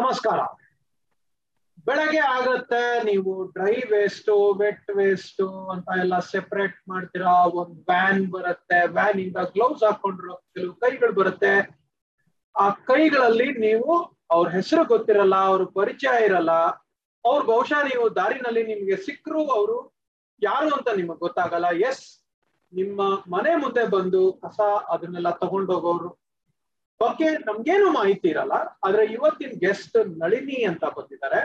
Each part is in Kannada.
ನಮಸ್ಕಾರ. ಬೆಳಗ್ಗೆ ಆಗತ್ತೆ, ನೀವು ಡ್ರೈ ವೇಸ್ಟ್ ವೆಟ್ ವೇಸ್ಟ್ ಅಂತ ಎಲ್ಲ ಸೆಪರೇಟ್ ಮಾಡ್ತೀರಾ, ಒಂದ್ ವ್ಯಾನ್ ಬರುತ್ತೆ ವ್ಯಾನ್ ಇಂದ ಗ್ಲೌಸ್ ಹಾಕೊಂಡ್ರು ಕೆಲವು ಕೈಗಳು ಬರುತ್ತೆ. ಆ ಕೈಗಳಲ್ಲಿ ನೀವು ಅವ್ರ ಹೆಸರು ಗೊತ್ತಿರಲ್ಲ, ಅವ್ರ ಪರಿಚಯ ಇರಲ್ಲ ಅವ್ರ ಬಹುಶಃ ನೀವು ದಾರಿನಲ್ಲಿ ನಿಮ್ಗೆ ಸಿಕ್ಕರು ಅವರು ಯಾರು ಅಂತ ನಿಮಗ್ ಗೊತ್ತಾಗಲ್ಲ. ಎಸ್ ನಿಮ್ಮ ಮನೆ ಮುಂದೆ ಬಂದು ಕಸ ಅದನ್ನೆಲ್ಲ ತಗೊಂಡೋಗೋರು ಬಗ್ಗೆ ನಮ್ಗೇನು ಮಾಹಿತಿ ಇರಲ್ಲ ಆದ್ರೆ ಇವತ್ತಿನ ಗೆಸ್ಟ್ ನಳಿನಿ ಅಂತ ಬಂದಿದ್ದಾರೆ.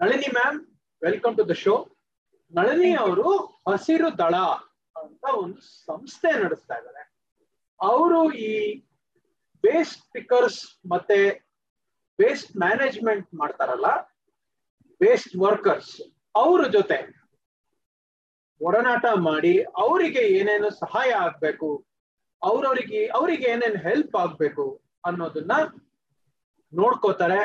Nalini ma'am welcome to the show Nalini ಅವರು ಹಸಿರು ದಳ ಅಂತ ಒಂದು ಸಂಸ್ಥೆ ನಡೆಸ್ತಾ ಇದ್ದಾರೆ. ಅವರು ಈ ವೇಸ್ಟ್ ಪಿಕರ್ಸ್ ಮತ್ತೆ ವೇಸ್ಟ್ ಮ್ಯಾನೇಜ್ಮೆಂಟ್ ಮಾಡ್ತಾರಲ್ಲ ವೇಸ್ಟ್ ವರ್ಕರ್ಸ್ ಅವ್ರ ಜೊತೆ ಒಡನಾಟ ಮಾಡಿ ಅವರಿಗೆ ಏನೇನು ಸಹಾಯ ಆಗ್ಬೇಕು ಅವ್ರವ್ರಿಗೆ ಅವರಿಗೆ ಏನೇನು ಹೆಲ್ಪ್ ಆಗ್ಬೇಕು ಅನ್ನೋದನ್ನ ನೋಡ್ಕೋತಾರೆ.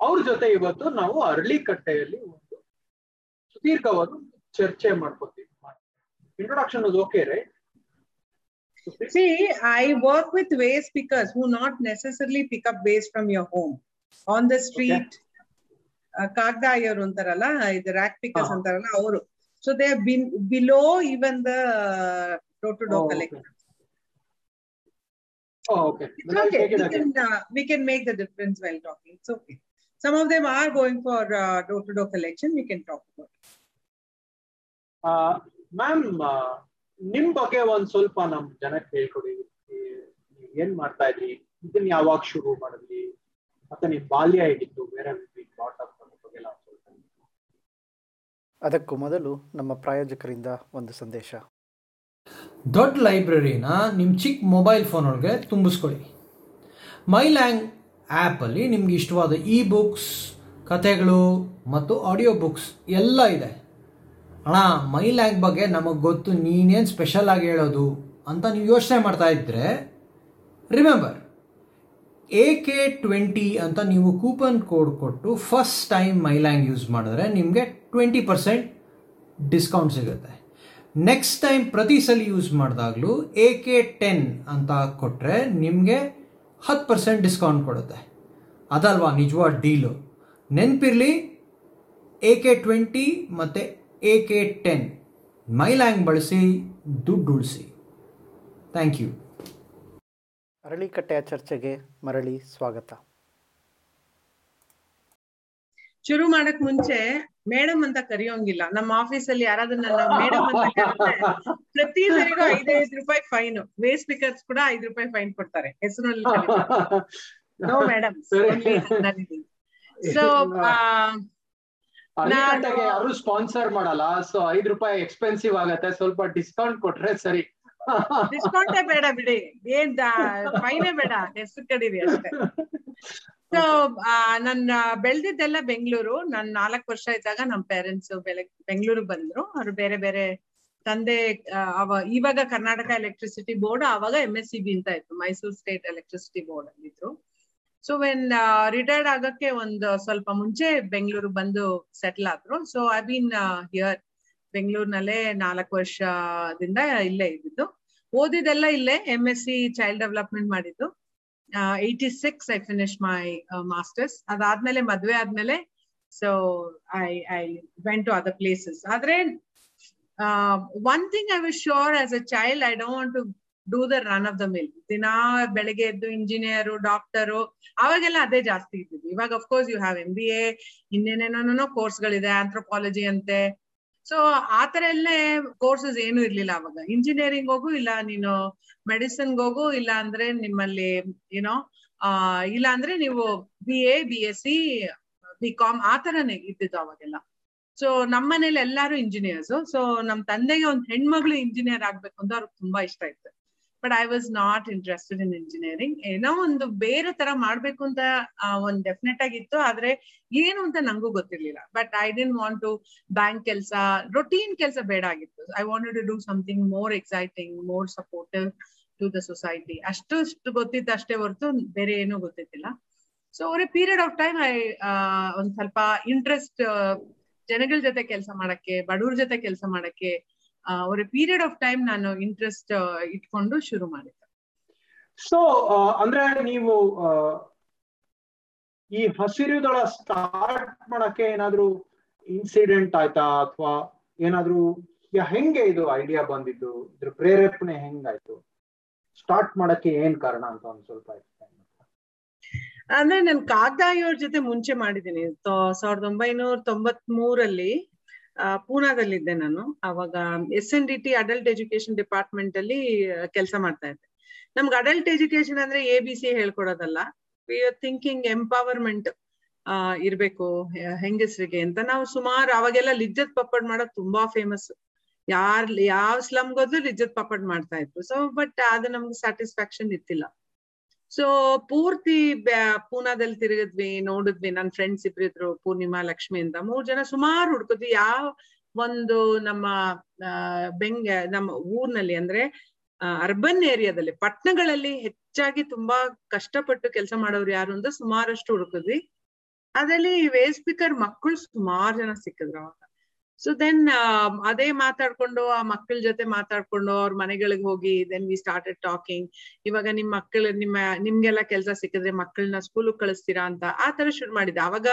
ಅವ್ರ ಜೊತೆ ಇವತ್ತು ನಾವು ಅರಳಿಕಟ್ಟೆಯಲ್ಲಿ ಒಂದು ಸುದೀರ್ಘವಾದ ಚರ್ಚೆ ಮಾಡ್ಕೋತೀವಿ. Introduction okay right See, I work with waste pickers who not necessarily pick up waste from your home. On the street, okay. uh, ಅಂತಾರಲ್ಲ ಇದು ರ್ಯಾಕ್ ಪಿಕರ್ಸ್ ಹಾ. ಅಂತಾರಲ್ಲ ಅವರು. So they bin below even the door to door Oh, okay. Okay It's okay. We can, uh, we can make the difference while talking. It's okay. Some of them are going for uh, door-to-door collection. We can talk about. it. Ma'am ನಿಮ್ ಬಗ್ಗೆ ಒಂದ್ ಸ್ವಲ್ಪ ನಮ್ ಜನಕ್ಕೆ ಹೇಳ್ಕೊಡಿ ಏನ್ ಮಾಡ್ತಾ ಇದ್ರಿ ಇದನ್ನ ಯಾವಾಗ ಶುರು ಮಾಡಿದ್ರಿ ಮತ್ತೆ ನಿಮ್ ಬಾಲ್ಯ ಹೇಗಿತ್ತು ಬೇರೆ. ಅದಕ್ಕೂ ಮೊದಲು ನಮ್ಮ ಪ್ರಾಯೋಜಕರಿಂದ ಒಂದು ಸಂದೇಶ ದೊಡ್ಡ ಲೈಬ್ರರಿನ ನಿಮ್ಮ ಚಿಕ್ಕ ಮೊಬೈಲ್ ಫೋನ್ ತುಂಬಿಸ್ಕೊಳ್ಳಿ ಮೈ ಮೈಲ್ಯಾಂಗ್ ಆ್ಯಪಲ್ಲಿ ನಿಮ್ಗೆ ಇಷ್ಟವಾದ ಇ ಬುಕ್ಸ್ ಕಥೆಗಳು ಮತ್ತು ಆಡಿಯೋ ಬುಕ್ಸ್ ಎಲ್ಲ ಇದೆ. ಅಣ್ಣ ಮೈಲ್ಯಾಂಗ್ ಬಗ್ಗೆ ನಮಗೆ ಗೊತ್ತು, ನೀನೇನು ಸ್ಪೆಷಲ್ ಆಗಿ ಹೇಳೋದು ಅಂತ ನೀವು ಯೋಚನೆ ಮಾಡ್ತಾ ಇದ್ದರೆ ರಿಮೆಂಬರ್ ಎ ಕೆ ಟ್ವೆಂಟಿ ಅಂತ ನೀವು ಕೂಪನ್ ಕೋಡ್ ಕೊಟ್ಟು ಫಸ್ಟ್ ಟೈಮ್ ಮೈಲ್ಯಾಂಗ್ ಯೂಸ್ ಮಾಡಿದ್ರೆ ನಿಮಗೆ ಟ್ವೆಂಟಿ ಪರ್ಸೆಂಟ್ ಡಿಸ್ಕೌಂಟ್ ಸಿಗುತ್ತೆ. ನೆಕ್ಸ್ಟ್ ಟೈಮ್ ಪ್ರತಿ ಸಲ ಯೂಸ್ ಮಾಡಿದಾಗಲೂ ಎ ಕೆ ಟೆನ್ ಅಂತ ಕೊಟ್ಟರೆ ನಿಮಗೆ ಹತ್ತು ಪರ್ಸೆಂಟ್ ಡಿಸ್ಕೌಂಟ್ ಕೊಡುತ್ತೆ. ಅದಲ್ವಾ ನಿಜವಾದ ಡೀಲು ನೆನಪಿರಲಿ ಎ ಕೆ ಟ್ವೆಂಟಿ ಮತ್ತು ಎ ಕೆ ಟೆನ್ ಮೈಲ್ಯಾಂಗ್ ಬಳಸಿ? ದುಡ್ಡು ಉಳಿಸಿ. ಥ್ಯಾಂಕ್ ಯು ಅರಳಿಕಟ್ಟೆಯ ಚರ್ಚೆಗೆ ಮರಳಿ ಸ್ವಾಗತ. ಶುರು ಮಾಡಕ್ ಮುಂಚೆ ಮೇಡಮ್ ಅಂತ ಕರೆಯೋಂಗಿಲ್ಲ. ನಮ್ಮ ಆಫೀಸ್ ಅಲ್ಲಿ ಯಾರಾದ್ರೂ ನನ್ನ ಮೇಡಮ್ ಅಂತ ಕರೆದ್ರೆ ಪ್ರತಿ ಸರಿಗೂ ಐದೈದು ರೂಪಾಯಿ ಫೈನ್ ವೇಸ್ ಸ್ಪೀಕರ್ಸ್ ಕೂಡ ಐದು ರೂಪಾಯಿ ಫೈನ್ ಕೊಡ್ತಾರೆ. ಹೆಸರಲ್ಲಿ ನೋ ಮೇಡಮ್. ಸೊ ಯಾರು ಸ್ಪಾನ್ಸರ್ ಮಾಡಲ್ಲ. ಸೊ ಐದ್ ರೂಪಾಯಿ ಎಕ್ಸ್ಪೆನ್ಸಿವ್ ಆಗತ್ತೆ. ಸ್ವಲ್ಪ ಡಿಸ್ಕೌಂಟ್ ಕೊಟ್ರೆ ಸರಿ. ಡಿಸ್ಕೌಂಟೇ ಬೇಡ ಬಿಡಿ. ಏನ್ ಫೈನೇ ಬೇಡ. ಹೆಸರು ಕಡೀರಿ ಅಷ್ಟೇ. ಸೊ ನನ್ನ ಬೆಳ್ದಿದ್ದೆಲ್ಲ ಬೆಂಗಳೂರು. ನಾನ್ ನಾಲ್ಕು ವರ್ಷ ಇದ್ದಾಗ ನಮ್ ಪೇರೆಂಟ್ಸ್ ಬೆಂಗಳೂರಿಗೆ ಬಂದ್ರು. ಅವ್ರು ಬೇರೆ ಬೇರೆ ತಂದೆ ಅವ ಇವಾಗ ಕರ್ನಾಟಕ ಎಲೆಕ್ಟ್ರಿಸಿಟಿ ಬೋರ್ಡ್ ಅವಾಗ ಎಂ ಎಸ್ ಸಿ ಬಿ ಅಂತ ಇತ್ತು. ಮೈಸೂರು ಸ್ಟೇಟ್ ಎಲೆಕ್ಟ್ರಿಸಿಟಿ ಬೋರ್ಡ್ ಅಲ್ಲಿದ್ರು ಸೊ ವೆನ್ ರಿಟೈರ್ಡ್ ಆಗಕ್ಕೆ ಒಂದು ಸ್ವಲ್ಪ ಮುಂಚೆ ಬೆಂಗಳೂರು ಬಂದು ಸೆಟ್ಲ್ ಆದ್ರು. ಸೊ ಐ ಬೀನ್ ಹಿಯರ್ ಬೆಂಗಳೂರಿನಲ್ಲೇ ನಾಲ್ಕು ವರ್ಷದಿಂದ ಇಲ್ಲೇ ಇದ್ದಿದ್ದು. ಓದಿದೆಲ್ಲ ಇಲ್ಲೇ M S C child development ಮಾಡಿದ್ದು. Eighty six I finish my masters ಅದಾದ್ಮೇಲೆ, ಮದ್ವೆ ಆದ್ಮೇಲೆ so I I went to other places ಆದ್ರೆ one thing I was sure as a child I don't to do the run of the mill ದಿನಾ ಬೆಳಗ್ಗೆ ಎದ್ದು ಇಂಜಿನಿಯರು ಡಾಕ್ಟರು ಅವಾಗೆಲ್ಲ ಅದೇ ಜಾಸ್ತಿ ಇದ್ದಿದ್ದು. ಇವಾಗ of course you have M B A ಇನ್ನೇನೇನೋ ಕೋರ್ಸ್ಗಳಿದೆ ಆಂಥ್ರೋಪಾಲಜಿ ಅಂತೆ. ಸೊ ಆತರ ಎಲ್ಲೇ ಕೋರ್ಸಸ್ ಏನು ಇರ್ಲಿಲ್ಲ ಅವಾಗ. ಇಂಜಿನಿಯರಿಂಗ್ ಹೋಗು ಇಲ್ಲ, ನೀನು ಮೆಡಿಸಿನ್ ಹೋಗು, ಇಲ್ಲ ಅಂದ್ರೆ ನಿಮ್ಮಲ್ಲಿ ಏನೋ ಇಲ್ಲ ಅಂದ್ರೆ ನೀವು B A B S C B com ಆ ತರನೇ ಇದ್ದಿದ್ದು ಅವಾಗೆಲ್ಲ. ಸೊ ನಮ್ಮ ಮನೇಲಿ ಎಲ್ಲಾರು ಇಂಜಿನಿಯರ್ಸ್ ಸೊ ನಮ್ ತಂದೆಗೆ ಒಂದ್ ಹೆಣ್ಮಗಳು ಇಂಜಿನಿಯರ್ ಆಗ್ಬೇಕು ಅಂತ ಅವ್ರಿಗೆ ತುಂಬಾ ಇಷ್ಟ ಇತ್ತು. But I was not interested in engineering ಏನೋ ಒಂದು ಬೇರೆ ತರ ಮಾಡ್ಬೇಕು ಅಂತ ಒಂದ್ ಡೆಫಿನೆಟ್ ಆಗಿತ್ತು ಆದ್ರೆ ಏನು ಅಂತ ನಂಗೂ ಗೊತ್ತಿರ್ಲಿಲ್ಲ. But I didn't want to bank ಕೆಲಸ ರೊಟೀನ್ ಕೆಲಸ ಬೇಡ ಆಗಿತ್ತು. I wanted to do something more exciting more supportive to the society ಅಷ್ಟು ಅಷ್ಟು ಗೊತ್ತಿತ್ತು ಅಷ್ಟೇ ಹೊರತು ಬೇರೆ ಏನೂ ಗೊತ್ತಿತ್ತಿಲ್ಲ ಸೊ ಅವರ ಪೀರಿಯಡ್ ಆಫ್ ಟೈಮ್ ಐ ಒಂದ್ ಸ್ವಲ್ಪ ಇಂಟ್ರೆಸ್ಟ್ ಜನಗಳ ಜೊತೆ ಕೆಲಸ ಮಾಡಕ್ಕೆ, ಬಡವ್ರ ಜೊತೆ ಕೆಲಸ ಮಾಡಕ್ಕೆ ಅವರ ಪೀರಿಯಡ್ ಆಫ್ ಟೈಮ್ ನಾನು ಇಂಟ್ರೆಸ್ಟ್ ಇಟ್ಕೊಂಡು ಶುರು ಮಾಡಿದ್ದೆ. ಸೊ ಅಂದ್ರೆ ನೀವು ಈ ಹಸಿರುದಳ ಸ್ಟಾರ್ಟ್ ಮಾಡಕ್ಕೆ ಏನಾದ್ರೂ ಇನ್ಸಿಡೆಂಟ್ ಆಯ್ತಾ ಅಥವಾ ಏನಾದ್ರೂ ಹೆಂಗೆ ಇದು ಐಡಿಯಾ ಬಂದಿದ್ದು? ಇದ್ರ ಪ್ರೇರೇಪಣೆ ಹೆಂಗಾಯ್ತು? ಸ್ಟಾರ್ಟ್ ಮಾಡಕ್ಕೆ ಏನ್ ಕಾರಣ ಅಂತ ಒಂದ್ ಸ್ವಲ್ಪ. ಅಂದ್ರೆ ನಾನು ಕಾಗ್ದಾಯಿಯವ್ರ ಜೊತೆ ಮುಂಚೆ ಮಾಡಿದ್ದೀನಿ. ಸಾವಿರದ ಒಂಬೈನೂರ ತೊಂಬತ್ ಮೂರಲ್ಲಿ ಪೂನಾದಲ್ಲಿದ್ದೆ ನಾನು. ಅವಾಗ S N D T adult education department ಅಲ್ಲಿ ಕೆಲಸ ಮಾಡ್ತಾ ಇದ್ದೆ. ನಮ್ಗೆ ಅಡಲ್ಟ್ ಎಜುಕೇಶನ್ ಅಂದ್ರೆ ಎ, ಬಿ, ಸಿ ಹೇಳ್ಕೊಡೋದಲ್ಲ. ಥಿಂಕಿಂಗ್ ಎಂಪವರ್ಮೆಂಟ್ ಇರ್ಬೇಕು ಹೆಂಗಸರಿಗೆ ಅಂತ. ನಾವು ಸುಮಾರು ಅವಾಗೆಲ್ಲ ಲಿಜ್ಜತ್ ಪಪ್ಪಡ್ ಮಾಡೋದು ತುಂಬಾ ಫೇಮಸ್ ಯಾರ್, ಯಾವ ಸ್ಲಮ್ಗೋದ್ರು ಲಿಜ್ಜತ್ ಪಪ್ಪಡ್ ಮಾಡ್ತಾ ಇತ್ತು ಸೊ ಬಟ್ ಅದು ನಮ್ಗೆ ಸ್ಯಾಟಿಸ್ಫ್ಯಾಕ್ಷನ್ ಇತ್ತಿಲ್ಲ. ಸೊ ಪೂರ್ತಿ ಪೂನಾದಲ್ಲಿ ತಿರುಗಿದ್ವಿ, ನೋಡಿದ್ವಿ ನನ್ನ ಫ್ರೆಂಡ್ಸ್ ಇಬ್ರಿದ್ರು ಪೂರ್ಣಿಮಾ, ಲಕ್ಷ್ಮಿ ಅಂತ. ಮೂರ್ ಜನ ಸುಮಾರು ಹುಡ್ಕಿದ್ವಿ. ಯಾವ ಒಂದು ನಮ್ಮ ಬೆಂಗ, ನಮ್ಮ ಊರ್ನಲ್ಲಿ ಅಂದ್ರೆ ಅರ್ಬನ್ ಏರಿಯಾದಲ್ಲಿ ಪಟ್ಟಣಗಳಲ್ಲಿ ಹೆಚ್ಚಾಗಿ ತುಂಬಾ ಕಷ್ಟಪಟ್ಟು ಕೆಲಸ ಮಾಡೋರು ಯಾರು ಅಂತ ಸುಮಾರಷ್ಟು ಹುಡುಕಿದ್ವಿ. ಅದ್ರಲ್ಲಿ ವೇಸ್ ಸ್ಪೀಕರ್ ಮಕ್ಕಳು ಸುಮಾರು ಜನ ಸಿಕ್ಕಿದ್ರು ಅವಾಗ. ಸೊ ದೆನ್ ಅದೇ ಮಾತಾಡ್ಕೊಂಡು, ಆ ಮಕ್ಕಳ ಜೊತೆ ಮಾತಾಡ್ಕೊಂಡು ಅವ್ರ ಮನೆಗಳಿಗೆ ಹೋಗಿ ದೆನ್ ವಿ ಸ್ಟಾರ್ಟೆಡ್ ಟಾಕಿಂಗ್ ಇವಾಗ ನಿಮ್ ಮಕ್ಕಳು, ನಿಮ್ಮ, ನಿಮ್ಗೆಲ್ಲ ಕೆಲಸ ಸಿಕ್ಕಿದ್ರೆ ಮಕ್ಕಳನ್ನ ಸ್ಕೂಲ್ ಕಳಿಸ್ತೀರಾ ಅಂತ ಆ ತರ ಶುರು ಮಾಡಿದ್ದೆ. ಅವಾಗ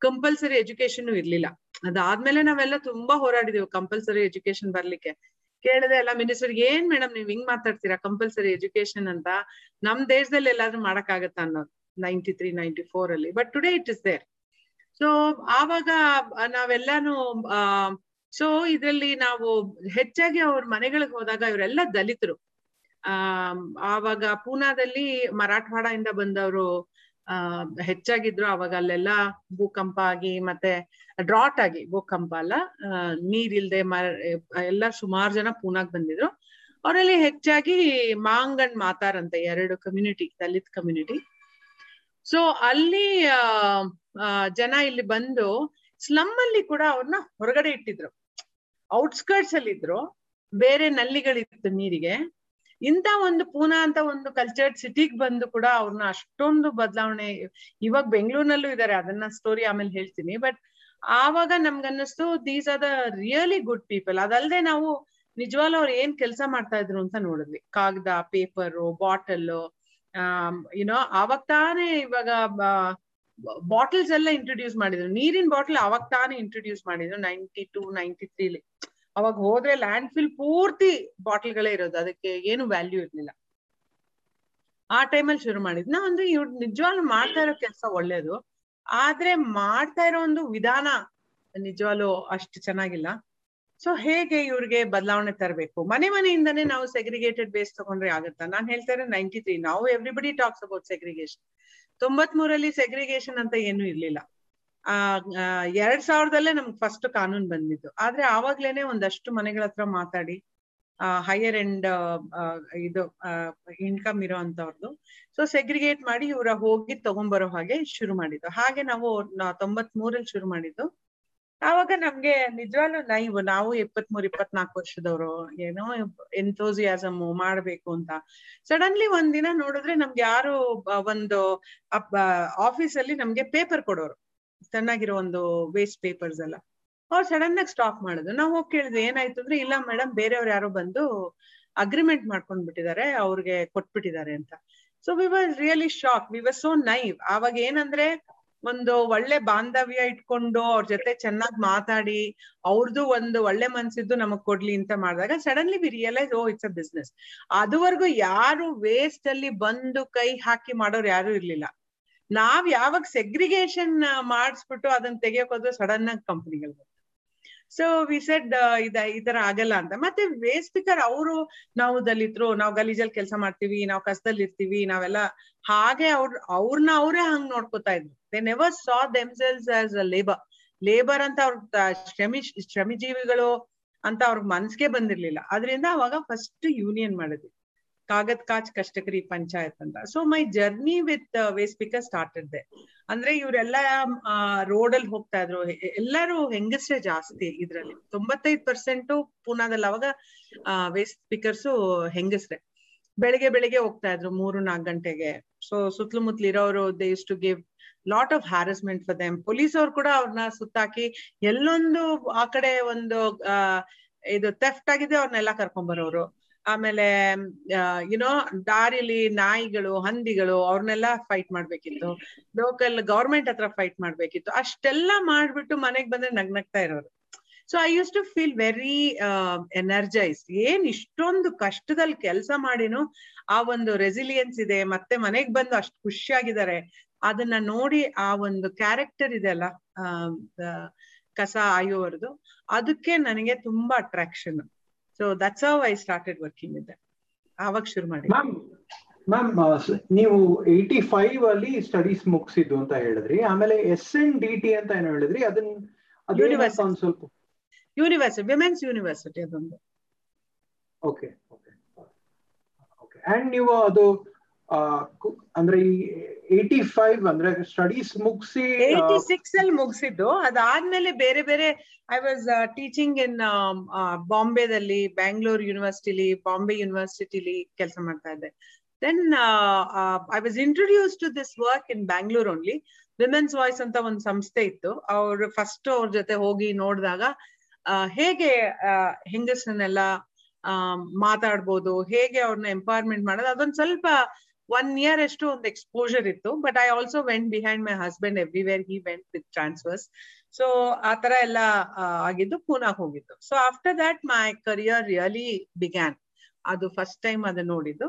ಕಂಪಲ್ಸರಿ ಎಜುಕೇಶನ್ ಇರ್ಲಿಲ್ಲ. ಅದಾದ್ಮೇಲೆ ನಾವೆಲ್ಲ ತುಂಬಾ ಹೋರಾಡಿದೀವಿ ಕಂಪಲ್ಸರಿ ಎಜುಕೇಶನ್ ಬರ್ಲಿಕ್ಕೆ. ಕೇಳಿದೆ ಎಲ್ಲ ಮಿನಿಸ್ಟರ್ ಏನ್ ಮೇಡಮ್ ನೀವ್ ಹಿಂಗ್ ಮಾತಾಡ್ತೀರಾ? ಕಂಪಲ್ಸರಿ ಎಜುಕೇಶನ್ ಅಂತ ನಮ್ ದೇಶದಲ್ಲಿ ಎಲ್ಲಾದ್ರೂ ಮಾಡಕ್ ಅನ್ನೋದು? ನೈಂಟಿ ತ್ರೀ ನೈಂಟಿ ಫೋರ್ ಅಲ್ಲಿ. But today it is there so ಆವಾಗ ನಾವೆಲ್ಲಾನು, ಆ ಸೊ ಇದ್ರಲ್ಲಿ ನಾವು ಹೆಚ್ಚಾಗಿ ಅವ್ರ ಮನೆಗಳಿಗೆ ಹೋದಾಗ ಇವರೆಲ್ಲ ದಲಿತರು. ಆ, ಆವಾಗ ಪೂನಾದಲ್ಲಿ ಮರಾಠವಾಡ ಇಂದ ಬಂದವರು, ಆ, ಹೆಚ್ಚಾಗಿದ್ರು. ಅವಾಗ ಅಲ್ಲೆಲ್ಲ ಭೂಕಂಪ ಆಗಿ ಮತ್ತೆ ಡ್ರಾಟ್ ಆಗಿ, ಭೂಕಂಪ ಅಲ್ಲ ನೀರಿಲ್ದೆ ಮರ, ಎಲ್ಲ ಸುಮಾರು ಜನ ಪೂನಾಗ್ ಬಂದಿದ್ರು. ಅವರಲ್ಲಿ ಹೆಚ್ಚಾಗಿ ಮಾಂಗಣ್ ಮಾತಾರ್ ಅಂತ ಎರಡು ಕಮ್ಯುನಿಟಿ ದಲಿತ್ ಕಮ್ಯುನಿಟಿ ಸೊ ಅಲ್ಲಿ ಜನ ಇಲ್ಲಿ ಬಂದು ಸ್ಲಮ್ ಅಲ್ಲಿ ಕೂಡ ಅವ್ರನ್ನ ಹೊರಗಡೆ ಇಟ್ಟಿದ್ರು. ಔಟ್ಸ್ಕರ್ಟ್ಸ್ ಅಲ್ಲಿ ಇದ್ರು. ಬೇರೆ ನಲ್ಲಿಗಳಿತ್ತು ನೀರಿಗೆ. ಇಂತ ಒಂದು ಪೂನಾ ಅಂತ ಒಂದು ಕಲ್ಚರ್ಡ್ ಸಿಟಿಗ್ ಬಂದು ಕೂಡ ಅವ್ರನ್ನ ಅಷ್ಟೊಂದು ಬದಲಾವಣೆ, ಇವಾಗ ಬೆಂಗಳೂರಿನಲ್ಲೂ ಇದಾರೆ, ಅದನ್ನ ಸ್ಟೋರಿ ಆಮೇಲೆ ಹೇಳ್ತೀನಿ. ಬಟ್ ಆವಾಗ ನಮ್ಗನ್ನಿಸ್ತು these are the really good people ಅದಲ್ದೆ ನಾವು ನಿಜವಾಗ್ಲೂ ಅವ್ರು ಏನ್ ಕೆಲಸ ಮಾಡ್ತಾ ಇದ್ರು ಅಂತ ನೋಡಿದ್ವಿ. ಕಾಗದ ಪೇಪರು ಬಾಟಲ್ ಯುನೋ ಅವಾಗ ತಾನೇ ಇವಾಗ ಬಾಟಲ್ಸ್ ಎಲ್ಲ ಇಂಟ್ರೊಡ್ಯೂಸ್ ಮಾಡಿದ್ರು. ನೀರಿನ ಬಾಟಲ್ ಅವಾಗ ತಾನೇ ಇಂಟ್ರೊಡ್ಯೂಸ್ ಮಾಡಿದ್ರು ನೈನ್ಟಿ ಟೂ ನೈನ್ಟಿ ತ್ರೀಲಿ ಅವಾಗ ಹೋದ್ರೆ ಲ್ಯಾಂಡ್ ಫಿಲ್ ಪೂರ್ತಿ ಬಾಟಲ್ಗಳೇ ಇರೋದು. ಅದಕ್ಕೆ ಏನು ವ್ಯಾಲ್ಯೂ ಇರ್ಲಿಲ್ಲ. ಆ ಟೈಮಲ್ಲಿ ಶುರು ಮಾಡಿದ್ನ ಅಂದ್ರೆ ಇವ್ರು ನಿಜವಾಗ್ಲು ಮಾಡ್ತಾ ಇರೋ ಕೆಲಸ ಒಳ್ಳೇದು. ಆದ್ರೆ ಮಾಡ್ತಾ ಇರೋ ಒಂದು ವಿಧಾನ ನಿಜವಾಗ್ಲು ಅಷ್ಟು ಚೆನ್ನಾಗಿಲ್ಲ. ಸೊ ಹೇಗೆ ಇವ್ರಿಗೆ ಬದಲಾವಣೆ ತರಬೇಕು? ಮನೆ ಮನೆಯಿಂದಾನೇ ನಾವು ಸೆಗ್ರಿಗೇಟೆಡ್ ಬೇಸ್ ತಗೊಂಡ್ರೆ ಆಗುತ್ತಾ? ನಾನು ಹೇಳ್ತಾ ಇರೋ ನೈಂಟಿ ತ್ರೀ ನಾವು ಎವ್ರಿಬಡಿ ಟಾಕ್ಸ್ ಅಬೌಟ್ ಸೆಗ್ರಿಗೇಷನ್ ತೊಂಬತ್ ಮೂರಲ್ಲಿ ಸೆಗ್ರಿಗೇಷನ್ ಅಂತ ಏನು ಇರ್ಲಿಲ್ಲ. ಆ ಎರಡ್ ಸಾವಿರದಲ್ಲೇ ನಮ್ಗೆ ಫಸ್ಟ್ ಕಾನೂನು ಬಂದಿದ್ದು. ಆದ್ರೆ ಆವಾಗ್ಲೇನೆ ಒಂದಷ್ಟು ಮನೆಗಳ ಹತ್ರ ಮಾತಾಡಿ ಹೈಯರ್ ಎಂಡ್ ಇದು ಇನ್ಕಮ್ ಇರೋ ಅಂತವ್ರದ್ದು ಸೊ ಸೆಗ್ರಿಗೇಟ್ ಮಾಡಿ ಇವರ ಹೋಗಿ ತಗೊಂಡ್ಬರೋ ಹಾಗೆ ಶುರು ಮಾಡಿದ್ದು. ಹಾಗೆ ನಾವು ತೊಂಬತ್ ಮೂರಲ್ಲಿ ಶುರು ಮಾಡಿದ್ದು. ಆವಾಗ ನಮ್ಗೆ ನಿಜವಾಗ್ಲೂ ನೈವ್ ನಾವು ಇಪ್ಪತ್ಮೂರ್ ಇಪ್ಪತ್ನಾಲ್ಕು ವರ್ಷದವರು, ಏನೋ ಎಂಥೋಸಿಯಾಸಮ್ ಮಾಡ್ಬೇಕು ಅಂತ. ಸಡನ್ಲಿ ಒಂದಿನ ನೋಡಿದ್ರೆ ನಮ್ಗೆ ಯಾರು ಒಂದು ಆಫೀಸ್ ಅಲ್ಲಿ ನಮ್ಗೆ ಪೇಪರ್ ಕೊಡೋರು. ಚೆನ್ನಾಗಿರೋ ಒಂದು ವೇಸ್ಟ್ ಪೇಪರ್ಸ್ ಎಲ್ಲ. ಅವ್ರು ಸಡನ್ ಆಗಿ ಸ್ಟಾಪ್ ಮಾಡಿದ್ರು. ನಾವು ಹೋಗಿ ಕೇಳಿದ್ವಿ, ಏನಾಯ್ತು ಅಂದ್ರೆ, ಇಲ್ಲ ಮೇಡಮ್ ಬೇರೆಯವ್ರು ಯಾರೋ ಬಂದು ಅಗ್ರಿಮೆಂಟ್ ಮಾಡ್ಕೊಂಡ್ ಬಿಟ್ಟಿದ್ದಾರೆ, ಅವ್ರಿಗೆ ಕೊಟ್ಬಿಟ್ಟಿದ್ದಾರೆ ಅಂತ. So we was really shock we was so naive ಆವಾಗ ಏನಂದ್ರೆ ಒಂದು ಒಳ್ಳೆ ಬಾಂಧವ್ಯ ಇಟ್ಕೊಂಡು ಅವ್ರ ಜೊತೆ ಚೆನ್ನಾಗಿ ಮಾತಾಡಿ ಅವ್ರದ್ದು ಒಂದು ಒಳ್ಳೆ ಮನ್ಸಿದ್ದು ನಮಗ್ ಕೊಡ್ಲಿ ಅಂತ ಮಾಡಿದಾಗ suddenly we realise, oh, it's a business. ಅದುವರೆಗೂ ಯಾರು ವೇಸ್ಟ್ ಅಲ್ಲಿ ಬಂದು ಕೈ ಹಾಕಿ ಮಾಡೋರು ಯಾರು ಇರ್ಲಿಲ್ಲ. ನಾವ್ ಯಾವಾಗ ಸೆಗ್ರಿಗೇಷನ್ ಮಾಡಿಸ್ಬಿಟ್ಟು ಅದನ್ನ ತೆಗಿಯಕ್ ಹೋದ್ರೆ ಸಡನ್ ಆಗಿ ಕಂಪನಿಗಳು ಸೊ ವಿ ಸೆಡ್ ಇದ, ಈ ತರ ಆಗಲ್ಲ ಅಂತ. ಮತ್ತೆ ವೇಸ್ಟ್ ಸ್ಪೀಕರ್ ಅವರು ನಾವು ದಲಿತರು, ನಾವು ಗಲೀಜಲ್ಲಿ ಕೆಲಸ ಮಾಡ್ತೀವಿ, ನಾವು ಕಸದಲ್ಲಿ ಇರ್ತೀವಿ ನಾವೆಲ್ಲ ಹಾಗೆ ಅವ್ರ ಅವ್ರನ್ನ ಅವರೇ ಹಂಗ್ ನೋಡ್ಕೋತಾ ಇದ್ರು. They never saw themselves as a labour labour ಅಂತ ಅವ್ರ ಶ್ರಮಿ, ಶ್ರಮಿಜೀವಿಗಳು ಅಂತ ಅವ್ರ ಮನ್ಸ್ಗೆ ಬಂದಿರ್ಲಿಲ್ಲ. ಅದರಿಂದ ಅವಾಗ ಫಸ್ಟ್ ಯೂನಿಯನ್ ಮಾಡಿದ್ವಿ. ಕಾಗದ್ ಕಾಚ್ ಕಷ್ಟಕರಿ ಪಂಚಾಯತ್ ಅಂತ. So my journey with waste picker started ದೆ ಅಂದ್ರೆ ಇವರೆಲ್ಲ ರೋಡ್ ಅಲ್ಲಿ ಹೋಗ್ತಾ ಇದ್ರು. ಎಲ್ಲಾರು ಹೆಂಗಸ್ರೇ ಜಾಸ್ತಿ ಇದ್ರಲ್ಲಿ. ತೊಂಬತ್ತೈದು ಪರ್ಸೆಂಟ್ ಪೂನಾದಲ್ಲಿ ಅವಾಗ ವೇಸ್ಟ್ ಸ್ಪೀಕರ್ಸ್ ಹೆಂಗಸ್ರೆ. ಬೆಳಿಗ್ಗೆ ಬೆಳಿಗ್ಗೆ ಹೋಗ್ತಾ ಇದ್ರು ಮೂರು ನಾಲ್ಕು ಗಂಟೆಗೆ. ಸೊ ಸುತ್ತಲುಮುತ್ತಲು ಇರೋರು they is to give lot of harassment for them police ಅವ್ರು ಕೂಡ ಅವ್ರನ್ನ ಸುತ್ತಾಕಿ ಎಲ್ಲೊಂದು ಆ ಕಡೆ ಒಂದು ಇದು ಥೆಫ್ಟ್ ಆಗಿದೆ ಅವ್ರನ್ನೆಲ್ಲ ಕರ್ಕೊಂಡ್ ಬರೋರು. ಆಮೇಲೆ ಯುನೋ ದಾರಿಲಿ ನಾಯಿಗಳು, ಹಂದಿಗಳು ಅವ್ರನ್ನೆಲ್ಲ ಫೈಟ್ ಮಾಡ್ಬೇಕಿತ್ತು. ಲೋಕಲ್ ಗವರ್ಮೆಂಟ್ ಹತ್ರ ಫೈಟ್ ಮಾಡ್ಬೇಕಿತ್ತು. ಅಷ್ಟೆಲ್ಲ ಮಾಡ್ಬಿಟ್ಟು ಮನೆಗ್ ಬಂದ್ರೆ ನಗ್ನಗ್ತಾ ಇರೋರು. So I use to feel very energise ಏನ್ ಇಷ್ಟೊಂದು ಕಷ್ಟದಲ್ಲಿ ಕೆಲಸ ಮಾಡಿನು ಆ ಒಂದು ರೆಸಿಲಿಯನ್ಸ್ ಇದೆ, ಮತ್ತೆ ಮನೆಗ್ ಬಂದು ಅಷ್ಟು ಖುಷಿಯಾಗಿದ್ದಾರೆ. ಅದನ್ನ ನೋಡಿ ಆ ಒಂದು ಕ್ಯಾರೆಕ್ಟರ್ ಇದೆ ಅಲ್ಲ ಕಸ ಆಯುವರ್ದು. ಅದಕ್ಕೆ ನನಗೆ ತುಂಬಾ attraction so that's how I started working with ಆವಾಗ ಶುರು ಮಾಡಿ ಮ್ಯಾಮ್ ನೀವು ಏಯ್ಟಿ ಫೈವ್ ಅಲ್ಲಿ ಸ್ಟಡೀಸ್ ಮುಗಿಸಿದ್ದು ಅಂತ ಹೇಳಿದ್ರಿ. ಆಮೇಲೆ ಎಸ್ ಎನ್ ಡಿ ಟಿ ಅಂತ ಏನು ಹೇಳಿದ್ರಿ. ಅದನ್ನ. ಒಂದ್ ಸ್ವಲ್ಪ? ಯೂನಿವರ್ಸಿಟಿ ವಿಮೆನ್ಸ್ ಯೂನಿವರ್ಸಿಟಿ ಅದೊಂದು. ಓಕೆ ಓಕೆ ಓಕೆ ಅಂಡ್ ನೀವು ಅದು ಅಂದ್ರೆ ಈ ಏಯ್ಟಿ ಫೈವ್ ಅಂದ್ರೆ ಸ್ಟಡೀಸ್ ಮುಗಿಸಿ ಏಯ್ಟಿ ಸಿಕ್ಸ್ ಅಲ್ಲಿ ಮುಗಿಸಿದ್ದು. ಅದಾದ್ಮೇಲೆ ಬೇರೆ ಬೇರೆ ಐ ವಾಸ್ ಟೀಚಿಂಗ್ ಇನ್ ಬಾಂಬೆದಲ್ಲಿ ಬ್ಯಾಂಗ್ಳೂರ್ ಯೂನಿವರ್ಸಿಟಿಲಿ ಬಾಂಬೆ ಯೂನಿವರ್ಸಿಟಿಲಿ ಕೆಲಸ ಮಾಡ್ತಾ ಇದ್ದೆ. Then I was introduce to this work in Bangalore only Women's Voice ಅಂತ ಒಂದು ಸಂಸ್ಥೆ ಇತ್ತು. ಅವ್ರು ಫಸ್ಟ್ ಅವ್ರ ಜೊತೆ ಹೋಗಿ ನೋಡಿದಾಗ ಹೇಗೆ ಹೆಂಗಸನ್ನೆಲ್ಲ ಮಾತಾಡ್ಬೋದು, ಹೇಗೆ ಅವ್ರನ್ನ ಎಂಪವರ್ಮೆಂಟ್ ಮಾಡೋದು, ಅದೊಂದು ಸ್ವಲ್ಪ ಒನ್ ಇಯರ್ ಅಷ್ಟು ಒಂದು ಎಕ್ಸ್ಪೋಜರ್ ಇತ್ತು but I also went behind my husband everywhere he went with transfers so ಆ ತರ ಎಲ್ಲ ಆಗಿದ್ದು ಪೂನಾಗ್ ಹೋಗಿದ್ದು so after that my career really began ಅದು ಫಸ್ಟ್ ಟೈಮ್ ಅದು ನೋಡಿದ್ದು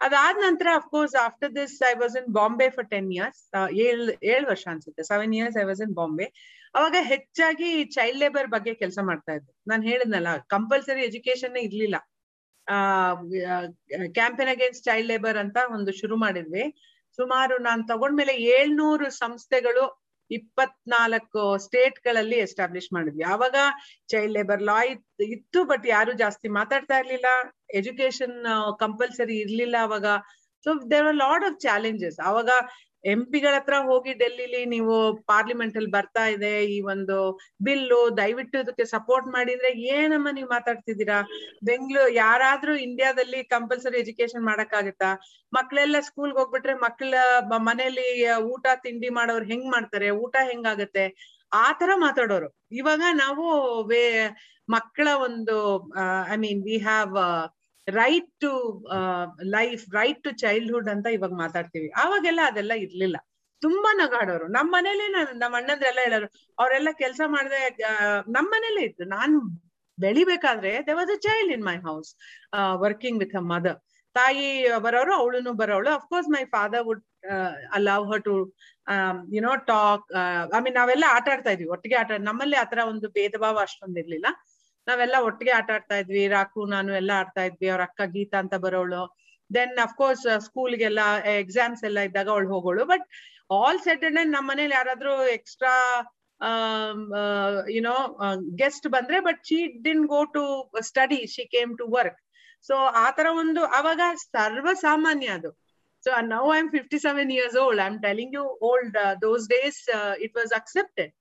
ಅದಾದ ನಂತರ of course after this I was in Bombay for ten years ಏಳ್ ಏಳು ವರ್ಷ ಅನ್ಸುತ್ತೆ seven years I was in Bombay ಅವಾಗ ಹೆಚ್ಚಾಗಿ ಚೈಲ್ಡ್ ಲೇಬರ್ ಬಗ್ಗೆ ಕೆಲಸ ಮಾಡ್ತಾ ಇದ್ದೆ ನಾನು ಹೇಳಿದ್ನಲ್ಲ ಕಂಪಲ್ಸರಿ ಎಜುಕೇಶನ್ ಇರ್ಲಿಲ್ಲ ಕ್ಯಾಂಪೇನ್ ಅಗೇನ್ಸ್ಟ್ ಚೈಲ್ಡ್ ಲೇಬರ್ ಅಂತ ಒಂದು ಶುರು ಮಾಡಿದ್ವಿ. ಸುಮಾರು ನಾನ್ ತಗೊಂಡ್ಮೇಲೆ ಏಳ್ನೂರು ಸಂಸ್ಥೆಗಳು ಇಪ್ಪತ್ನಾಲ್ಕು ಸ್ಟೇಟ್ಗಳಲ್ಲಿ ಎಸ್ಟಾಬ್ಲಿಷ್ ಮಾಡಿದ್ವಿ. ಆವಾಗ ಚೈಲ್ಡ್ ಲೇಬರ್ ಲಾ ಇತ್ತು ಬಟ್ ಯಾರು ಜಾಸ್ತಿ ಮಾತಾಡ್ತಾ ಇರ್ಲಿಲ್ಲ. ಎಜುಕೇಶನ್ ಕಂಪಲ್ಸರಿ ಇರ್ಲಿಲ್ಲ ಅವಾಗ so there are lot of challenges ಅವಾಗ ಎಂ ಪಿಗಳ ಹತ್ರ ಹೋಗಿ ಡೆಲ್ಲಿಲಿ ನೀವು ಪಾರ್ಲಿಮೆಂಟ್ ಅಲ್ಲಿ ಬರ್ತಾ ಇದೆ, ಈ ಒಂದು ಬಿಲ್ಲು ದಯವಿಟ್ಟು ಇದಕ್ಕೆ ಸಪೋರ್ಟ್ ಮಾಡಿದ್ರೆ ಏನಮ್ಮ ನೀವು ಮಾತಾಡ್ತಿದ್ದೀರಾ? ಬೆಂಗಳೂರು ಯಾರಾದ್ರೂ ಇಂಡಿಯಾದಲ್ಲಿ ಕಂಪಲ್ಸರಿ ಎಜುಕೇಶನ್ ಮಾಡಕ್ಕಾಗತ್ತಾ? ಮಕ್ಳೆಲ್ಲ ಸ್ಕೂಲ್ಗೆ ಹೋಗ್ಬಿಟ್ರೆ ಮಕ್ಳ ಮನೇಲಿ ಊಟ ತಿಂಡಿ ಮಾಡೋರು ಹೆಂಗ್ ಮಾಡ್ತಾರೆ? ಊಟ ಹೆಂಗಾಗತ್ತೆ? ಆ ತರ ಮಾತಾಡೋರು. ಇವಾಗ ನಾವು ಮಕ್ಕಳ ಒಂದು I mean we have right to life right to childhood ಅಂತ ಇವಾಗ ಮಾತಾಡ್ತೀವಿ. ಅವಾಗೆಲ್ಲ ಅದೆಲ್ಲ ಇರ್ಲಿಲ್ಲ. ತುಂಬಾ ನಗಾಡೋರು. ನಮ್ ಮನೇಲಿ ನಮ್ಮ ಅಣ್ಣಂದ್ರೆಲ್ಲ ಹೇಳೋರು, ಅವರೆಲ್ಲ ಕೆಲಸ ಮಾಡದೆ ನಮ್ ಮನೇಲೆ ಇತ್ತು ನಾನ್ ಬೆಳಿಬೇಕಾದ್ರೆ they was a child in my house working with a mother ತಾಯಿ ಬರೋರು, ಅವಳುನು ಬರೋಳು. Of course my father would allow her to you know talk I mean ನಾವೆಲ್ಲ ಆಟ ಆಡ್ತಾ ಇದ್ವಿ. ಒಟ್ಟಿಗೆ ಆಟ, ನಮ್ಮಲ್ಲಿ ಆತರ ಒಂದು ಭೇದ ಭಾವ ಅಷ್ಟೊಂದು ಇರ್ಲಿಲ್ಲ ನಾವೆಲ್ಲ ಒಟ್ಟಿಗೆ ಆಟ ಆಡ್ತಾ ಇದ್ವಿ. ರಾಕು, ನಾನು ಎಲ್ಲ ಆಡ್ತಾ ಇದ್ವಿ. ಅವ್ರ ಅಕ್ಕ ಗೀತಾ ಅಂತ ಬರೋಳು. ದೆನ್ ಅಫ್ಕೋರ್ಸ್ ಸ್ಕೂಲ್ಗೆಲ್ಲ ಎಕ್ಸಾಮ್ಸ್ ಎಲ್ಲ ಇದ್ದಾಗ ಅವಳು ಹೋಗೋಳು. ಬಟ್ ಆಲ್ ಸೆಟ್ ಅಂಡ್ ನಮ್ಮ ಮನೇಲಿ ಯಾರಾದ್ರೂ ಎಕ್ಸ್ಟ್ರಾ ಯುನೋ ಗೆಸ್ಟ್ ಬಂದ್ರೆ but she didn't go to study she came to work so ಆತರ ತರ ಒಂದು, ಅವಾಗ ಸರ್ವ ಸಾಮಾನ್ಯ ಅದು. So now I am fifty seven years old I am telling you old those days it was accepted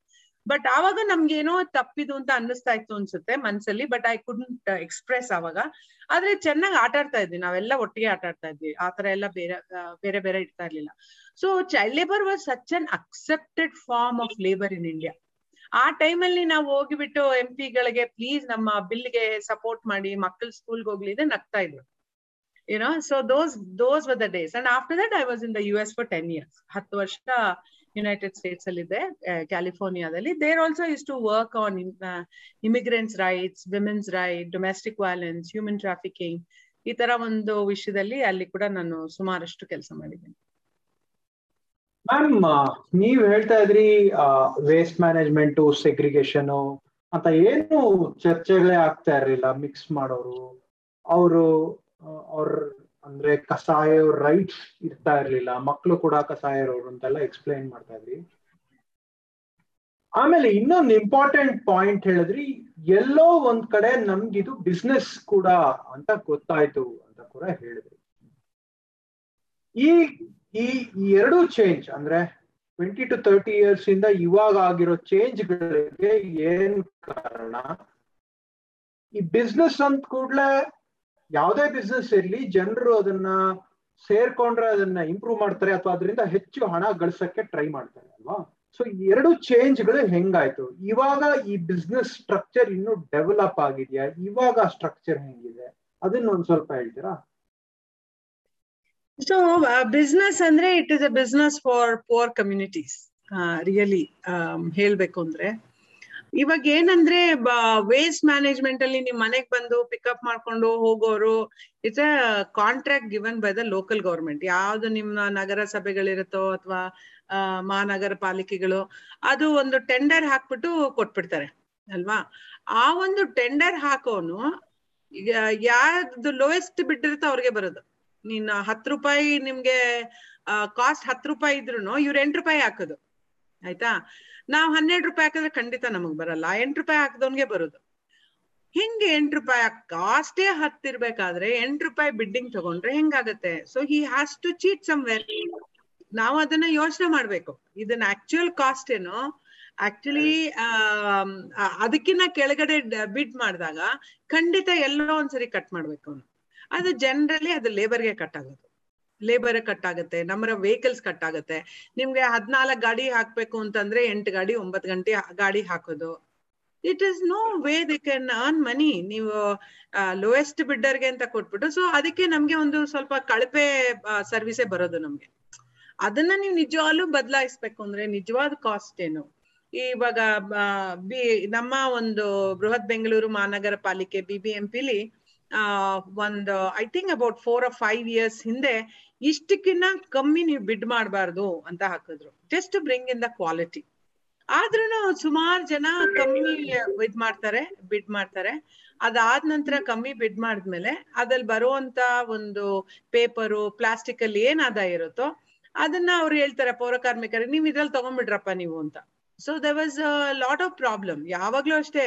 but ಆವಾಗ ನಮ್ಗೇನೋ ತಪ್ಪಿದು ಅಂತ ಅನ್ನಿಸ್ತಾ ಇತ್ತು ಅನ್ಸುತ್ತೆ ಮನ್ಸಲ್ಲಿ ಬಟ್ ಐ ಕುಡ್ಂಟ್ ಎಕ್ಸ್ಪ್ರೆಸ್ ಅವಾಗ ಆದ್ರೆ ಚೆನ್ನಾಗಿ ಆಟ ಆಡ್ತಾ ಇದ್ವಿ, ನಾವೆಲ್ಲ ಒಟ್ಟಿಗೆ ಆಟ ಆಡ್ತಾ ಇದ್ವಿ ಆತರ ಎಲ್ಲ ಬೇರೆ ಬೇರೆ ಬೇರೆ ಇರ್ತಾ ಇರ್ಲಿಲ್ಲ. So child labour was such an accepted form of labour in India ಆ ಟೈಮಲ್ಲಿ ನಾವು ಹೋಗಿಬಿಟ್ಟು ಎಂ ಪಿಗಳಿಗೆ ಪ್ಲೀಸ್ ನಮ್ಮ ಬಿಲ್ಗೆ ಸಪೋರ್ಟ್ ಮಾಡಿ, ಮಕ್ಕಳು ಸ್ಕೂಲ್ಗೆ ಹೋಗ್ಲಿ ಇದೆ ನಗ್ತಾ ಇದ್ರು. You know so those those were the days and after that I was in the U S for ten years ಹತ್ತು ವರ್ಷ ಯುನೈಟೆಡ್ ಸ್ಟೇಟ್ಸ್ ಅಲ್ಲಿ ಇದೆ ಕ್ಯಾಲಿಫೋರ್ನಿಯಾದಲ್ಲಿ there also is to work on immigrants rights women's right domestic violence human trafficking ಈ ತರ ಒಂದು ವಿಷಯದಲ್ಲಿ ಅಲ್ಲಿ ಕೂಡ ನಾನು ಸುಮಾರಷ್ಟು ಕೆಲಸ ಮಾಡಿದ್ದೀನಿ. ಮ್ಯಾಮ್ ನೀವ್ ಹೇಳ್ತಾ ಇದ್ರಿ ವೇಸ್ಟ್ ಮ್ಯಾನೇಜ್ಮೆಂಟ್ ಸೆಗ್ರಿಗೇಷನ್ ಅಂತ ಏನು ಚರ್ಚೆಗಳೇ ಆಗ್ತಾ ಇರ್ಲಿಲ್ಲ ಮಿಕ್ಸ್ ಮಾಡೋರು. ಅವರು ಅವ್ರ ಅಂದ್ರೆ ಕಸಾಯ ರೈಟ್ಸ್ ಇರ್ತಾ ಇರ್ಲಿಲ್ಲ. ಮಕ್ಕಳು ಕೂಡ ಕಸಾಯ ಇರೋರು ಅಂತೆಲ್ಲ ಎಕ್ಸ್ಪ್ಲೈನ್ ಮಾಡ್ತಾ ಇದ್ರಿ. ಆಮೇಲೆ ಇನ್ನೊಂದು ಇಂಪಾರ್ಟೆಂಟ್ ಪಾಯಿಂಟ್ ಹೇಳಿದ್ರಿ, ಎಲ್ಲೋ ಒಂದ್ ಕಡೆ ನಮ್ಗಿದು ಬಿಸ್ನೆಸ್ ಕೂಡ ಅಂತ ಗೊತ್ತಾಯ್ತು ಅಂತ ಕೂಡ ಹೇಳಿದ್ರಿ. ಈ ಈ ಎರಡು ಚೇಂಜ್ ಅಂದ್ರೆ ಟ್ವೆಂಟಿ ಟು ತರ್ಟಿ ಇಯರ್ಸ್ ಇಂದ ಇವಾಗ ಆಗಿರೋ ಚೇಂಜ್ ಗಳಿಗೆ ಏನ್ ಕಾರಣ? ಈ ಬಿಸ್ನೆಸ್ ಅಂತ ಕೂಡ್ಲೆ ಯಾವುದೇ ಬಿಸ್ನೆಸ್ ಇರ್ಲಿ ಜನರು ಅದನ್ನ ಸೇರ್ಕೊಂಡ್ರೆ ಅದನ್ನ ಇಂಪ್ರೂವ್ ಮಾಡ್ತಾರೆ ಅಥವಾ ಅದರಿಂದ ಹೆಚ್ಚು ಹಣ ಗಳಿಸಕ್ಕೆ ಟ್ರೈ ಮಾಡ್ತಾರೆ ಅಲ್ವಾ? ಸೊ ಎರಡು ಚೇಂಜ್ಗಳು ಹೆಂಗಾಯ್ತು? ಇವಾಗ ಈ ಬಿಸ್ನೆಸ್ ಸ್ಟ್ರಕ್ಚರ್ ಇನ್ನು ಡೆವಲಪ್ ಆಗಿದೆಯಾ? ಇವಾಗ ಸ್ಟ್ರಕ್ಚರ್ ಹೆಂಗಿದೆ? ಅದನ್ನ ಒಂದ್ ಸ್ವಲ್ಪ ಹೇಳ್ತೀರಾ? ಸೊ ಬಿಸ್ನೆಸ್ ಅಂದ್ರೆ it is a business for poor communities really ಹೇಳ್ಬೇಕು ಅಂದ್ರೆ ಇವಾಗ ಏನಂದ್ರೆ ವೇಸ್ಟ್ ಮ್ಯಾನೇಜ್ಮೆಂಟ್ ಅಲ್ಲಿ ನಿಮ್ ಮನೆಗ್ ಬಂದು ಪಿಕಪ್ ಮಾಡ್ಕೊಂಡು ಹೋಗೋರು it's a contract given by the local government ಯಾವ್ದು ನಿಮ್ಮ ನಗರ ಸಭೆಗಳಿರುತ್ತೋ ಅಥವಾ ಮಹಾನಗರ ಪಾಲಿಕೆಗಳು ಅದು ಒಂದು ಟೆಂಡರ್ ಹಾಕ್ಬಿಟ್ಟು ಕೊಟ್ಬಿಡ್ತಾರೆ, ಅಲ್ವಾ? ಆ ಒಂದು ಟೆಂಡರ್ ಹಾಕೋನು ಯಾರ್ದು ಲೋಯೆಸ್ಟ್ ಬಿಟ್ಟಿರುತ್ತೋ ಅವ್ರಿಗೆ ಬರೋದು. ನೀನ್ ಹತ್ತು ರೂಪಾಯಿ ನಿಮ್ಗೆ ಕಾಸ್ಟ್ ಹತ್ತು ರೂಪಾಯಿ ಇದ್ರು ಇವ್ರು ಎಂಟು ರೂಪಾಯಿ ಹಾಕೋದು. ಆಯ್ತಾ? ನಾವ್ ಹನ್ನೆರಡು ರೂಪಾಯಿ ಹಾಕಿದ್ರೆ ಖಂಡಿತ ನಮಗ್ ಬರಲ್ಲ. ಎಂಟ್ ರೂಪಾಯಿ ಹಾಕಿದವನ್ಗೆ ಬರುದು. ಹಿಂಗೆ ಎಂಟ್ ರೂಪಾಯಿ ಕಾಸ್ಟೇ ಹತ್ತಿರ್ಬೇಕಾದ್ರೆ ಎಂಟ್ ರೂಪಾಯಿ ಬಿಡ್ಡಿಂಗ್ ತಗೊಂಡ್ರೆ ಹೆಂಗಾಗತ್ತೆ? So he has to cheat somewhere ನಾವು ಅದನ್ನ ಯೋಚನೆ ಮಾಡ್ಬೇಕು. ಇದನ್ನ ಆಕ್ಚುಯಲ್ ಕಾಸ್ಟ್ ಏನು? ಆಕ್ಚುಲಿ ಅದಕ್ಕಿನ್ನ ಕೆಳಗಡೆ ಬಿಡ್ ಮಾಡಿದಾಗ ಖಂಡಿತ ಎಲ್ಲೋ ಒಂದ್ಸರಿ ಕಟ್ ಮಾಡ್ಬೇಕು ಅವನು. ಅದು ಜನರಲಿ ಅದು ಲೇಬರ್ಗೆ ಕಟ್ ಆಗೋದು. ಲೇಬರ್ ಕಟ್ ಆಗುತ್ತೆ ನಮ್ಮರ ವೆಹಿಕಲ್ಸ್ ಕಟ್ ಆಗುತ್ತೆ ನಿಮ್ಗೆ ಹದ್ನಾಲ್ಕು ಗಾಡಿ ಹಾಕ್ಬೇಕು ಅಂತಂದ್ರೆ ಎಂಟು ಗಾಡಿ ಒಂಬತ್ತು ಗಂಟೆ ಗಾಡಿ ಹಾಕೋದು. It is no way they can earn money ನೀವು ಲೋಯೆಸ್ಟ್ ಬಿಡ್ಡರ್ಗೆ ಅಂತ ಕೊಟ್ಬಿಟ್ಟು ಸೊ ಅದಕ್ಕೆ ನಮ್ಗೆ ಒಂದು ಸ್ವಲ್ಪ ಕಳಪೆ ಸರ್ವಿಸೇ ಬರೋದು ನಮ್ಗೆ. ಅದನ್ನ ನೀವು ನಿಜವಾಗ್ಲೂ ಬದಲಾಯಿಸ್ಬೇಕು ಅಂದ್ರೆ ನಿಜವಾದ ಕಾಸ್ಟ್ ಏನು? ಇವಾಗ ಬಿ, ನಮ್ಮ ಒಂದು ಬೃಹತ್ ಬೆಂಗಳೂರು ಮಹಾನಗರ ಪಾಲಿಕೆ ಬಿ ಬಿ ಎಂ ಪಿಲಿ ಒಂದು I think about four or five years ಹಿಂದೆ ಇಷ್ಟಕ್ಕಿನ್ನ ಕಮ್ಮಿ ನೀವು ಬಿಡ್ ಮಾಡಬಾರ್ದು ಅಂತ ಹಾಕಿದ್ರು. Just bring in the quality ಆದ್ರೂ ಸುಮಾರು ಜನ ಕಮ್ಮಿ ಇದ್ ಮಾಡ್ತಾರೆ ಬಿಡ್ ಮಾಡ್ತಾರೆ. ಅದಾದ ನಂತರ ಕಮ್ಮಿ ಬಿಡ್ ಮಾಡಿದ್ಮೇಲೆ ಅದ್ರಲ್ಲಿ ಬರುವಂತ ಒಂದು ಪೇಪರು ಪ್ಲಾಸ್ಟಿಕ್ ಅಲ್ಲಿ ಏನ್ ಇರುತ್ತೋ ಅದನ್ನ ಅವ್ರು ಹೇಳ್ತಾರೆ, ಪೌರ ಕಾರ್ಮಿಕರಿಗೆ ನೀವ್ ಇದ್ರಲ್ಲಿ ತಗೊಂಡ್ಬಿಡ್ರಪ್ಪ ನೀವು ಅಂತ. So there was lot of problem ಯಾವಾಗ್ಲೂ ಅಷ್ಟೇ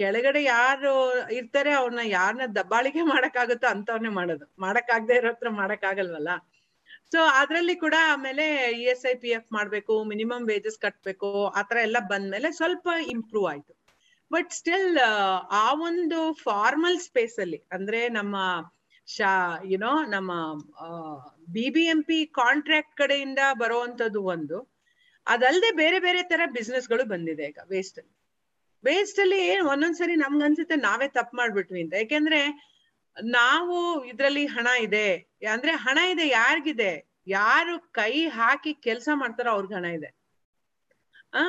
ಕೆಳಗಡೆ ಯಾರು ಇರ್ತಾರೆ ಅವ್ರನ್ನ ಯಾರನ್ನ ದಬ್ಬಾಳಿಕೆ ಮಾಡಕ್ಕಾಗುತ್ತೋ ಅಂತವ್ರನ್ನೇ ಮಾಡೋದು. ಮಾಡಕ್ ಆಗದೆ ಇರೋ ಹತ್ರ ಮಾಡಕ್ಕಾಗಲ್ವಲ್ಲ? ಸೊ ಅದ್ರಲ್ಲಿ ಕೂಡ ಆಮೇಲೆ E S I P F ಮಾಡ್ಬೇಕು ಮಿನಿಮಮ್ ವೇಜಸ್ ಕಟ್ಬೇಕು ಆತರ ಎಲ್ಲ ಬಂದ್ಮೇಲೆ ಸ್ವಲ್ಪ ಇಂಪ್ರೂವ್ ಆಯ್ತು. ಬಟ್ ಸ್ಟಿಲ್ ಆ ಒಂದು ಫಾರ್ಮಲ್ ಸ್ಪೇಸ್ ಅಲ್ಲಿ, ಅಂದ್ರೆ ನಮ್ಮ ಶಾ ಯುನೋ ನಮ್ಮ B B M P contract ಕಡೆಯಿಂದ ಬರುವಂತದ್ದು ಒಂದು ಅದಲ್ಲದೆ ಬೇರೆ ಬೇರೆ ತರ ಬಿಸ್ನೆಸ್ಗಳು ಬಂದಿದೆ ಈಗ ವೇಸ್ಟ್ ವೇಸ್ಟ್ ಅಲ್ಲಿ ಒಂದೊಂದ್ಸರಿ ನಮ್ಗೆ ಅನ್ಸುತ್ತೆ ನಾವೇ ತಪ್ಪು ಮಾಡ್ಬಿಟ್ವಿ ಅಂತ. ಯಾಕೆಂದ್ರೆ ನಾವು ಇದ್ರಲ್ಲಿ ಹಣ ಇದೆ. ಅಂದ್ರೆ ಹಣ ಇದೆ, ಯಾರಿಗಿದೆ? ಯಾರು ಕೈ ಹಾಕಿ ಕೆಲಸ ಮಾಡ್ತಾರೋ ಅವ್ರಿಗೆ ಹಣ ಇದೆ. ಆ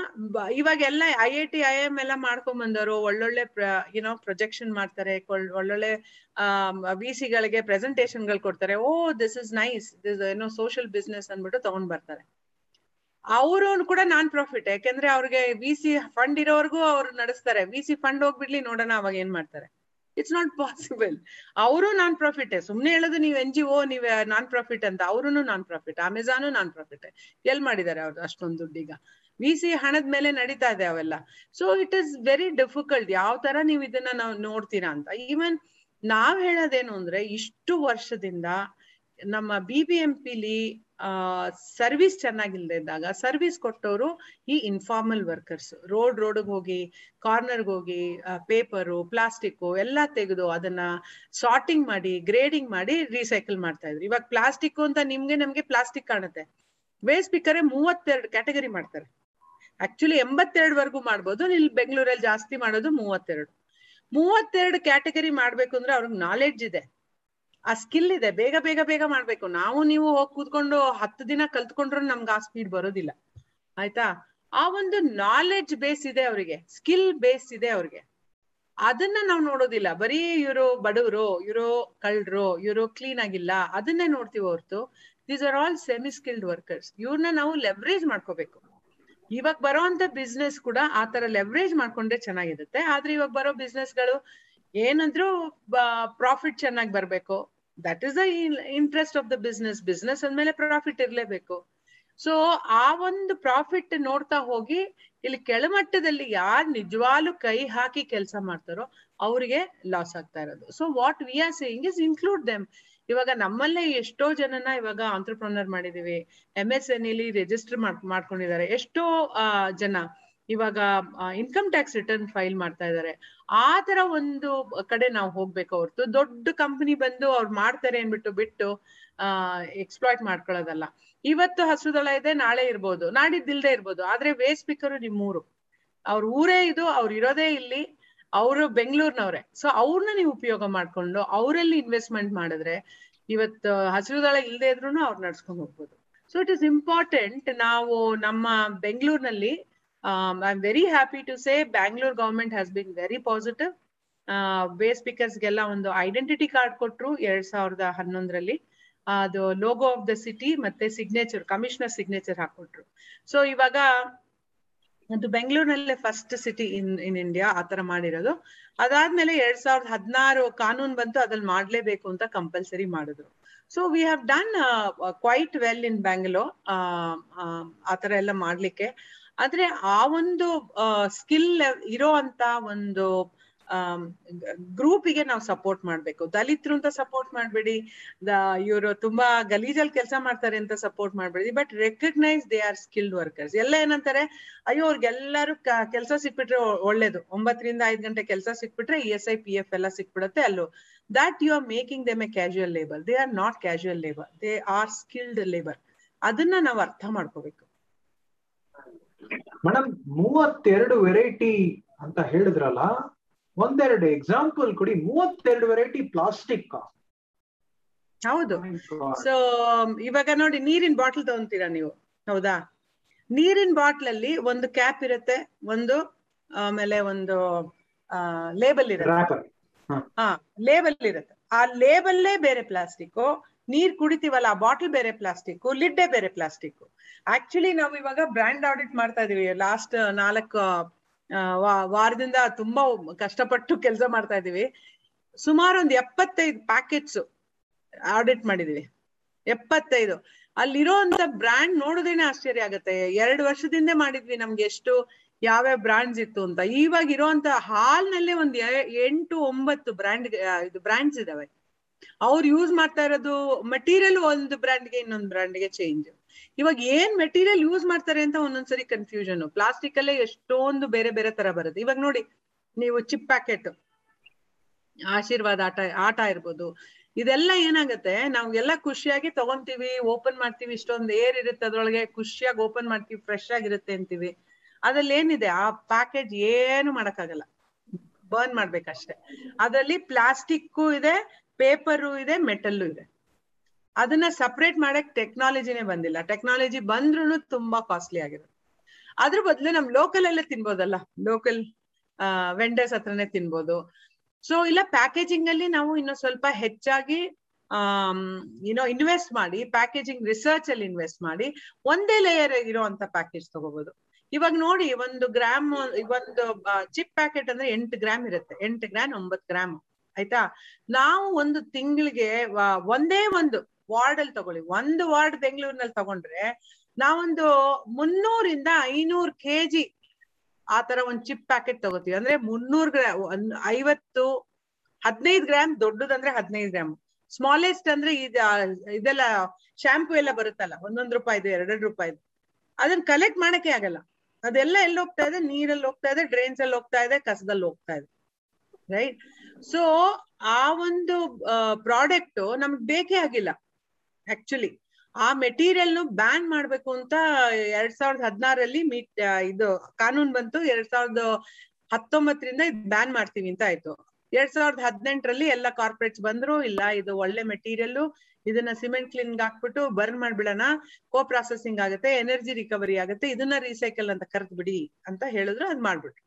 ಇವಾಗೆಲ್ಲ I I T I M ಎಲ್ಲ ಮಾಡ್ಕೊಂಡ್ ಬಂದವರು ಒಳ್ಳೊಳ್ಳೆ ಏನೋ ಪ್ರೊಜೆಕ್ಷನ್ ಮಾಡ್ತಾರೆ ಒಳ್ಳೊಳ್ಳೆ ವಿ ಸಿಗಳಿಗೆ ಪ್ರೆಸೆಂಟೇಶನ್ಗಳು ಕೊಡ್ತಾರೆ. Oh this is nice this ಏನೋ ಸೋಷಿಯಲ್ ಬಿಸ್ನೆಸ್ ಅಂದ್ಬಿಟ್ಟು ತಗೊಂಡ್ ಬರ್ತಾರೆ. ಅವರು ಕೂಡ ನಾನ್ ಪ್ರಾಫಿಟ್, ಯಾಕೆಂದ್ರೆ ಅವ್ರಿಗೆ ವಿ ಸಿ ಫಂಡ್ ಇರೋವರೆಗೂ ಅವ್ರು ನಡೆಸ್ತಾರೆ. ವಿ ಸಿ ಫಂಡ್ ಹೋಗ್ಬಿಡ್ಲಿ, ನೋಡೋಣ ಅವಾಗ ಏನ್ ಮಾಡ್ತಾರೆ. ಇಟ್ಸ್ ನಾಟ್ ಪಾಸಿಬಲ್ ಅವರು ನಾನ್ ಪ್ರಾಫಿಟ್. ಸುಮ್ನೆ ಹೇಳೋದು ನೀವು ಎನ್ ಜಿ ಒ ನೀವ್ ನಾನ್ ಪ್ರಾಫಿಟ್ ಅಂತ. ಅವರು non profit Amazon non profit. L ಮಾಡಿದ್ದಾರೆ ಅವ್ರು ಅಷ್ಟೊಂದು ದುಡ್ಡೀಗ? ವಿ ಸಿ ಹಣದ ಮೇಲೆ ನಡೀತಾ ಇದೆ ಅವೆಲ್ಲ. So it is very difficult ಯಾವ ತರ ನೀವು ಇದನ್ನ ನಾವು ನೋಡ್ತೀರಾ ಅಂತ. ಈವನ್ ನಾವ್ ಹೇಳೋದೇನು ಅಂದ್ರೆ, ಇಷ್ಟು ವರ್ಷದಿಂದ ನಮ್ಮ ಬಿ ಬಿ ಸರ್ವಿಸ್ ಚೆನ್ನಾಗಿಲ್ದೇ ಇದ್ದಾಗ ಸರ್ವಿಸ್ ಕೊಟ್ಟವರು ಈ ಇನ್ಫಾರ್ಮಲ್ ವರ್ಕರ್ಸ್ ರೋಡ್ ರೋಡ್ಗೆ ಹೋಗಿ ಕಾರ್ನರ್ಗೆ ಹೋಗಿ ಪೇಪರು ಪ್ಲಾಸ್ಟಿಕ್ಕು ಎಲ್ಲ ತೆಗೆದು ಅದನ್ನ ಸಾರ್ಟಿಂಗ್ ಮಾಡಿ ಗ್ರೇಡಿಂಗ್ ಮಾಡಿ ರೀಸೈಕಲ್ ಮಾಡ್ತಾ ಇದ್ರು. ಇವಾಗ ಪ್ಲಾಸ್ಟಿಕ್ ಅಂತ ನಿಮ್ಗೆ ನಮ್ಗೆ ಪ್ಲಾಸ್ಟಿಕ್ ಕಾಣುತ್ತೆ. ವೇಸ್ಟ್ ಪಿಕ್ಕರೆ ಮೂವತ್ತೆರಡು ಕ್ಯಾಟಗರಿ ಮಾಡ್ತಾರೆ. ಆಕ್ಚುಲಿ ಎಂಬತ್ತೆರಡು ವರ್ಗು ಮಾಡ್ಬೋದು ಇಲ್ಲಿ ಬೆಂಗಳೂರಲ್ಲಿ ಜಾಸ್ತಿ ಮಾಡೋದು ಮೂವತ್ತೆರಡು. ಮೂವತ್ತೆರಡು ಕ್ಯಾಟಗರಿ ಮಾಡ್ಬೇಕು ಅಂದ್ರೆ ಅವ್ರಿಗೆ ನಾಲೆಡ್ಜ್ ಇದೆ. ಆ ಸ್ಕಿಲ್ ಇದೆ. ಬೇಗ ಬೇಗ ಬೇಗ ಮಾಡ್ಬೇಕು. ನಾವು ನೀವು ಹೋಗಿ ಕೂತ್ಕೊಂಡು ಹತ್ತು ದಿನ ಕಲ್ತ್ಕೊಂಡ್ರು ನಮ್ಗೆ ಆ ಸ್ಪೀಡ್ ಬರೋದಿಲ್ಲ. ಆಯ್ತಾ? ಆ ಒಂದು ನಾಲೆಡ್ಜ್ ಬೇಸ್ ಇದೆ ಅವ್ರಿಗೆ. ಸ್ಕಿಲ್ ಬೇಸ್ ಇದೆ ಅವ್ರಿಗೆ. ಅದನ್ನ ನಾವು ನೋಡೋದಿಲ್ಲ. ಬರೀ ಇವರು ಬಡವರು, ಇವರು ಕಳ್ರು, ಇವರು ಕ್ಲೀನ್ ಆಗಿಲ್ಲ. ಅದನ್ನೇ ನೋಡ್ತೀವಿ ಹೊರ್ತು. These are all semi skilled workers ಇವ್ರನ್ನ ನಾವು ಲೆವರೇಜ್ ಮಾಡ್ಕೋಬೇಕು. ಇವಾಗ ಬರೋಂತ ಬಿಸ್ನೆಸ್ ಕೂಡ ಆ ತರ ಲೆವರೇಜ್ ಮಾಡ್ಕೊಂಡ್ರೆ ಚೆನ್ನಾಗಿರುತ್ತೆ. ಆದ್ರೆ ಇವಾಗ ಬರೋ ಬಿಸ್ನೆಸ್ಗಳು ಏನಂದ್ರು ಪ್ರಾಫಿಟ್ ಚೆನ್ನಾಗಿ ಬರ್ಬೇಕು. That is the interest of the business business ಅಂದ್ಮೇಲೆ ಪ್ರಾಫಿಟ್ ಇರ್ಲೇಬೇಕು. ಸೊ ಆ ಒಂದು ಪ್ರಾಫಿಟ್ ನೋಡ್ತಾ ಹೋಗಿ, ಇಲ್ಲಿ ಕೆಳಮಟ್ಟದಲ್ಲಿ ಯಾರು ನಿಜವಾಗ್ಲು ಕೈ ಹಾಕಿ ಕೆಲಸ ಮಾಡ್ತಾರೋ, ಅವ್ರಿಗೆ ಲಾಸ್ ಆಗ್ತಾ ಇರೋದು. So what we are saying is include them ಇವಾಗ ನಮ್ಮಲ್ಲೇ ಎಷ್ಟೋ ಜನನ ಇವಾಗ ಆಂಟ್ರಪ್ರನರ್ ಮಾಡಿದೀವಿ. ಎಂ ಎಸ್ ಎನ್ ಇಲ್ಲಿ ರಿಜಿಸ್ಟರ್ ಮಾಡ್ಕೊಂಡಿದ್ದಾರೆ. ಎಷ್ಟೋ ಜನ. ಇವಾಗ ಇನ್ಕಮ್ ಟ್ಯಾಕ್ಸ್ ರಿಟರ್ನ್ ಫೈಲ್ ಮಾಡ್ತಾ ಇದ್ದಾರೆ ಆ ತರ ಒಂದು ಕಡೆ ನಾವು ಹೋಗ್ಬೇಕು ಹೊರತು. ದೊಡ್ಡ ಕಂಪನಿ ಬಂದು ಅವ್ರು ಮಾಡ್ತಾರೆ ಅನ್ಬಿಟ್ಟು ಬಿಟ್ಟು ಎಕ್ಸ್ಪ್ಲಾಯ್ಟ್ ಮಾಡ್ಕೊಳ್ಳೋದಲ್ಲ. ಇವತ್ತು ಹಸುದಳ ಇದೆ, ನಾಳೆ ಇರ್ಬೋದು. ನಾಡಿದ್ದಿಲ್ದೇ ಇರ್ಬೋದು. ಆದ್ರೆ ವೇಸ್ಟ್ ನಿಮ್ ನಿಮ್ಮೂರು. ಅವ್ರ ಊರೇ ಇದು, ಅವ್ರು ಇರೋದೇ ಇಲ್ಲಿ. ಅವರು ಬೆಂಗಳೂರಿನವ್ರೆ. ಸೊ ಅವ್ರನ್ನ ನೀವು ಉಪಯೋಗ ಮಾಡ್ಕೊಂಡು, ಅವರಲ್ಲಿ ಇನ್ವೆಸ್ಟ್ಮೆಂಟ್ ಮಾಡಿದ್ರೆ ಇವತ್ತು ಹಸಿರು ದಳ ಇಲ್ಲದೆ ಇದ್ರು ಅವ್ರು ನಡ್ಸ್ಕೊಂಡು ಹೋಗ್ಬೋದು. ಸೊ ಇಟ್ ಇಸ್ ಇಂಪಾರ್ಟೆಂಟ್ ನಾವು ನಮ್ಮ ಬೆಂಗಳೂರಿನಲ್ಲಿ I am very happy to say Bangalore government has been very positive base ಸ್ಪೀಕರ್ಸ್ಗೆಲ್ಲ ಒಂದು ಐಡೆಂಟಿಟಿ ಕಾರ್ಡ್ ಕೊಟ್ರು ಎರಡ್ ಸಾವಿರದ ಹನ್ನೊಂದರಲ್ಲಿ. ಅದು ಲೋಗೋ ಆಫ್ ದ ಸಿಟಿ ಮತ್ತೆ ಸಿಗ್ನೇಚರ್ ಕಮಿಷನರ್ ಸಿಗ್ನೇಚರ್ ಹಾಕೊಟ್ರು. ಸೊ ಇವಾಗ ಅದು ಬೆಂಗಳೂರಿನಲ್ಲೇ first city in in India ಆತರ ಮಾಡಿರೋದು. ಅದಾದ್ಮೇಲೆ ಎರಡ್ ಸಾವಿರದ ಹದಿನಾರು ಕಾನೂನು ಬಂತು, ಅದ್ರಲ್ಲಿ ಮಾಡ್ಲೇಬೇಕು ಅಂತ ಕಂಪಲ್ಸರಿ ಮಾಡಿದ್ರು. So we have done quite well in Bangalore ಆತರ ಎಲ್ಲ ಮಾಡ್ಲಿಕ್ಕೆ. ಆದ್ರೆ ಆ ಒಂದು ಸ್ಕಿಲ್ ಇರೋ ಅಂತ ಒಂದು ಗ್ರೂಪಿಗೆ ನಾವು ಸಪೋರ್ಟ್ ಮಾಡ್ಬೇಕು. ದಲಿತರು ಅಂತ ಸಪೋರ್ಟ್ ಮಾಡ್ಬೇಡಿ. ಇವರು ತುಂಬಾ ಗಲೀಜಲ್ಲಿ ಕೆಲಸ ಮಾಡ್ತಾರೆ ಅಂತ ಸಪೋರ್ಟ್ ಮಾಡ್ಬೇಡಿ. But recognise they are skilled workers ಎಲ್ಲ ಏನಂತಾರೆ, ಅಯ್ಯೋ, ಅವ್ರಿಗೆಲ್ಲರೂ ಕೆಲಸ ಸಿಕ್ಬಿಟ್ರೆ ಒಳ್ಳೇದು. ಒಂಬತ್ತರಿಂದ ಐದು ಗಂಟೆ ಕೆಲಸ ಸಿಕ್ಬಿಟ್ರೆ E S I P F ಎಲ್ಲ ಸಿಕ್ಬಿಡುತ್ತೆ ಅಲ್ಲೂ. That you are making them a casual labour they are not casual labour they are skilled labour ಅದನ್ನ ನಾವು ಅರ್ಥ ಮಾಡ್ಕೋಬೇಕು. ಮೇಡಮ್ ಮೂವತ್ತೆರಡು ವೆರೈಟಿ ಅಂತ ಹೇಳಿದ್ರಲ್ಲ ಒಂದೆರಡು ಎಕ್ಸಾಂಪಲ್ ಕೊಡಿ. ಮೂವತ್ತೆರಡು ವೆರೈಟಿ ಪ್ಲಾಸ್ಟಿಕ್ ಹೌದು. ಸೊ ಇವಾಗ ನೋಡಿ ನೀರಿನ ಬಾಟಲ್ ತಗೊಂತೀರಾ ನೀವು? ಹೌದಾ? ನೀರಿನ ಬಾಟ್ಲ್ ಅಲ್ಲಿ ಒಂದು ಕ್ಯಾಪ್ ಇರುತ್ತೆ ಒಂದು ಆಮೇಲೆ ಒಂದು ಲೇಬಲ್ ಇರುತ್ತೆ. ಹಾ. ಲೇಬಲ್ ಇರುತ್ತೆ. ಆ ಲೇಬಲ್ಲೇ ಬೇರೆ ಪ್ಲಾಸ್ಟಿಕ್ ನೀರ್ ಕುಡಿತೀವಲ್ಲ, ಆ ಬಾಟಲ್ ಬೇರೆ ಪ್ಲಾಸ್ಟಿಕ್ ಲಿಡ್ಡೆ ಬೇರೆ ಪ್ಲಾಸ್ಟಿಕ್ ಆಕ್ಚುಲಿ ನಾವು ಇವಾಗ ಬ್ರ್ಯಾಂಡ್ ಆಡಿಟ್ ಮಾಡ್ತಾ ಇದೀವಿ. ಲಾಸ್ಟ್ ನಾಲ್ಕು ವಾರದಿಂದ ತುಂಬಾ ಕಷ್ಟಪಟ್ಟು ಕೆಲಸ ಮಾಡ್ತಾ ಇದೀವಿ. ಸುಮಾರು ಒಂದ್ ಎಪ್ಪತ್ತೈದು ಪ್ಯಾಕೆಟ್ಸ್ ಆಡಿಟ್ ಮಾಡಿದೀವಿ. ಎಪ್ಪತ್ತೈದು. ಅಲ್ಲಿರೋಂತ ಬ್ರ್ಯಾಂಡ್ ನೋಡೋದೇನೆ ಆಶ್ಚರ್ಯ ಆಗತ್ತೆ. ಎರಡು ವರ್ಷದಿಂದ ಮಾಡಿದ್ವಿ ನಮ್ಗೆ ಎಷ್ಟು, ಯಾವ್ಯಾವ ಬ್ರ್ಯಾಂಡ್ಸ್ ಇತ್ತು ಅಂತ. ಇವಾಗ ಇರೋಂತ ಹಾಲ್ನಲ್ಲೇ ಒಂದ್ ಎಂಟು, ಒಂಬತ್ತು ಬ್ರ್ಯಾಂಡ್ ಇದು ಬ್ರ್ಯಾಂಡ್ಸ್ ಇದಾವೆ. ಅವ್ರು ಯೂಸ್ ಮಾಡ್ತಾ ಇರೋದು ಮೆಟೀರಿಯಲ್ ಒಂದು ಬ್ರ್ಯಾಂಡ್ಗೆ ಇನ್ನೊಂದು ಬ್ರ್ಯಾಂಡ್ಗೆ ಚೇಂಜ್ ಇವಾಗ ಏನ್ ಮೆಟೀರಿಯಲ್ ಯೂಸ್ ಮಾಡ್ತಾರೆ ಅಂತ ಒಂದೊಂದ್ಸರಿ ಕನ್ಫ್ಯೂಷನ್ ಪ್ಲಾಸ್ಟಿಕ್ ಅಲ್ಲೇ ಎಷ್ಟೊಂದು ಬೇರೆ ಬೇರೆ ತರ ಬರುತ್ತೆ. ಇವಾಗ ನೋಡಿ, ನೀವು ಚಿಪ್ ಪ್ಯಾಕೆಟ್ ಆಶೀರ್ವಾದ ಆಟ ಆಟ ಇರ್ಬೋದು. ಇದೆಲ್ಲ ಏನಾಗತ್ತೆ ನಾವ್ಗೆಲ್ಲ ಖುಷಿಯಾಗಿ ತಗೊಂತೀವಿ ಓಪನ್ ಮಾಡ್ತೀವಿ, ಇಷ್ಟೊಂದು ಏರ್ ಇರುತ್ತೆ, ಅದ್ರೊಳಗೆ ಖುಷಿಯಾಗಿ ಓಪನ್ ಮಾಡ್ತೀವಿ ಫ್ರೆಶ್ ಆಗಿರುತ್ತೆ ಅಂತೀವಿ. ಅದ್ರಲ್ಲಿ ಏನಿದೆ ಆ ಪ್ಯಾಕೇಜ್ ಏನು ಮಾಡಕ್ಕಾಗಲ್ಲ. ಬರ್ನ್ ಮಾಡ್ಬೇಕಷ್ಟೆ. ಅದ್ರಲ್ಲಿ ಪ್ಲಾಸ್ಟಿಕ್ ಇದೆ ಪೇಪರು ಇದೆ, ಮೆಟಲ್ಲು ಇದೆ. ಅದನ್ನ ಸಪರೇಟ್ ಮಾಡಕ್ ಟೆಕ್ನಾಲಜಿನೇ ಬಂದಿಲ್ಲ. ಟೆಕ್ನಾಲಜಿ ಬಂದ್ರು ತುಂಬಾ ಕಾಸ್ಟ್ಲಿ ಆಗಿರುತ್ತೆ ಅದ್ರ ಬದಲು ನಮ್ ಲೋಕಲ್ ಅಲ್ಲೇ ತಿನ್ಬೋದಲ್ಲ? ಲೋಕಲ್ ವೆಂಡರ್ಸ್ ಹತ್ರನೇ ತಿನ್ಬೋದು. ಸೊ ಇಲ್ಲ ಪ್ಯಾಕೇಜಿಂಗ್ ಅಲ್ಲಿ ನಾವು ಇನ್ನು ಸ್ವಲ್ಪ ಹೆಚ್ಚಾಗಿ ಏನೋ ಇನ್ವೆಸ್ಟ್ ಮಾಡಿ ಪ್ಯಾಕೇಜಿಂಗ್ ರಿಸರ್ಚ್ ಅಲ್ಲಿ ಇನ್ವೆಸ್ಟ್ ಮಾಡಿ, ಒಂದೇ ಲೇಯರ್ ಇರುವಂತ ಪ್ಯಾಕೇಜ್ ತಗೋಬಹುದು ಇವಾಗ ನೋಡಿ, ಒಂದು ಗ್ರಾಮ್ ಒಂದು ಚಿಪ್ ಪ್ಯಾಕೆಟ್ ಅಂದ್ರೆ ಎಂಟು ಗ್ರಾಮ್ ಇರುತ್ತೆ. ಎಂಟು ಗ್ರಾಮ್ ಒಂಬತ್ತು ಗ್ರಾಮ್. ಆಯ್ತಾ? ನಾವು ಒಂದು ತಿಂಗಳಿಗೆ ಒಂದೇ ಒಂದು ವಾರ್ಡ್ ಅಲ್ಲಿ ತಗೊಳ್ಳಿ. ಒಂದು ವಾರ್ಡ್ ಬೆಂಗಳೂರಿನಲ್ಲಿ ತಗೊಂಡ್ರೆ ನಾವೊಂದು ಮುನ್ನೂರಿಂದ ಐನೂರು ಕೆಜಿ ಆ ತರ ಒಂದ್ ಚಿಪ್ ಪ್ಯಾಕೆಟ್ ತಗೋತೀವಿ. ಅಂದ್ರೆ ಮುನ್ನೂರ್ ಗ್ರಾಮ್ ಐವತ್ತು, ಹದಿನೈದು ಗ್ರಾಮ್ ದೊಡ್ಡದಂದ್ರೆ ಹದಿನೈದು ಗ್ರಾಮ್. ಸ್ಮಾಲೆಸ್ಟ್ ಅಂದ್ರೆ ಇದೆಲ್ಲ ಶಾಂಪೂ ಎಲ್ಲ ಬರುತ್ತಲ್ಲ, ಒಂದೊಂದ್ ರೂಪಾಯಿದು, ಎರಡೆರಡು ರೂಪಾಯಿದು. ಅದನ್ನ ಕಲೆಕ್ಟ್ ಮಾಡಕ್ಕೆ ಆಗಲ್ಲ. ಅದೆಲ್ಲ ಎಲ್ಲಿ ಹೋಗ್ತಾ ಇದೆ, ನೀರಲ್ಲಿ ಹೋಗ್ತಾ ಇದೆ ಡ್ರೈನ್ಸ್ ಅಲ್ಲಿ ಹೋಗ್ತಾ ಇದೆ, ಕಸದಲ್ಲಿ ಹೋಗ್ತಾ ಇದೆ. ರೈಟ್ ಸೊ ಆ ಒಂದು ಪ್ರಾಡಕ್ಟ್ ನಮ್ಗೆ ಬೇಕೇ ಆಗಿಲ್ಲ ಆಕ್ಚುಲಿ ಆ ಮೆಟೀರಿಯಲ್ ಬ್ಯಾನ್ ಮಾಡ್ಬೇಕು ಅಂತ ಎರಡ್ ಸಾವಿರದ ಹದಿನಾರಲ್ಲಿ ಮೀಟ್ ಇದು ಕಾನೂನ್ ಬಂತು. ಎರಡ್ ಸಾವಿರದ ಹತ್ತೊಂಬತ್ತರಿಂದ ಇದು ಬ್ಯಾನ್ ಮಾಡ್ತೀವಿ ಅಂತ ಆಯ್ತು. ಎರಡ್ ಸಾವಿರದ ಹದಿನೆಂಟರಲ್ಲಿ ಎಲ್ಲ ಕಾರ್ಪೊರೇಟ್ಸ್ ಬಂದ್ರು, ಇಲ್ಲ, ಇದು ಒಳ್ಳೆ ಮೆಟೀರಿಯಲ್ ಇದನ್ನ ಸಿಮೆಂಟ್ ಕ್ಲೀನ್ ಹಾಕ್ಬಿಟ್ಟು ಬರ್ನ್ ಮಾಡ್ಬಿಡೋಣ ಕೋ ಪ್ರಾಸೆಸಿಂಗ್ ಆಗುತ್ತೆ ಎನರ್ಜಿ ರಿಕವರಿ ಆಗುತ್ತೆ, ಇದನ್ನ ರೀಸೈಕಲ್ ಅಂತ ಕರೆದ್ ಬಿಡಿ ಅಂತ ಹೇಳಿದ್ರು, ಅದ್ ಮಾಡ್ಬಿಟ್ರು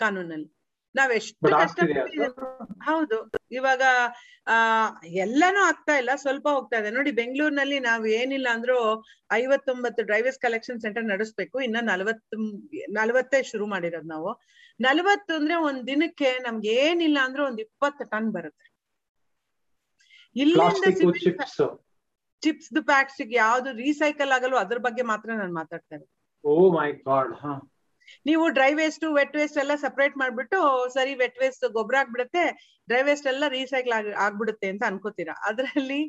ಕಾನೂನಲ್ಲಿ. ನಾವೆಷ್ಟು ಕಷ್ಟಪಟ್ಟಿದ್ದೀವಿ ಹೌದು. ಇವಾಗ ಆ ಎಲ್ಲಾನು ಆಗ್ತಾ ಇಲ್ಲ ಸ್ವಲ್ಪ ಹೋಗ್ತಾ ಇದೆ. ನೋಡಿ ಬೆಂಗಳೂರಿನಲ್ಲಿ ನಾವ್ ಏನಿಲ್ಲ ಅಂದ್ರೂ ಐವತ್ತೊಂಬತ್ತು ಡ್ರೈವರ್ಸ್ ಕಲೆಕ್ಷನ್ ಸೆಂಟರ್ ನಡೆಸ್ಬೇಕು. ಇನ್ನ ನಲವತ್ ನಲವತ್ತೇ ಶುರು ಮಾಡಿರೋದು ನಾವು. ನಲವತ್ತು ಅಂದ್ರೆ ಒಂದ್ ದಿನಕ್ಕೆ ನಮ್ಗೆ ಏನಿಲ್ಲ ಅಂದ್ರೆ ಒಂದ್ ಇಪ್ಪತ್ತು ಟನ್ ಬರುತ್ತೆ. ಇಲ್ಲಿಂದ ಚಿಪ್ಸ್ ಪ್ಯಾಕ್ಸ್ ಯಾವ್ದು ರೀಸೈಕಲ್ ಆಗಲ್ಲ ಅದ್ರ ಬಗ್ಗೆ ಮಾತ್ರ ನಾನು ಮಾತಾಡ್ತಾ ಇರೋದು. ಓ ಮೈ ಗಾಡ್ ಹಾ. ನೀವು ಡ್ರೈ ವೇಸ್ಟ್ ವೆಟ್ ವೇಸ್ಟ್ ಎಲ್ಲ ಸಪರೇಟ್ ಮಾಡ್ಬಿಟ್ಟು ಸರಿ ವೆಟ್ ವೇಸ್ಟ್ ಗೊಬ್ಬರ ಆಗ್ಬಿಡುತ್ತೆ ಡ್ರೈ ವೇಸ್ಟ್ ಎಲ್ಲ ರೀಸೈಕಲ್ ಆಗ್, ಆಗ್ಬಿಡುತ್ತೆ ಅಂತ ಅನ್ಕೋತೀರಾ? ಅದ್ರಲ್ಲಿ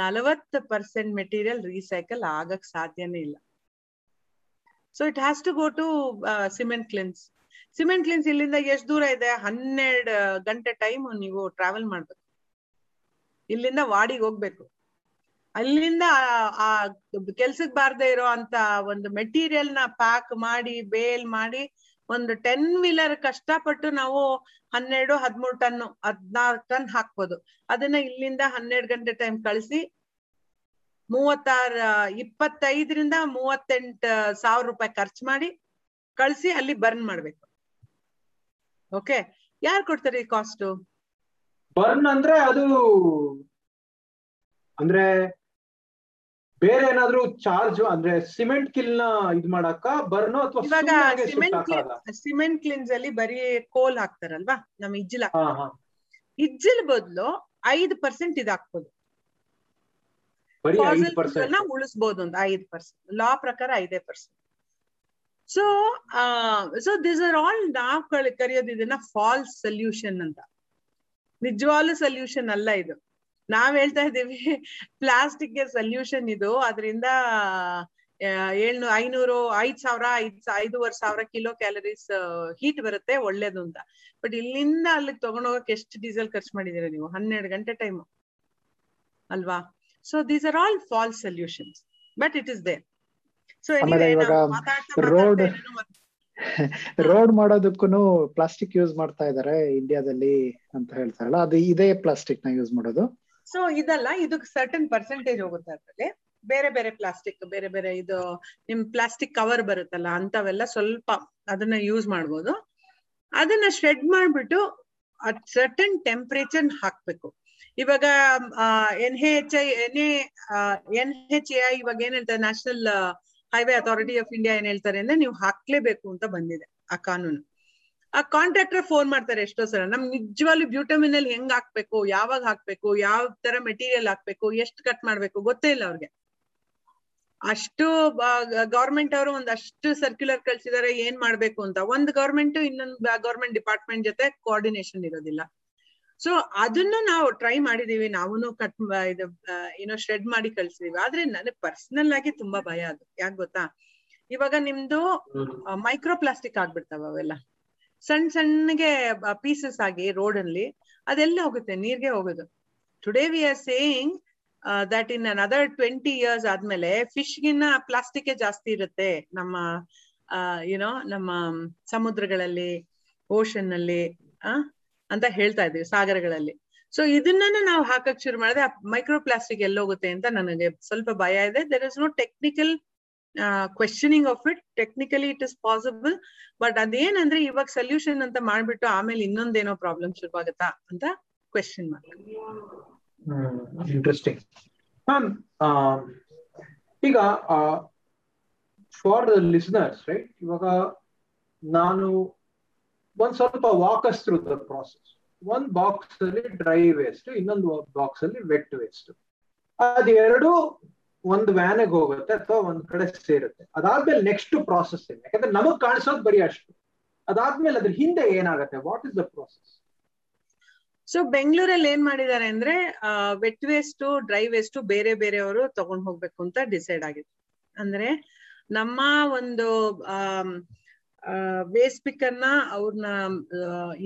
ನಲವತ್ತು ಪರ್ಸೆಂಟ್ ಮೆಟೀರಿಯಲ್ ರೀಸೈಕಲ್ ಆಗಕ್ ಸಾಧ್ಯನೇ ಇಲ್ಲ. So it has to go to cement kilns cement kilns ಇಲ್ಲಿಂದ ಎಷ್ಟು ದೂರ ಇದೆ? ಹನ್ನೆರಡು ಗಂಟೆ ಟೈಮ್ ನೀವು ಟ್ರಾವೆಲ್ ಮಾಡ್ಬೇಕು. ಇಲ್ಲಿಂದ ವಾಡಿಗೆ ಹೋಗ್ಬೇಕು. ಅಲ್ಲಿಂದ ಆ ಕೆಲ್ಸಕ್ ಬಾರ್ದೇ ಇರೋ ಅಂತ ಒಂದು ಮೆಟೀರಿಯಲ್ನ ಪ್ಯಾಕ್ ಮಾಡಿ ಬೇಲ್ ಮಾಡಿ ಒಂದು ಟೆನ್ ವೀಲರ್ ಕಷ್ಟಪಟ್ಟು ನಾವು ಹನ್ನೆರಡು, ಹದಿಮೂರು ಟನ್ ಹದ್ನಾಲ್ಕು ಟನ್ ಹಾಕ್ಬೋದು. ಅದನ್ನ ಇಲ್ಲಿಂದ ಹನ್ನೆರಡು ಗಂಟೆ ಟೈಮ್ ಕಳಿಸಿ ಮೂವತ್ತಾರ, ಇಪ್ಪತ್ತೈದರಿಂದ ಮೂವತ್ತೆಂಟು ಸಾವಿರ ರೂಪಾಯಿ ಖರ್ಚು ಮಾಡಿ ಕಳಿಸಿ ಅಲ್ಲಿ ಬರ್ನ್ ಮಾಡ್ಬೇಕು. ಓಕೆ ಯಾರು ಕೊಡ್ತಾರೆ ಈ ಕಾಸ್ಟ್ ಬರ್ನ್ ಅಂದ್ರೆ ಅದು, ಅಂದ್ರೆ ಬೇರೆ ಏನಾದ್ರು ಚಾರ್ಜ್ ಅಂದ್ರೆ ಸಿಮೆಂಟ್ ಕಿಲ್ನ ಇದ್ ಮಾಡಾಕ ಬರ್ನೋ ಅಥವಾ ಸಿಮೆಂಟ್ ಕ್ಲಿನ್ಸ್ ಅಲ್ಲಿ ಬರೀ ಕೋಲ್ ಹಾಕ್ತಾರಲ್ವಾ? ನಮ್ ಇಜ್ಜಿಲ್. ಇಜ್ಜಿಲ್ ಬದಲು ಐದ್ ಪರ್ಸೆಂಟ್ ಇದ್ ಹಾಕ್ಬೋದು. ನ ಉಳಿಸ್ಬೋದು ಒಂದು ಐದ್ ಪರ್ಸೆಂಟ್ ಲಾ ಪ್ರಕಾರ ಐದೇ percent so so this are all ನಾವ್ ಕರೆಯೋದು ಇದನ್ನ ಫಾಲ್ಸ್ ಸೊಲ್ಯೂಷನ್ ಅಂತ. ನಿಜವಾದ ಸೊಲ್ಯೂಷನ್ ಅಲ್ಲ ಇದು. ನಾವ್ ಹೇಳ್ತಾ ಇದೀವಿ ಪ್ಲಾಸ್ಟಿಕ್ಗೆ ಸೊಲ್ಯೂಷನ್ ಇದು. ಅದರಿಂದ ಏಳ್ನೂ ಐನೂರು ಐದ್ ಸಾವಿರ ಐದ್ ಐದೂವರೆ ಸಾವಿರ ಕಿಲೋ ಕ್ಯಾಲರೀಸ್ ಹೀಟ್ ಬರುತ್ತೆ ಒಳ್ಳೇದು ಅಂತ. ಬಟ್ ಇಲ್ಲಿಂದ ಅಲ್ಲಿಗೆ ತಗೊಂಡೋಗಕ್ಕೆ ಎಷ್ಟು ಡೀಸೆಲ್ ಖರ್ಚು ಮಾಡಿದೀರ ನೀವು? ಹನ್ನೆರಡು ಗಂಟೆ ಟೈಮ್ ಅಲ್ವಾ? So these are all false solutions but it is there so road road ಮಾಡೋದಕ್ಕೂ ಪ್ಲಾಸ್ಟಿಕ್ ಯೂಸ್ ಮಾಡ್ತಾ ಇದಾರೆ ಇಂಡಿಯಾದಲ್ಲಿ ಅಂತ ಹೇಳ್ತಾರಲ್ಲ ಅದು ಇದೇ ಪ್ಲಾಸ್ಟಿಕ್ನ ಯೂಸ್ ಮಾಡೋದು. ಸೊ ಇದಲ್ಲ, ಇದಕ್ಕೆ ಸರ್ಟನ್ ಪರ್ಸೆಂಟೇಜ್ ಹೋಗುತ್ತೆ ಅದ್ರಲ್ಲಿ. ಬೇರೆ ಬೇರೆ ಪ್ಲಾಸ್ಟಿಕ್ ಬೇರೆ ಬೇರೆ ಇದು, ನಿಮ್ ಪ್ಲಾಸ್ಟಿಕ್ ಕವರ್ ಬರುತ್ತಲ್ಲ ಅಂತವೆಲ್ಲ ಸ್ವಲ್ಪ ಅದನ್ನ ಯೂಸ್ ಮಾಡ್ಬೋದು. ಅದನ್ನ ಶ್ರೆಡ್ ಮಾಡ್ಬಿಟ್ಟು ಅಟ್ ಸರ್ಟನ್ ಟೆಂಪರೇಚರ್ ಹಾಕ್ಬೇಕು. ಇವಾಗ N H I N N H A ಇವಾಗ ಏನ್ ಹೇಳ್ತಾರೆ national highway authority of India ಏನ್ ಹೇಳ್ತಾರೆ ಅಂದ್ರೆ, ನೀವು ಹಾಕ್ಲೇಬೇಕು ಅಂತ ಬಂದಿದೆ, ಆ ಕಾನೂನು. ಆ ಕಾಂಟ್ರಾಕ್ಟರ್ ಫೋನ್ ಮಾಡ್ತಾರೆ ಎಷ್ಟೋ ಸಲ ನಮ್ ನಿಜವಾಗ್ಲು ಬ್ಯೂಟಮಿನ್ ಅಲ್ಲಿ ಹೆಂಗ್ ಹಾಕ್ಬೇಕು ಯಾವಾಗ ಹಾಕ್ಬೇಕು ಯಾವ ತರ ಮೆಟೀರಿಯಲ್ ಹಾಕ್ಬೇಕು ಎಷ್ಟು ಕಟ್ ಮಾಡ್ಬೇಕು ಗೊತ್ತೇ ಇಲ್ಲ ಅವ್ರಿಗೆ. ಅಷ್ಟು ಗವರ್ಮೆಂಟ್ ಅವರು ಅಷ್ಟು ಸರ್ಕ್ಯುಲರ್ ಕಳ್ಸಿದಾರೆ ಏನ್ ಮಾಡ್ಬೇಕು ಅಂತ. ಒಂದ್ ಗವರ್ಮೆಂಟ್ ಇನ್ನೊಂದ್ ಗವರ್ಮೆಂಟ್ ಡಿಪಾರ್ಟ್ಮೆಂಟ್ ಜೊತೆ ಕೋಆರ್ಡಿನೇಷನ್ ಇರೋದಿಲ್ಲ. ಸೊ ಅದನ್ನು ನಾವು ಟ್ರೈ ಮಾಡಿದೀವಿ ನಾವು ಕಟ್ ಇದು ಏನೋ ಶ್ರೆಡ್ ಮಾಡಿ ಕಳ್ಸಿದೀವಿ. ಆದ್ರೆ ನನಗೆ ಪರ್ಸನಲ್ ಆಗಿ ತುಂಬಾ ಭಯ ಅದು. ಯಾಕೆ ಗೊತ್ತಾ? ಇವಾಗ ನಿಮ್ದು ಮೈಕ್ರೋ ಪ್ಲಾಸ್ಟಿಕ್ ಆಗ್ಬಿಡ್ತಾವ ಅವೆಲ್ಲ. ಸಣ್ಣ ಸಣ್ಣಗೆ ಪೀಸಸ್ ಆಗಿ ರೋಡ್ ಅಲ್ಲಿ ಅದೆಲ್ಲ ಹೋಗುತ್ತೆ, ನೀರ್ಗೆ ಹೋಗೋದು. Today we are saying that in another twenty years ಆದ್ಮೇಲೆ ಫಿಶ್ ಗಿನ್ನ ಪ್ಲಾಸ್ಟಿಕ್ ಜಾಸ್ತಿ ಇರುತ್ತೆ ನಮ್ಮ ಯುನೋ ನಮ್ಮ ಸಮುದ್ರಗಳಲ್ಲಿ ಓಷನ್ ಅಲ್ಲಿ ಅಂತ ಹೇಳ್ತಾ ಇದೀವಿ ಸಾಗರಗಳಲ್ಲಿ. ಸೊ ಇದನ್ನ ನಾವು ಹಾಕಕ್ ಶುರು ಮಾಡಿದ್ರೆ ಮೈಕ್ರೋ ಪ್ಲಾಸ್ಟಿಕ್ ಎಲ್ಲೋಗುತ್ತೆ ಅಂತ ನನಗೆ ಸ್ವಲ್ಪ ಭಯ ಇದೆ. There is no technical questioning of it technically it is possible but ಅದೇನಂದ್ರೆ ಇವಾಗ ಸೊಲ್ಯೂಷನ್ ಅಂತ ಮಾಡ್ಬಿಟ್ಟು ಆಮೇಲೆ ಇನ್ನೊಂದೇನೋ ಪ್ರಾಬ್ಲಮ್ ಶುರುವಾಗತ್ತಾ ಅಂತ ಕ್ವೆಶನ್ ಮಾರ್ಕ್ ಇಂಟ್ರೆಸ್ಟಿಂಗ್ ಮ್ಯಾಮ್ ಈಗ ಫಾರ್ ದ ಲಿಸ್ನರ್ಸ್ ರೈಟ್ ಇವಾಗ ನಾನು ಒಂದ್ ಸ್ವಲ್ಪ walk us through the process ಒಂದ್ ಬಾಕ್ಸ್ ಅಲ್ಲಿ ಡ್ರೈ ವೇಸ್ಟ್ ಇನ್ನೊಂದು ಬಾಕ್ಸ್ ಅಲ್ಲಿ ವೆಟ್ ವೇಸ್ಟ್ ಅದೆರಡು ಒಂದು ವ್ಯಾನಿಗೆ ಹೋಗುತ್ತೆ ಅಥವಾ ಒಂದ್ ಕಡೆ ಸೇರುತ್ತೆ. ಅದಾದ್ಮೇಲೆ ನೆಕ್ಸ್ಟ್ ಪ್ರಾಸೆಸ್ ಏನು? ಯಾಕಂದ್ರೆ ನಮಗ್ ಕಾಣಿಸೋದು ಬರೀ ಅಷ್ಟು. ಅದಾದ್ಮೇಲೆ ಅದ್ರ ಹಿಂದೆ ಏನಾಗುತ್ತೆ? What is the process so ಬೆಂಗಳೂರಲ್ಲಿ ಏನ್ ಮಾಡಿದ್ದಾರೆ ಅಂದ್ರೆ ವೆಟ್ ವೇಸ್ಟ್ ಡ್ರೈ ವೇಸ್ಟ್ ಬೇರೆ ಬೇರೆಯವರು ತಗೊಂಡ್ ಹೋಗ್ಬೇಕು ಅಂತ ಡಿಸೈಡ್ ಆಗಿದೆ ಅಂದ್ರೆ ನಮ್ಮ ಒಂದು ವೇಸ್ಟ್ ಅನ್ನ ಅವ್ರನ್ನ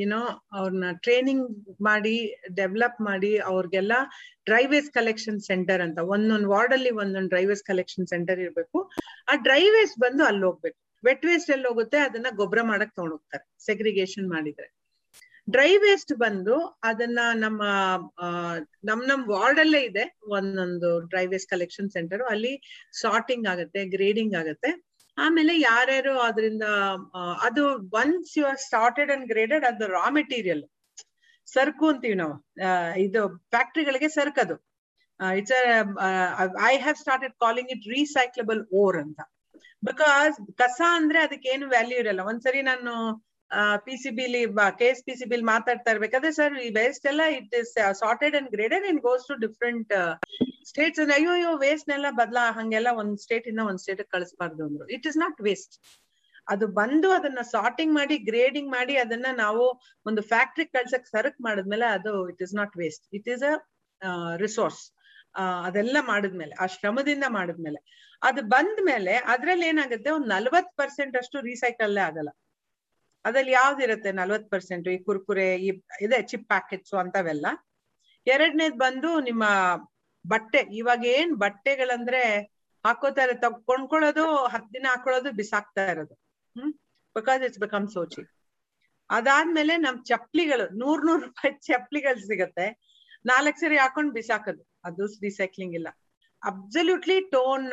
ಏನೋ ಅವ್ರನ್ನ ಟ್ರೈನಿಂಗ್ ಮಾಡಿ ಡೆವಲಪ್ ಮಾಡಿ ಅವ್ರಿಗೆಲ್ಲ ಡ್ರೈ ವೇಸ್ಟ್ ಕಲೆಕ್ಷನ್ ಸೆಂಟರ್ ಅಂತ, ಒಂದೊಂದು ವಾರ್ಡ್ ಅಲ್ಲಿ ಒಂದೊಂದು ಡ್ರೈ ವೇಸ್ಟ್ ಕಲೆಕ್ಷನ್ ಸೆಂಟರ್ ಇರ್ಬೇಕು. ಆ ಡ್ರೈ ವೇಸ್ಟ್ ಬಂದು ಅಲ್ಲಿ ಹೋಗ್ಬೇಕು. ವೆಟ್ ವೇಸ್ಟ್ ಎಲ್ಲಿ ಹೋಗುತ್ತೆ? ಅದನ್ನ ಗೊಬ್ಬರ ಮಾಡಕ್ ತಗೊಂಡೋಗ್ತಾರೆ ಸೆಗ್ರಿಗೇಷನ್ ಮಾಡಿದ್ರೆ. ಡ್ರೈ ವೇಸ್ಟ್ ಬಂದು ಅದನ್ನ ನಮ್ಮ ನಮ್ ನಮ್ ವಾರ್ಡ್ ಅಲ್ಲೇ ಇದೆ ಒಂದೊಂದು ಡ್ರೈ ವೇಸ್ಟ್ ಕಲೆಕ್ಷನ್ ಸೆಂಟರ್ ಅಲ್ಲಿ ಸಾರ್ಟಿಂಗ್ ಆಗುತ್ತೆ ಗ್ರೇಡಿಂಗ್ ಆಗುತ್ತೆ. ಆಮೇಲೆ ಯಾರ್ಯಾರು ಅದರಿಂದ ಅದು once you are started and graded ಅದು ರಾ ಮೆಟೀರಿಯಲ್ ಸರ್ಕು ಅಂತೀವಿ ನಾವು. ಇದು ಫ್ಯಾಕ್ಟ್ರಿಗಳಿಗೆ ಅದು it's I have started calling it recyclable or ಅಂತ. ಬಿಕಾಸ್ ಕಸ ಅಂದ್ರೆ ಅದಕ್ಕೆ ಏನು ವ್ಯಾಲ್ಯೂ ಇರಲ್ಲ. ಒಂದ್ಸರಿ ನಾನು ಪಿ ಸಿ ಬಿಲಿ ಕೆ ಎಸ್ ಪಿ ಸಿ ಮಾತಾಡ್ತಾ ಇರ್ಬೇಕಾದ್ರೆ ಸರ್ ಈ ವೇಸ್ಟ್ ಎಲ್ಲ it is sorted and graded and goes to different states ಅಯ್ಯೋ ಅಯ್ಯೋ ವೇಸ್ಟ್ ನೆಲ್ಲ ಬದಲಾ, ಹಂಗೆಲ್ಲ ಒಂದ್ ಸ್ಟೇಟ್ ಇಂದ ಒಂದ್ ಸ್ಟೇಟ್ ಕಳಿಸಬಾರ್ದು ಅಂದ್ರು. ಇಟ್ ಇಸ್ ನಾಟ್ ವೇಸ್ಟ್ ಅದು ಬಂದು ಅದನ್ನ ಸಾರ್ಟಿಂಗ್ ಮಾಡಿ ಗ್ರೇಡಿಂಗ್ ಮಾಡಿ, ಅದನ್ನ ನಾವು ಒಂದು ಫ್ಯಾಕ್ಟ್ರಿ ಕಳ್ಸಕ್ ಸರಕ್ ಮಾಡಿದ್ಮೇಲೆ ಅದು it is not waste it is a resource ಅದೆಲ್ಲ ಮಾಡಿದ್ಮೇಲೆ, ಆ ಶ್ರಮದಿಂದ ಮಾಡಿದ್ಮೇಲೆ. ಅದು ಬಂದ್ಮೇಲೆ ಅದ್ರಲ್ಲಿ ಏನಾಗುತ್ತೆ, ಒಂದ್ ನಲ್ವತ್ ಪರ್ಸೆಂಟ್ ಅಷ್ಟು ರೀಸೈಕಲ್ ಆಗಲ್ಲ. ಅದ್ರಲ್ಲಿ ಯಾವ್ದಿರುತ್ತೆ ನಲ್ವತ್ ಪರ್ಸೆಂಟ್ ಈ ಕುರ್ಕುರೆ, ಈ ಇದೆ ಚಿಪ್ ಪ್ಯಾಕೆಟ್ಸ್ ಅಂತವೆಲ್ಲ. ಎರಡನೇದ್ ಬಂದು ನಿಮ್ಮ ಬಟ್ಟೆ, ಇವಾಗ ಏನ್ ಬಟ್ಟೆಗಳಂದ್ರೆ ಹಾಕೋತಾರೆ ಕೊಂಡ್ಕೊಳ್ಳೋದು, ಹತ್ ದಿನ ಹಾಕೊಳ್ಳೋದು ಬಿಸಾಕ್ತಾ ಇರೋದು. ಹ್ಮ್? ಬಿಕಾಸ್ ಇಟ್ಸ್ ಬಿಕಮ್ ಸೋಚಿ ಅದಾದ್ಮೇಲೆ ನಮ್ ಚಪ್ಲಿಗಳು ನೂರ್ ನೂರ್ ರೂಪಾಯಿ ಚಪ್ಲಿಗಳು ಸಿಗತ್ತೆ. ನಾಲ್ಕ್ ಸರಿ ಹಾಕೊಂಡ್ ಬಿಸಾಕದು. ಅದು ರೀಸೈಕ್ಲಿಂಗ್ ಇಲ್ಲ. ಅಬ್ಸಲ್ಯೂಟ್ಲಿ ಟೋನ್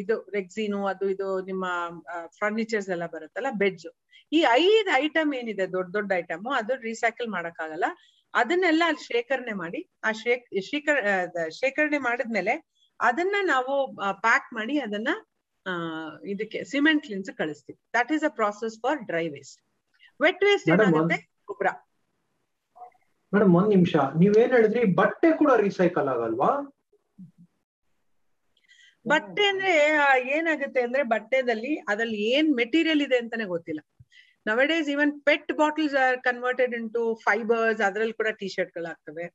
ಇದು ರೆಕ್ಸಿನು ಅದು ಇದು ನಿಮ್ಮ ಫರ್ನಿಚರ್ಸ್ ಎಲ್ಲ ಬರುತ್ತಲ್ಲ ಬೆಡ್ಸ್ ಈ ಐದ್ ಐಟಮ್ ಏನಿದೆ ದೊಡ್ಡ ದೊಡ್ಡ ಐಟಮ್ ಅದು ರೀಸೈಕಲ್ ಮಾಡಕ್ಕಾಗಲ್ಲ. ಅದನ್ನೆಲ್ಲ ಅಲ್ಲಿ ಶೇಖರಣೆ ಮಾಡಿ ಆ ಶೇಖ ಶೇಖರ್ ಶೇಖರಣೆ ಮಾಡಿದ್ಮೇಲೆ ಅದನ್ನ ನಾವು ಪ್ಯಾಕ್ ಮಾಡಿ ಅದನ್ನ ಇದಕ್ಕೆ ಸಿಮೆಂಟ್ ಲಿನ್ಸ್ ಕಳಿಸ್ತೀವಿ. That is a process for dry waste wet waste ಏನಾಗುತ್ತೆ? ಗೊಬ್ಬರ. ಮೇಡಮ್ ಒಂದ್ ನಿಮಿಷ. ನೀವೇನ್ ಹೇಳಿದ್ರಿ ಬಟ್ಟೆ ಕೂಡ ರೀಸೈಕಲ್ ಆಗಲ್ವಾ? ಬಟ್ಟೆ ಅಂದ್ರೆ ಏನಾಗುತ್ತೆ ಅಂದ್ರೆ ಬಟ್ಟೆದಲ್ಲಿ ಅದ್ರಲ್ಲಿ ಏನ್ ಮೆಟೀರಿಯಲ್ ಇದೆ ಅಂತಾನೆ ಗೊತ್ತಿಲ್ಲ. Nowadays even PET bottles are converted into fibres ಅದ್ರಲ್ಲಿ ಕೂಡ ಟಿ ಶರ್ಟ್ ಗಳಾಗ್ತವೆ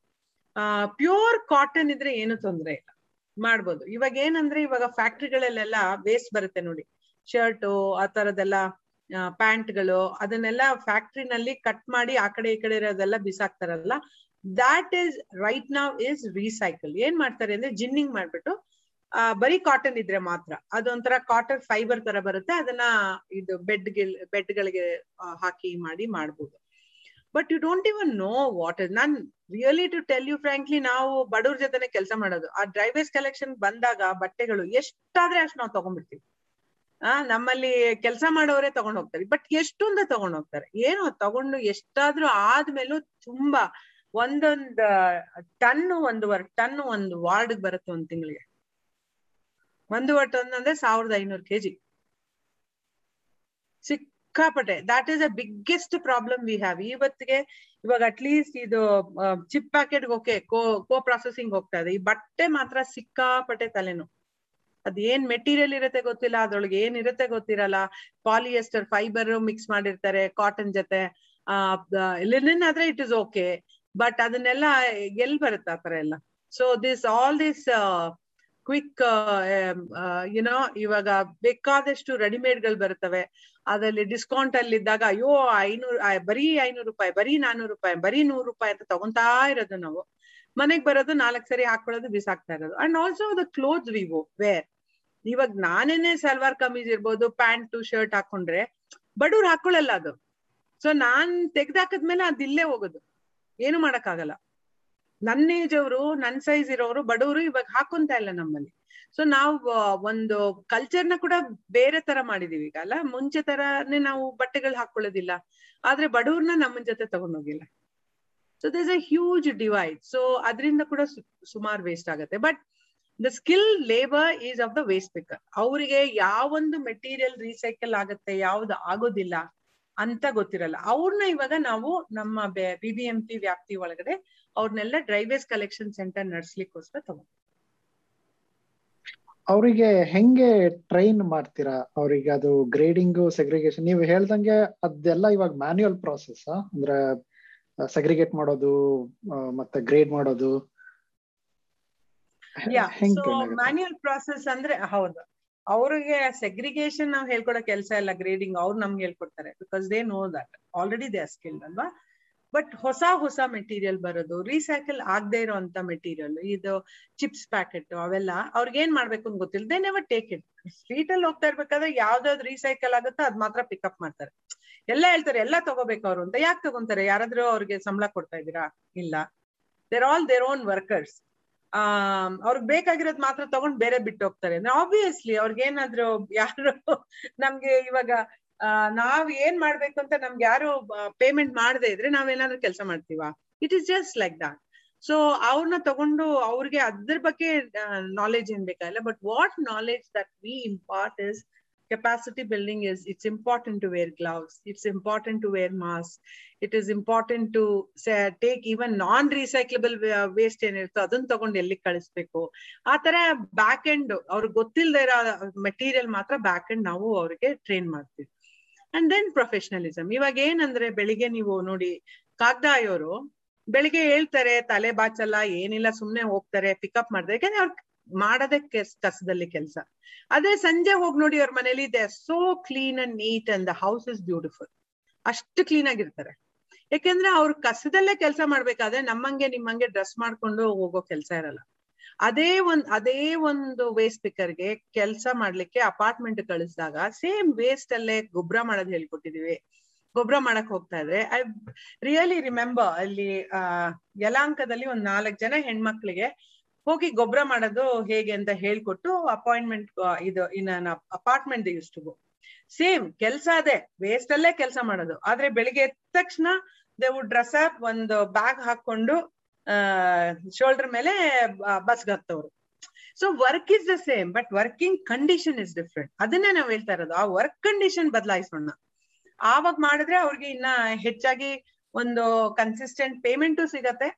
ಪ್ಯೂರ್ ಕಾಟನ್ ಇದ್ರೆ ಏನು ತೊಂದ್ರೆ ಇಲ್ಲ. ಮಾಡ್ಬೋದು. ಇವಾಗ ಏನಂದ್ರೆ, ಇವಾಗ ಫ್ಯಾಕ್ಟ್ರಿಗಳಲ್ಲೆಲ್ಲ ವೇಸ್ಟ್ ಬರುತ್ತೆ ನೋಡಿ. ಶರ್ಟು ಆ ತರದೆಲ್ಲ ಪ್ಯಾಂಟ್ಗಳು ಅದನ್ನೆಲ್ಲ ಫ್ಯಾಕ್ಟ್ರಿನಲ್ಲಿ ಕಟ್ ಮಾಡಿ ಆ ಕಡೆ ಈ ಕಡೆ ಇರೋದೆಲ್ಲ ಬಿಸಾಕ್ತಾರಲ್ಲ. ದಾಟ್ ಈಸ್ ರೈಟ್ ನಾವ್ ಇಸ್ ರೀಸೈಕಲ್ ಏನ್ ಮಾಡ್ತಾರೆ ಅಂದ್ರೆ ಜಿನ್ನಿಂಗ್ ಮಾಡ್ಬಿಟ್ಟು ಆ, ಬರೀ ಕಾಟನ್ ಇದ್ರೆ ಮಾತ್ರ. ಅದೊಂಥರ ಕಾಟನ್ ಫೈಬರ್ ತರ ಬರುತ್ತೆ. ಅದನ್ನ ಇದು ಬೆಡ್ ಬೆಡ್ ಗಳಿಗೆ ಹಾಕಿ ಮಾಡಿ ಮಾಡ್ಬೋದು. But you don't even know what is non really to tell you frankly ನಾವು ಬಡವ್ರ ಜೊತೆನೆ ಕೆಲಸ ಮಾಡೋದು. ಆ ಡ್ರೈವೇಸ್ ಕಲೆಕ್ಷನ್ ಬಂದಾಗ ಬಟ್ಟೆಗಳು ಎಷ್ಟಾದ್ರೆ ಅಷ್ಟು ನಾವು ತಗೊಂಡ್ಬಿಡ್ತೀವಿ. ಆ ನಮ್ಮಲ್ಲಿ ಕೆಲಸ ಮಾಡೋರೇ ತಗೊಂಡ್ ಹೋಗ್ತಾರೆ. ಬಟ್ ಎಷ್ಟೊಂದ ತಗೊಂಡ್ ಹೋಗ್ತಾರೆ. ಏನು ತಗೊಂಡು ಎಷ್ಟಾದ್ರೂ ಆದ್ಮೇಲೂ ತುಂಬಾ ಒಂದೊಂದ್ ಟನ್ ಒಂದೂವರೆ ಟನ್ ಒಂದು ವಾರ್ಡ್ ಬರುತ್ತೆ ಒಂದ್ ತಿಂಗಳಿಗೆ. ಒಂದೂವರೆ ಟನ್ ಅಂದ್ರೆ ಸಾವಿರದ ಐನೂರು ಕೆಜಿ. ಸಿಕ್ಕಾಪಟ್ಟೆ. That is a biggest problem we have ಇವತ್ತಿಗೆ ಇವಾಗ ಅಟ್ಲೀಸ್ಟ್ ಇದು chip packet okay co co processing ಹೋಗ್ತಾ ಇದೆ. ಈ ಬಟ್ಟೆ ಮಾತ್ರ ಸಿಕ್ಕಾಪಟ್ಟೆ ತಲೆನೋವು. ಅದ್ ಏನ್ ಮೆಟೀರಿಯಲ್ ಇರುತ್ತೆ ಗೊತ್ತಿಲ್ಲ, ಅದ್ರೊಳಗೆ ಏನ್ ಇರುತ್ತೆ ಗೊತ್ತಿರಲ್ಲ. ಪಾಲಿಯೆಸ್ಟರ್ ಫೈಬರ್ ಮಿಕ್ಸ್ ಮಾಡಿರ್ತಾರೆ ಕಾಟನ್ ಜೊತೆ. ಆ ಲಿನಿನ್ ಆದ್ರೆ ಇಟ್ ಇಸ್ ಓಕೆ ಬಟ್ ಅದನ್ನೆಲ್ಲ ಎಲ್ ಬರುತ್ತೆ ಆತರ ಎಲ್ಲ? So this all this quick you know ಇವಾಗ ಬೇಕಾದಷ್ಟು ರೆಡಿಮೇಡ್ಗಳು ಬರ್ತವೆ ಅದ್ರಲ್ಲಿ ಡಿಸ್ಕೌಂಟ್ ಅಲ್ಲಿ ಇದ್ದಾಗ, ಅಯ್ಯೋ, ಐನೂರು ಬರಿ ಐನೂರು ರೂಪಾಯಿ, ಬರೀ ನಾನೂರು ರೂಪಾಯಿ, ಬರೀ ನೂರು ರೂಪಾಯಿ ಅಂತ ತಗೊಂತಾ ಇರೋದು ನಾವು. ಮನೆಗ್ ಬರೋದು ನಾಲ್ಕು ಸರಿ ಹಾಕೊಳ್ಳೋದು ಬಿಸಾಕ್ತಾ ಇರೋದು. And also the clothes we wear ಇವಾಗ ನಾನೇನೆ ಸಲ್ವಾರ್ ಕಮೀಸ್ ಇರ್ಬೋದು, ಪ್ಯಾಂಟ್, ಶರ್ಟ್ ಹಾಕೊಂಡ್ರೆ ಬಡವ್ರು ಹಾಕೊಳ್ಳಲ್ಲ ಅದು. ಸೊ ನಾನ್ ತೆಗ್ದಾಕದ್ಮೇಲೆ ಅದಿಲ್ಲೇ ಹೋಗೋದು. ಏನು ಮಾಡಕ್ಕಾಗಲ್ಲ. ನನ್ನ ಏಜ್ ಅವರು, ನನ್ ಸೈಜ್ ಇರೋರು ಬಡವರು ಇವಾಗ ಹಾಕೊಂತ ಇಲ್ಲ ನಮ್ಮಲ್ಲಿ. ಸೊ ನಾವು ಒಂದು ಒಂದು ಕಲ್ಚರ್ನ ಕೂಡ ಬೇರೆ ತರ ಮಾಡಿದೀವಿ ಈಗ, ಅಲ್ಲ? ಮುಂಚೆ ತರಾನೇ ನಾವು ಬಟ್ಟೆಗಳು ಹಾಕೊಳ್ಳೋದಿಲ್ಲ. ಆದ್ರೆ ಬಡವ್ರನ್ನ ನಮ್ಮ ಜೊತೆ ತಗೊಂಡೋಗಿಲ್ಲ. So this a huge divide so ಅದರಿಂದ ಕೂಡ ಸುಮಾರು ವೇಸ್ಟ್ ಆಗುತ್ತೆ. But the skill labour is of the waste picker ಅವರಿಗೆ ಯಾವೊಂದು ಮೆಟೀರಿಯಲ್ ರೀಸೈಕಲ್ ಆಗುತ್ತೆ, ಯಾವ್ದು ಆಗೋದಿಲ್ಲ ಅಂತ ಗೊತ್ತಿರಲ್ಲ. ಅವ್ರನ್ನ ಇವಾಗ ನಾವು ನಮ್ಮ ಬಿ ಬಿ ಎಂ ಪಿ ವ್ಯಾಪ್ತಿ ಒಳಗಡೆ ಅವ್ರನ್ನೆಲ್ಲ ಡ್ರೈವೇಸ್ ಕಲೆಕ್ಷನ್ ಸೆಂಟರ್ ನಡ್ಸ್ಲಿಕ್ಕೋಸ್ಕರ ತಗೊಂಡು ಅವರಿಗೆ ಹೆಂಗೆ ಟ್ರೈನ್ ಮಾಡ್ತೀರಾ? ಅವ್ರಿಗೆ ಅದು ಗ್ರೇಡಿಂಗ್ ಸೆಗ್ರಿಗೇಷನ್ ನೀವು ಹೇಳ್ದಂಗೆ ಅದೆಲ್ಲ ಇವಾಗ ಮ್ಯಾನ್ಯುಯಲ್ ಪ್ರಾಸೆಸ್ ಅಂದ್ರೆ ಸೆಗ್ರಿಗೇಟ್ ಮಾಡೋದು ಮತ್ತೆ ಗ್ರೇಡ್ ಮಾಡೋದು? ಮ್ಯಾನ್ಯುಯಲ್ ಪ್ರಾಸೆಸ್ ಅಂದ್ರೆ ಹೌದು. ಅವ್ರಿಗೆ ಸೆಗ್ರಿಗೇಷನ್ ನಾವು ಹೇಳ್ಕೊಡೋ ಕೆಲಸ ಇಲ್ಲ ಗ್ರೇಡಿಂಗ್ ಅವ್ರು ನಮ್ಗೆ ಹೇಳ್ಕೊಡ್ತಾರೆ. Because they know that already they skilled ಅಲ್ವಾ? ಬಟ್ ಹೊಸ ಹೊಸ ಮೆಟೀರಿಯಲ್ ಬರೋದು ರೀಸೈಕಲ್ ಆಗದೆ ಇರೋಂತ ಮೆಟೀರಿಯಲ್ ಇದು ಚಿಪ್ಸ್ ಪ್ಯಾಕೆಟ್ ಅವೆಲ್ಲ ಅವ್ರಿಗೆ ಏನ್ ಮಾಡ್ಬೇಕು ಅಂತ ಗೊತ್ತಿಲ್ಲ. They never take it street ಅಲ್ಲಿ ಹೋಗ್ತಾ ಇರ್ಬೇಕಾದ್ರೆ ಯಾವ್ದಾವ್ದು ರೀಸೈಕಲ್ ಆಗುತ್ತೋ ಅದ್ ಮಾತ್ರ ಪಿಕಪ್ ಮಾಡ್ತಾರೆ. ಎಲ್ಲ ಹೇಳ್ತಾರೆ, ಎಲ್ಲ ತಗೋಬೇಕು ಅವ್ರು ಅಂತ. ಯಾಕೆ ತಗೊಂತಾರೆ? ಯಾರಾದ್ರೂ ಅವ್ರಿಗೆ ಸಂಬಳ ಕೊಡ್ತಾ ಇದೀರಾ ಇಲ್ಲ. They're all their own workers ಅವ್ರಿಗೆ ಬೇಕಾಗಿರೋದ್ ಮಾತ್ರ ತಗೊಂಡ್ ಬೇರೆ ಬಿಟ್ಟು ಹೋಗ್ತಾರೆ. ಅಂದ್ರೆ ಆಬ್ವಿಯಸ್ಲಿ ಅವ್ರಿಗೆ ಏನಾದ್ರು ಯಾರು ನಮ್ಗೆ ಇವಾಗ ನಾವ್ ಏನ್ ಮಾಡ್ಬೇಕು ಅಂತ ನಮ್ಗೆ ಯಾರು ಪೇಮೆಂಟ್ ಮಾಡದೇ ಇದ್ರೆ ನಾವೇನಾದ್ರೂ ಕೆಲಸ ಮಾಡ್ತೀವಾ? It is just like that so ಅವ್ರನ್ನ ತಗೊಂಡು ಅವ್ರಿಗೆ ಅದ್ರ ಬಗ್ಗೆ ನಾಲೆಜ್ ಏನ್ ಬೇಕಾಗಿಲ್ಲ but what knowledge that we impart is capacity building is it's important to wear gloves. It's important to wear masks. It is important to say, take even non recyclable waste ಏನಿರುತ್ತೋ ಅದನ್ನ ತಗೊಂಡು ಎಲ್ಲಿ ಕಳಿಸ್ಬೇಕು? ಆ ತರ ಬ್ಯಾಕ್ ಎಂಡ್ ಅವ್ರಿಗೆ ಗೊತ್ತಿಲ್ಲದೆ ಇರೋ ಮೆಟೀರಿಯಲ್ ಮಾತ್ರ ಬ್ಯಾಕ್ ಎಂಡ್ ನಾವು ಅವ್ರಿಗೆ ಟ್ರೈನ್ ಮಾಡ್ತೀವಿ. ಅಂಡ್ ದೆನ್ ಪ್ರೊಫೆಷನಲಿಸಮ್ ಇವಾಗ ಏನಂದ್ರೆ ಬೆಳಿಗ್ಗೆ ನೀವು ನೋಡಿ ಕಾಗ್ದಾಯೋರು ಬೆಳಿಗ್ಗೆ ಹೇಳ್ತಾರೆ ತಲೆ ಬಾಚಲ್ಲ ಏನಿಲ್ಲ ಸುಮ್ನೆ ಹೋಗ್ತಾರೆ ಪಿಕಪ್ ಮಾಡ್ತಾರೆ. ಯಾಕಂದ್ರೆ ಅವ್ರು ಮಾಡದೆ ಕಸದಲ್ಲಿ ಕೆಲಸ. ಅದೇ ಸಂಜೆ ಹೋಗಿ ನೋಡಿ ಅವ್ರ ಮನೇಲಿ they are so clean and neat and the house is beautiful ಅಷ್ಟು ಕ್ಲೀನ್ ಆಗಿರ್ತಾರೆ. ಯಾಕೆಂದ್ರೆ ಅವ್ರು ಕಸದಲ್ಲೇ ಕೆಲಸ ಮಾಡ್ಬೇಕಾದ್ರೆ ನಮ್ಮಂಗೆ ನಿಮ್ಮಂಗೆ ಡ್ರೆಸ್ ಮಾಡ್ಕೊಂಡು ಹೋಗೋ ಕೆಲಸ ಇರಲ್ಲ. ಅದೇ ಒಂದ್, ಅದೇ ಒಂದು ವೇಸ್ಟ್ ಪಿಕ್ಕರ್ಗೆ ಕೆಲಸ ಮಾಡ್ಲಿಕ್ಕೆ ಅಪಾರ್ಟ್ಮೆಂಟ್ ಕಳಿಸಿದಾಗ ಸೇಮ್ ವೇಸ್ಟ್ ಅಲ್ಲೇ ಗೊಬ್ಬರ ಮಾಡೋದು ಹೇಳ್ಕೊಟ್ಟಿದೀವಿ. ಗೊಬ್ಬರ ಮಾಡಕ್ ಹೋಗ್ತಾ ಇದ್ರೆ ಐ ರಿಯಲಿ ರಿಮೆಂಬರ್ ಅಲ್ಲಿ ಯಲಾಂಕದಲ್ಲಿ ಒಂದ್ ನಾಲ್ಕ್ ಜನ ಹೆಣ್ಮಕ್ಳಿಗೆ ಹೋಗಿ ಗೊಬ್ಬರ ಮಾಡೋದು ಹೇಗೆ ಅಂತ ಹೇಳ್ಕೊಟ್ಟು ಅಪಾಯಿಂಟ್ಮೆಂಟ್ ಇದು ಇನ್ನ ಅಪಾರ್ಟ್ಮೆಂಟ್ ಯೂಸ್ ಟು ಸೇಮ್ ಕೆಲ್ಸ ಅದೇ ವೇಸ್ಟ್ ಅಲ್ಲೇ ಕೆಲಸ ಮಾಡೋದು. ಆದ್ರೆ ಬೆಳಿಗ್ಗೆ ಎದ್ದ ತಕ್ಷಣ ದೇ ವುಡ್ ಡ್ರೆಸ್ ಅಪ್ ಒಂದು ಬ್ಯಾಗ್ ಹಾಕೊಂಡು ಶೋಲ್ಡರ್ ಮೇಲೆ ಬಸ್ಗೆ ಹತ್ತವ್ರು so work is the same but working condition is different ಅದನ್ನೇ ನಾವ್ ಹೇಳ್ತಾ ಇರೋದು. ಆ ವರ್ಕ್ ಕಂಡೀಷನ್ ಬದಲಾಯಿಸೋಣ. ಆವಾಗ ಮಾಡಿದ್ರೆ ಅವ್ರಿಗೆ ಇನ್ನ ಹೆಚ್ಚಾಗಿ ಒಂದು ಕನ್ಸಿಸ್ಟೆಂಟ್ ಪೇಮೆಂಟು ಸಿಗತ್ತೆ.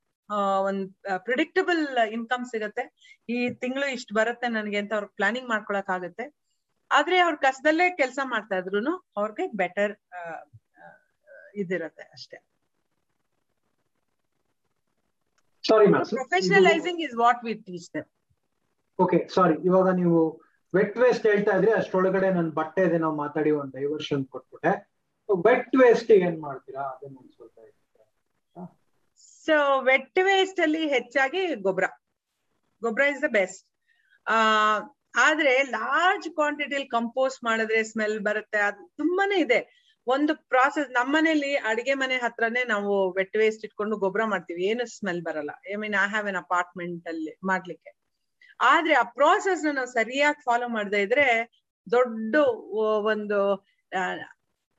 ಒಂದ್ ಪ್ರಿಡಿಕ್ಟಬಲ್ ಇನ್ಕಮ್ ಸಿಗತ್ತೆ. ಈ ತಿಂಗಳು ಇಷ್ಟು ಬರುತ್ತೆ ನನಗೆ ಅಂತ ಅವ್ರ ಪ್ಲಾನಿಂಗ್ ಮಾಡ್ಕೊಳಕ್ ಆಗುತ್ತೆ. ಆದ್ರೆ ಅವ್ರ ಕಸದಲ್ಲೇ ಕೆಲಸ ಮಾಡ್ತಾ ಇದ್ರು ಅವ್ರಿಗೆ ಬೆಟರ್ ಇದಿರತ್ತೆ ಅಷ್ಟೇ. Professionalising is what we teach them okay sorry ಇವಾಗ ನೀವು ವೆಟ್ ವೇಸ್ಟ್ ಹೇಳ್ತಾ ಇದ್ರೆ ಅಷ್ಟೊಳಗಡೆ ಬಟ್ಟೆ ಇದೆ ನಾವು ಮಾತಾಡಿ ಒಂದ್ ಡೈವರ್ಷನ್ ಕೊಟ್ಬಿಟ್ಟೆ ವೆಟ್ ವೇಸ್ಟ್ ಏನ್ ಮಾಡ್ತೀರಾ? ಅದನ್ನ ಸ್ವಲ್ಪ ಸೊ ವೆಟ್ ವೇಸ್ಟ್ ಅಲ್ಲಿ ಹೆಚ್ಚಾಗಿ ಗೊಬ್ಬರ ಗೊಬ್ಬರ ಇಸ್ ದ ಬೆಸ್ಟ್ ಆ, ಆದ್ರೆ ಲಾರ್ಜ್ ಕ್ವಾಂಟಿಟಿಲಿ ಕಂಪೋಸ್ಟ್ ಮಾಡಿದ್ರೆ ಸ್ಮೆಲ್ ಬರುತ್ತೆ. ಅದು ತುಂಬಾನೇ ಇದೆ. ಒಂದು ಪ್ರಾಸೆಸ್ ನಮ್ಮನೇಲಿ ಅಡಿಗೆ ಮನೆ ಹತ್ರನೇ ನಾವು ವೆಟ್ ವೇಸ್ಟ್ ಇಟ್ಕೊಂಡು ಗೊಬ್ಬರ ಮಾಡ್ತೀವಿ. ಏನು ಸ್ಮೆಲ್ ಬರಲ್ಲ. I mean I have an apartment ಅಲ್ಲಿ ಮಾಡ್ಲಿಕ್ಕೆ. ಆದ್ರೆ ಆ ಪ್ರಾಸೆಸ್ ನಾವು ಸರಿಯಾಗಿ ಫಾಲೋ ಮಾಡದೇ ಇದ್ರೆ ದೊಡ್ಡ ಒಂದು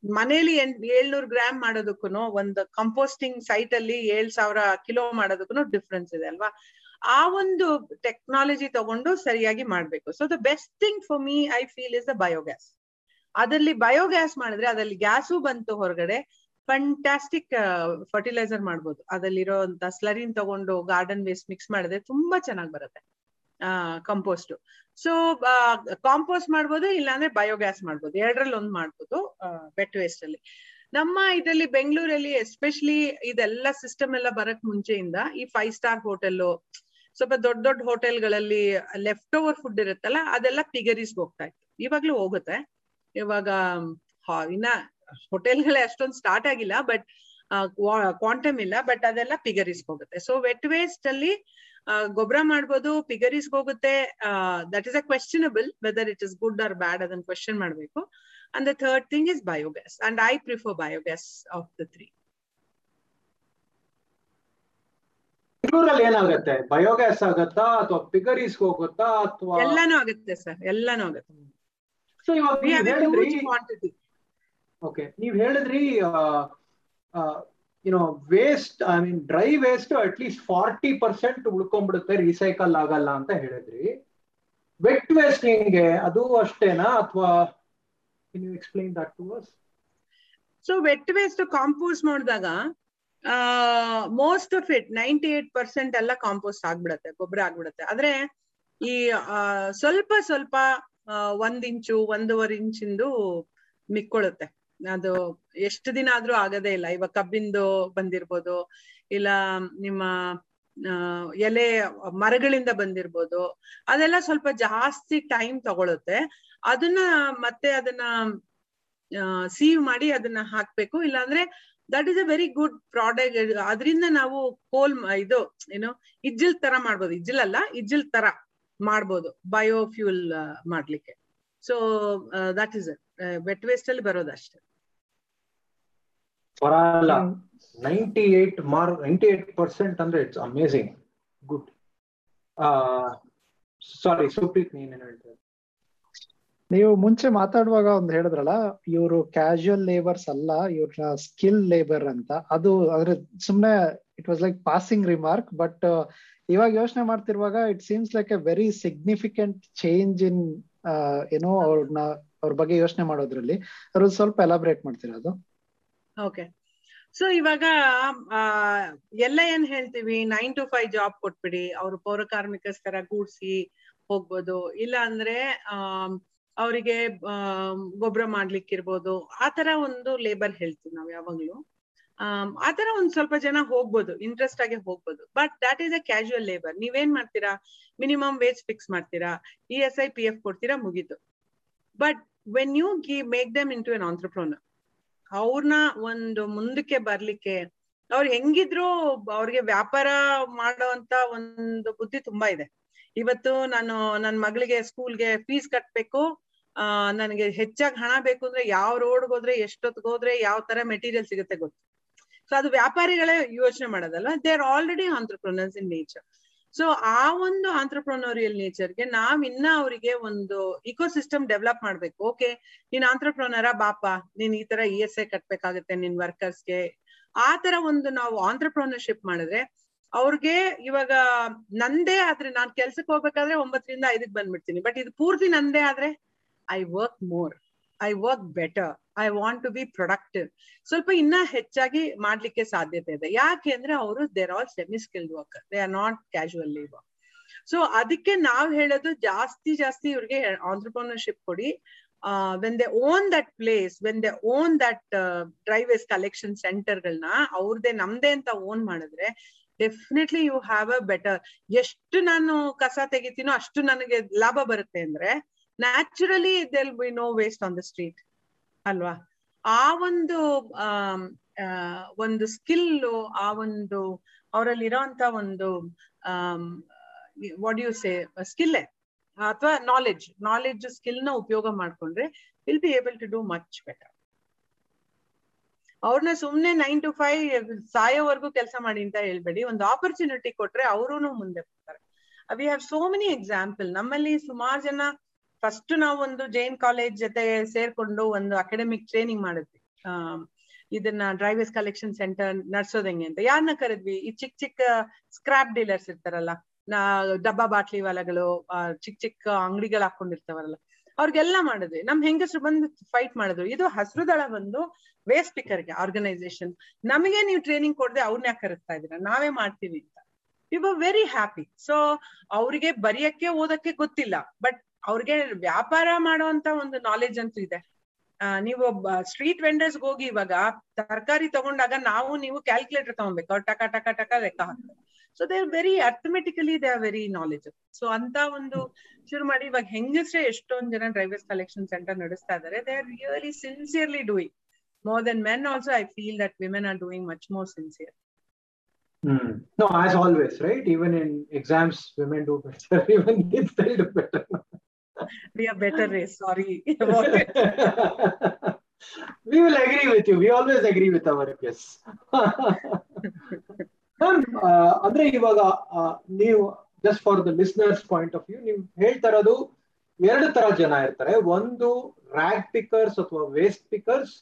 ಮನೇಲಿ ಏಳ್ನೂರು ಗ್ರಾಮ್ ಮಾಡೋದಕ್ಕೂ ಒಂದು ಕಂಪೋಸ್ಟಿಂಗ್ ಸೈಟ್ ಅಲ್ಲಿ ಏಳ್ ಸಾವಿರ ಕಿಲೋ ಮಾಡೋದಕ್ಕೂ ಡಿಫ್ರೆನ್ಸ್ ಇದೆ ಅಲ್ವಾ? ಆ ಒಂದು ಟೆಕ್ನಾಲಜಿ ತಗೊಂಡು ಸರಿಯಾಗಿ ಮಾಡ್ಬೇಕು. So the best thing for me I feel is the biogas ಅದರಲ್ಲಿ ಬಯೋಗ್ಯಾಸ್ ಮಾಡಿದ್ರೆ ಅದ್ರಲ್ಲಿ ಗ್ಯಾಸು ಬಂತು ಹೊರಗಡೆ ಫಂಟಾಸ್ಟಿಕ್ ಫರ್ಟಿಲೈಸರ್ ಮಾಡ್ಬೋದು. ಅದಲ್ಲಿರೋ ಸ್ಲರಿನ್ ತಗೊಂಡು ಗಾರ್ಡನ್ ವೇಸ್ಟ್ ಮಿಕ್ಸ್ ಮಾಡಿದ್ರೆ ತುಂಬಾ ಚೆನ್ನಾಗಿ ಬರುತ್ತೆ. ಕಂಪೋಸ್ಟ್ ಸೊ ಕಾಂಪೋಸ್ಟ್ ಮಾಡ್ಬೋದು, ಇಲ್ಲಾಂದ್ರೆ ಬಯೋಗ್ಯಾಸ್ ಮಾಡ್ಬೋದು. ಎರಡರಲ್ಲಿ ಒಂದ್ ಮಾಡ್ಬೋದು ಬೆಟ್ ವೇಸ್ಟ್ ಅಲ್ಲಿ. ನಮ್ಮ ಇದರಲ್ಲಿ ಬೆಂಗಳೂರಲ್ಲಿ ಎಸ್ಪೆಷಲಿ ಇದೆಲ್ಲ ಸಿಸ್ಟಮ್ ಎಲ್ಲ ಬರಕ್ ಮುಂಚೆಯಿಂದ ಈ ಫೈವ್ ಸ್ಟಾರ್ ಹೋಟೆಲ್ ಸ್ವಲ್ಪ ದೊಡ್ಡ ದೊಡ್ಡ ಹೋಟೆಲ್ಗಳಲ್ಲಿ ಲೆಫ್ಟ್ ಓವರ್ ಫುಡ್ ಇರುತ್ತಲ್ಲ, ಅದೆಲ್ಲ ಪಿಗರೀಸ್ ಹೋಗ್ತಾ ಇತ್ತು. ಇವಾಗ್ಲೂ ಹೋಗುತ್ತೆ. ಇವಾಗ ಇನ್ನ ಹೋಟೆಲ್ಗಳೇ ಅಷ್ಟೊಂದು ಸ್ಟಾರ್ಟ್ ಆಗಿಲ್ಲ ಬಟ್ ಕ್ವಾಂಟಮ್ ಇಲ್ಲ ಬಟ್ ಅದೆಲ್ಲ ಪಿಗರೀಸ್ಗೆ ಹೋಗುತ್ತೆ. ಸೊ ವೆಟ್ ವೇಸ್ಟ್ ಅಲ್ಲಿ ಗೊಬ್ಬರ ಮಾಡ್ಬೋದು ಪಿಗರೀಸ್ ಹೋಗುತ್ತೆ. That is a questionable whether it is good or bad ಅದನ್ನ ಕ್ವೆಶನ್ ಮಾಡ್ಬೇಕು. And the third thing is biogas and I prefer biogas of the three ಬೆಂಗಳೂರಲ್ಲಿ ಏನಾಗುತ್ತೆ? ಬಯೋಗ್ಯಾಸ್ ಆಗತ್ತಾ ಅಥವಾ ಪಿಗರೀಸ್ ಹೋಗುತ್ತಾ ಅಥವಾ ಎಲ್ಲಾನು ಆಗುತ್ತೆ ಸರ್ ಎಲ್ಲಾನು ಆಗುತ್ತೆ. ಸೊ ಇವಾಗ ನೀವು ಹೇಳಿದ್ರಿ ಓಕೆ ನೀವು ಹೇಳಿದ್ರಿ you know waste I mean dry waste at least forty percent ಉಳ್ಕೊಂಡ್ಬಿಡುತ್ತೆ recycle ಆಗಲ್ಲ ಅಂತ ಹೇಳಿದ್ರಿ. ವೆಟ್ ವೇಸ್ಟ್ ಹೆಂಗೆ ಅದು ಅಷ್ಟೇನಾ ಅಥವಾ you explain that to us so wet waste compost ಮಾಡಿದಾಗ most of it ninety eight percent ಎಲ್ಲ ಕಾಂಪೋಸ್ಟ್ ಆಗ್ಬಿಡತ್ತೆ, ಗೊಬ್ಬರ ಆಗ್ಬಿಡತ್ತೆ. ಆದ್ರೆ ಈ ಸ್ವಲ್ಪ ಸ್ವಲ್ಪ ಒಂದ್ ಇಂಚು, ಒಂದೂವರೆ ಇಂಚಿಂದು ಮಿಕ್ಕೊಳ್ಳುತ್ತೆ. ಅದು ಎಷ್ಟು ದಿನ ಆದ್ರೂ ಆಗದೇ ಇಲ್ಲ. ಇವಾಗ ಕಬ್ಬಿಂದು ಬಂದಿರ್ಬೋದು, ಇಲ್ಲ ನಿಮ್ಮ ಎಲೆ ಮರಗಳಿಂದ ಬಂದಿರ್ಬೋದು, ಅದೆಲ್ಲ ಸ್ವಲ್ಪ ಜಾಸ್ತಿ ಟೈಮ್ ತಗೊಳುತ್ತೆ. ಅದನ್ನ ಮತ್ತೆ ಅದನ್ನ ಸೀವ್ ಮಾಡಿ ಅದನ್ನ ಹಾಕ್ಬೇಕು. ಇಲ್ಲಾಂದ್ರೆ that is a very good product ಅದರಿಂದ ನಾವು ಕೋಲ್, ಇದು, ಏನು, ಇಜ್ಜಿಲ್ ತರ ಮಾಡ್ಬೋದು. ಇಜ್ಜಿಲ್ ಅಲ್ಲ, ಇಜ್ಜಿಲ್ ತರ ಮಾಡ್ಬೋದು. ಬಯೋಫ್ಯೂಲ್ ಮಾಡ್ಲಿಕ್ಕೆ. So that is wet waste ಅಲ್ಲಿ ಬರೋದಷ್ಟೇ ಪರಾಲ ninety eight more ninety eight percent ಅಂದ್ರೆ it's amazing good sorry Supreeth ನೀನೇನ್ ಹೇಳ್ತಾರೆ ನೀವು ಮುಂಚೆ ಮಾತಾಡುವಾಗ ಒಂದು ಹೇಳಿದ್ರಲ್ಲ ಇವರು ಕ್ಯಾಶುಯಲ್ ಲೇಬರ್ಸ್ ಅಲ್ಲ ಇವ್ರ ಸ್ಕಿಲ್ ಲೇಬರ್ ಅಂತ. ಅದು ಅಂದ್ರೆ ಸುಮ್ನೆ it was like passing remark but ಇವಾಗ ಯೋಚನೆ ಮಾಡ್ತಿರುವಾಗ it seems like a very significant change in ಏನೋ ಅವ್ರನ್ನ ಅವ್ರ ಬಗ್ಗೆ ಯೋಚನೆ ಮಾಡೋದ್ರಲ್ಲಿ. ಅವ್ರ ಸ್ವಲ್ಪ ಎಲಾಬ್ರೇಟ್ ಮಾಡ್ತೀರಾ ಅದು? ಓಕೆ ಸೊ ಇವಾಗ ಆ, ಎಲ್ಲ ಏನ್ ಹೇಳ್ತೀವಿ? ನೈನ್ ಟು ಫೈವ್ ಜಾಬ್ ಕೊಟ್ಬಿಡಿ. ಅವ್ರು ಪೌರ ಕಾರ್ಮಿಕಸ್ಕರ ಗೂಡ್ಸಿ ಹೋಗ್ಬೋದು. ಇಲ್ಲ ಅಂದ್ರೆ ಅವರಿಗೆ ಗೊಬ್ಬರ ಮಾಡ್ಲಿಕ್ಕಿರ್ಬೋದು. ಆತರ ಒಂದು ಲೇಬರ್ ಹೇಳ್ತೀವಿ ನಾವ್ ಯಾವಾಗ್ಲೂ. ಆತರ ಒಂದ್ ಸ್ವಲ್ಪ ಜನ ಹೋಗ್ಬೋದು ಇಂಟ್ರೆಸ್ಟ್ ಆಗಿ ಹೋಗ್ಬೋದು. But that is a casual labour ನೀವೇನ್ ಮಾಡ್ತೀರಾ? ಮಿನಿಮಮ್ ವೇಜ್ ಫಿಕ್ಸ್ ಮಾಡ್ತೀರಾ? E S I P F ಕೊಡ್ತೀರಾ? ಮುಗೀತು. ಬಟ್ ವೆನ್ ಯು ಗಿ make them into an entrepreneur ಅವ್ರನ್ನ ಒಂದು ಮುಂದಕ್ಕೆ ಬರ್ಲಿಕ್ಕೆ, ಅವ್ರು ಹೆಂಗಿದ್ರು ಅವ್ರಿಗೆ ವ್ಯಾಪಾರ ಮಾಡುವಂತ ಒಂದು ಬುದ್ಧಿ ತುಂಬಾ ಇದೆ. ಇವತ್ತು ನಾನು ನನ್ನ ಮಗಳಿಗೆ ಸ್ಕೂಲ್ಗೆ ಫೀಸ್ ಕಟ್ಬೇಕು, ಆ, ನನಗೆ ಹೆಚ್ಚಾಗಿ ಹಣ ಬೇಕು ಅಂದ್ರೆ ಯಾವ ರೋಡ್ಗೆ ಹೋದ್ರೆ ಎಷ್ಟೊತ್ತಿಗೆ ಹೋದ್ರೆ, ಯಾವ ತರ ಮೆಟೀರಿಯಲ್ ಸಿಗುತ್ತೆ ಗೊತ್ತು. ಸೊ ಅದು ವ್ಯಾಪಾರಿಗಳೇ ಯೋಚನೆ ಮಾಡೋದಲ್ಲ they are already entrepreneurs in nature so ಆ ಒಂದು ಆಂಟ್ರಪ್ರನೋರಿಯಲ್ ನೇಚರ್ಗೆ ನಾವ್ ಇನ್ನ ಅವರಿಗೆ ಒಂದು ಇಕೋಸಿಸ್ಟಮ್ ಡೆವಲಪ್ ಮಾಡ್ಬೇಕು. ಓಕೆ ನೀನ್ ಆಂಟ್ರಪ್ರನರ ಬಾಪ, ನೀನ್ ಈ ತರ ಇ ಎಸ್ ಐ ಕಟ್ಬೇಕಾಗುತ್ತೆ ನಿನ್ ವರ್ಕರ್ಸ್ಗೆ ಆ ತರ ಒಂದು ನಾವು ಆಂಟ್ರಪ್ರನರ್ಶಿಪ್ ಮಾಡಿದ್ರೆ ಅವ್ರಿಗೆ ಇವಾಗ ನಂದೇ ಆದ್ರೆ ನಾನ್ ಕೆಲ್ಸಕ್ಕೆ ಹೋಗ್ಬೇಕಾದ್ರೆ ಒಂಬತ್ತರಿಂದ ಐದಕ್ ಬಂದ್ಬಿಡ್ತೀನಿ. ಬಟ್ ಇದು ಪೂರ್ತಿ ನಂದೇ ಆದ್ರೆ I work more I work better I want to be productive ಸ್ವಲ್ಪ ಇನ್ನ ಹೆಚ್ಚಾಗಿ ಮಾಡ್ಲಿಕ್ಕೆ ಸಾಧ್ಯತೆ ಇದೆ. ಯಾಕೆ ಅಂದ್ರೆ ಅವರು they're all semi skilled worker they are not casual labour so ಅದಕ್ಕೆ ನಾವ್ ಹೇಳೋದು ಜಾಸ್ತಿ ಜಾಸ್ತಿ ಇವ್ರಿಗೆ ಆಂಟ್ರಪ್ರನರ್ಶಿಪ್ ಕೊಡಿ. When they own that place when they own that dry waste collection ಸೆಂಟರ್ಗಳನ್ನ ಅವ್ರದೇ ನಮ್ದೇ ಅಂತ ಓನ್ ಮಾಡಿದ್ರೆ definitely you have a better ಎಷ್ಟು ನಾನು ಕಸ ತೆಗಿತೀನೋ ಅಷ್ಟು ನನಗೆ ಲಾಭ ಬರುತ್ತೆ ಅಂದ್ರೆ naturally there'll be no waste on the street ಅಲ್ವಾ? ಆ ಒಂದು ಒಂದು ಸ್ಕಿಲ್ ಆ ಒಂದು ಅವರಲ್ಲಿ ಇರೋಂತ ಒಂದು ವಾಟ್ ಯು ಸೇ ಸ್ಕಿಲ್ಲೇ ಅಥವಾ ನಾಲೆಡ್ಜ್ ನಾಲೆಡ್ಜ್ ಸ್ಕಿಲ್ನ ಉಪಯೋಗ ಮಾಡ್ಕೊಂಡ್ರೆ will be able to do much better ಅವ್ರನ್ನ ಸುಮ್ನೆ ನೈನ್ ಟು ಫೈವ್ ಸಾಯೋವರೆಗೂ ಕೆಲಸ ಮಾಡಿ ಅಂತ ಹೇಳ್ಬೇಡಿ. ಒಂದು ಆಪರ್ಚುನಿಟಿ ಕೊಟ್ರೆ ಅವರು ಮುಂದೆ ಬರ್ತಾರೆ. We have so many example ನಮ್ಮಲ್ಲಿ ಸುಮಾರು ಜನ ಫಸ್ಟ್ ನಾವು ಒಂದು ಜೈನ್ ಕಾಲೇಜ್ ಜೊತೆ ಸೇರ್ಕೊಂಡು ಒಂದು ಅಕಾಡೆಮಿಕ್ ಟ್ರೈನಿಂಗ್ ಮಾಡಿದ್ವಿ. ಇದನ್ನ ಡ್ರೈವರ್ಸ್ ಕಲೆಕ್ಷನ್ ಸೆಂಟರ್ ನಡ್ಸೋದ್ ಹೆಂಗೆ ಅಂತ. ಯಾರನ್ನ ಕರೆದ್ವಿ? ಈ ಚಿಕ್ಕ ಚಿಕ್ಕ ಸ್ಕ್ರಾಪ್ ಡೀಲರ್ಸ್ ಇರ್ತಾರಲ್ಲ. ನಾ, ಡಬ್ಬಾ ಬಾಟ್ಲಿ ವಾಲಗಳು ಚಿಕ್ಕ ಚಿಕ್ಕ ಅಂಗಡಿಗಳು ಹಾಕೊಂಡಿರ್ತಾವಲ್ಲ ಅವ್ರಿಗೆಲ್ಲ ಮಾಡಿದ್ವಿ. ನಮ್ ಹೆಂಗಸರು ಬಂದು ಫೈಟ್ ಮಾಡಿದ್ರು. ಇದು ಹಸಿರು ದಳ ಬಂದು ವೇಸ್ಟ್ ಪಿಕರ್ಗೆ ಆರ್ಗನೈಸೇಷನ್ ನಮಗೆ ನೀವು ಟ್ರೈನಿಂಗ್ ಕೊಡದೆ ಅವ್ರನ್ನ ಕರೆಸ್ತಾ ಇದೀರ ನಾವೇ ಮಾಡ್ತೀವಿ ಅಂತ. ಯು ವೆರಿ ಹ್ಯಾಪಿ ಸೊ ಅವ್ರಿಗೆ ಬರೆಯಕ್ಕೆ, ಓದಕ್ಕೆ ಗೊತ್ತಿಲ್ಲ. ಬಟ್ ಅವ್ರಿಗೆ ವ್ಯಾಪಾರ ಮಾಡುವಂತ ಒಂದು ನಾಲೆಜ್ ಅಂತೂ ಇದೆ. ನೀವು ಸ್ಟ್ರೀಟ್ ವೆಂಡರ್ಸ್ ಹೋಗಿ ಇವಾಗ ತರಕಾರಿ ತಗೊಂಡಾಗ ನಾವು ನೀವು ಕ್ಯಾಲ್ಕುಲೇಟರ್ ತಗೊಬೇಕು. ಅವ್ರು ಟಕ ಟಕ ಟಕ ಲೆಕ್ಕ ಹಾಕ್ತಾರೆ. So they very arithmetically they are very knowledge so ಅಂತ ಒಂದು ಶುರು ಮಾಡಿ ಇವಾಗ ಹೆಂಗಸ್ರೆ ಎಷ್ಟೊಂದ್ ಜನ ಡ್ರೈವರ್ಸ್ ಕಲೆಕ್ಷನ್ ಸೆಂಟರ್ ನಡೆಸ್ತಾ ಇದಾರೆ they are really sincerely doing more than men also I feel that women are doing much more sincere No, as always, right? Even in exams, women do better. Even kids, they do better. We are better race. Sorry. we will agree with you. We always agree with our guests. ಅಂದ್ರೆ ಇವಾಗ ನೀವು just for the listeners point of view ನೀವು ಹೇಳ್ತಾ ಇರೋದು ಎರಡು ತರ ಜನ ಇರ್ತಾರೆ ಒಂದು ರ್ಯಾಗ್ ಪಿಕರ್ಸ್ ಅಥವಾ ವೇಸ್ಟ್ ಪಿಕರ್ಸ್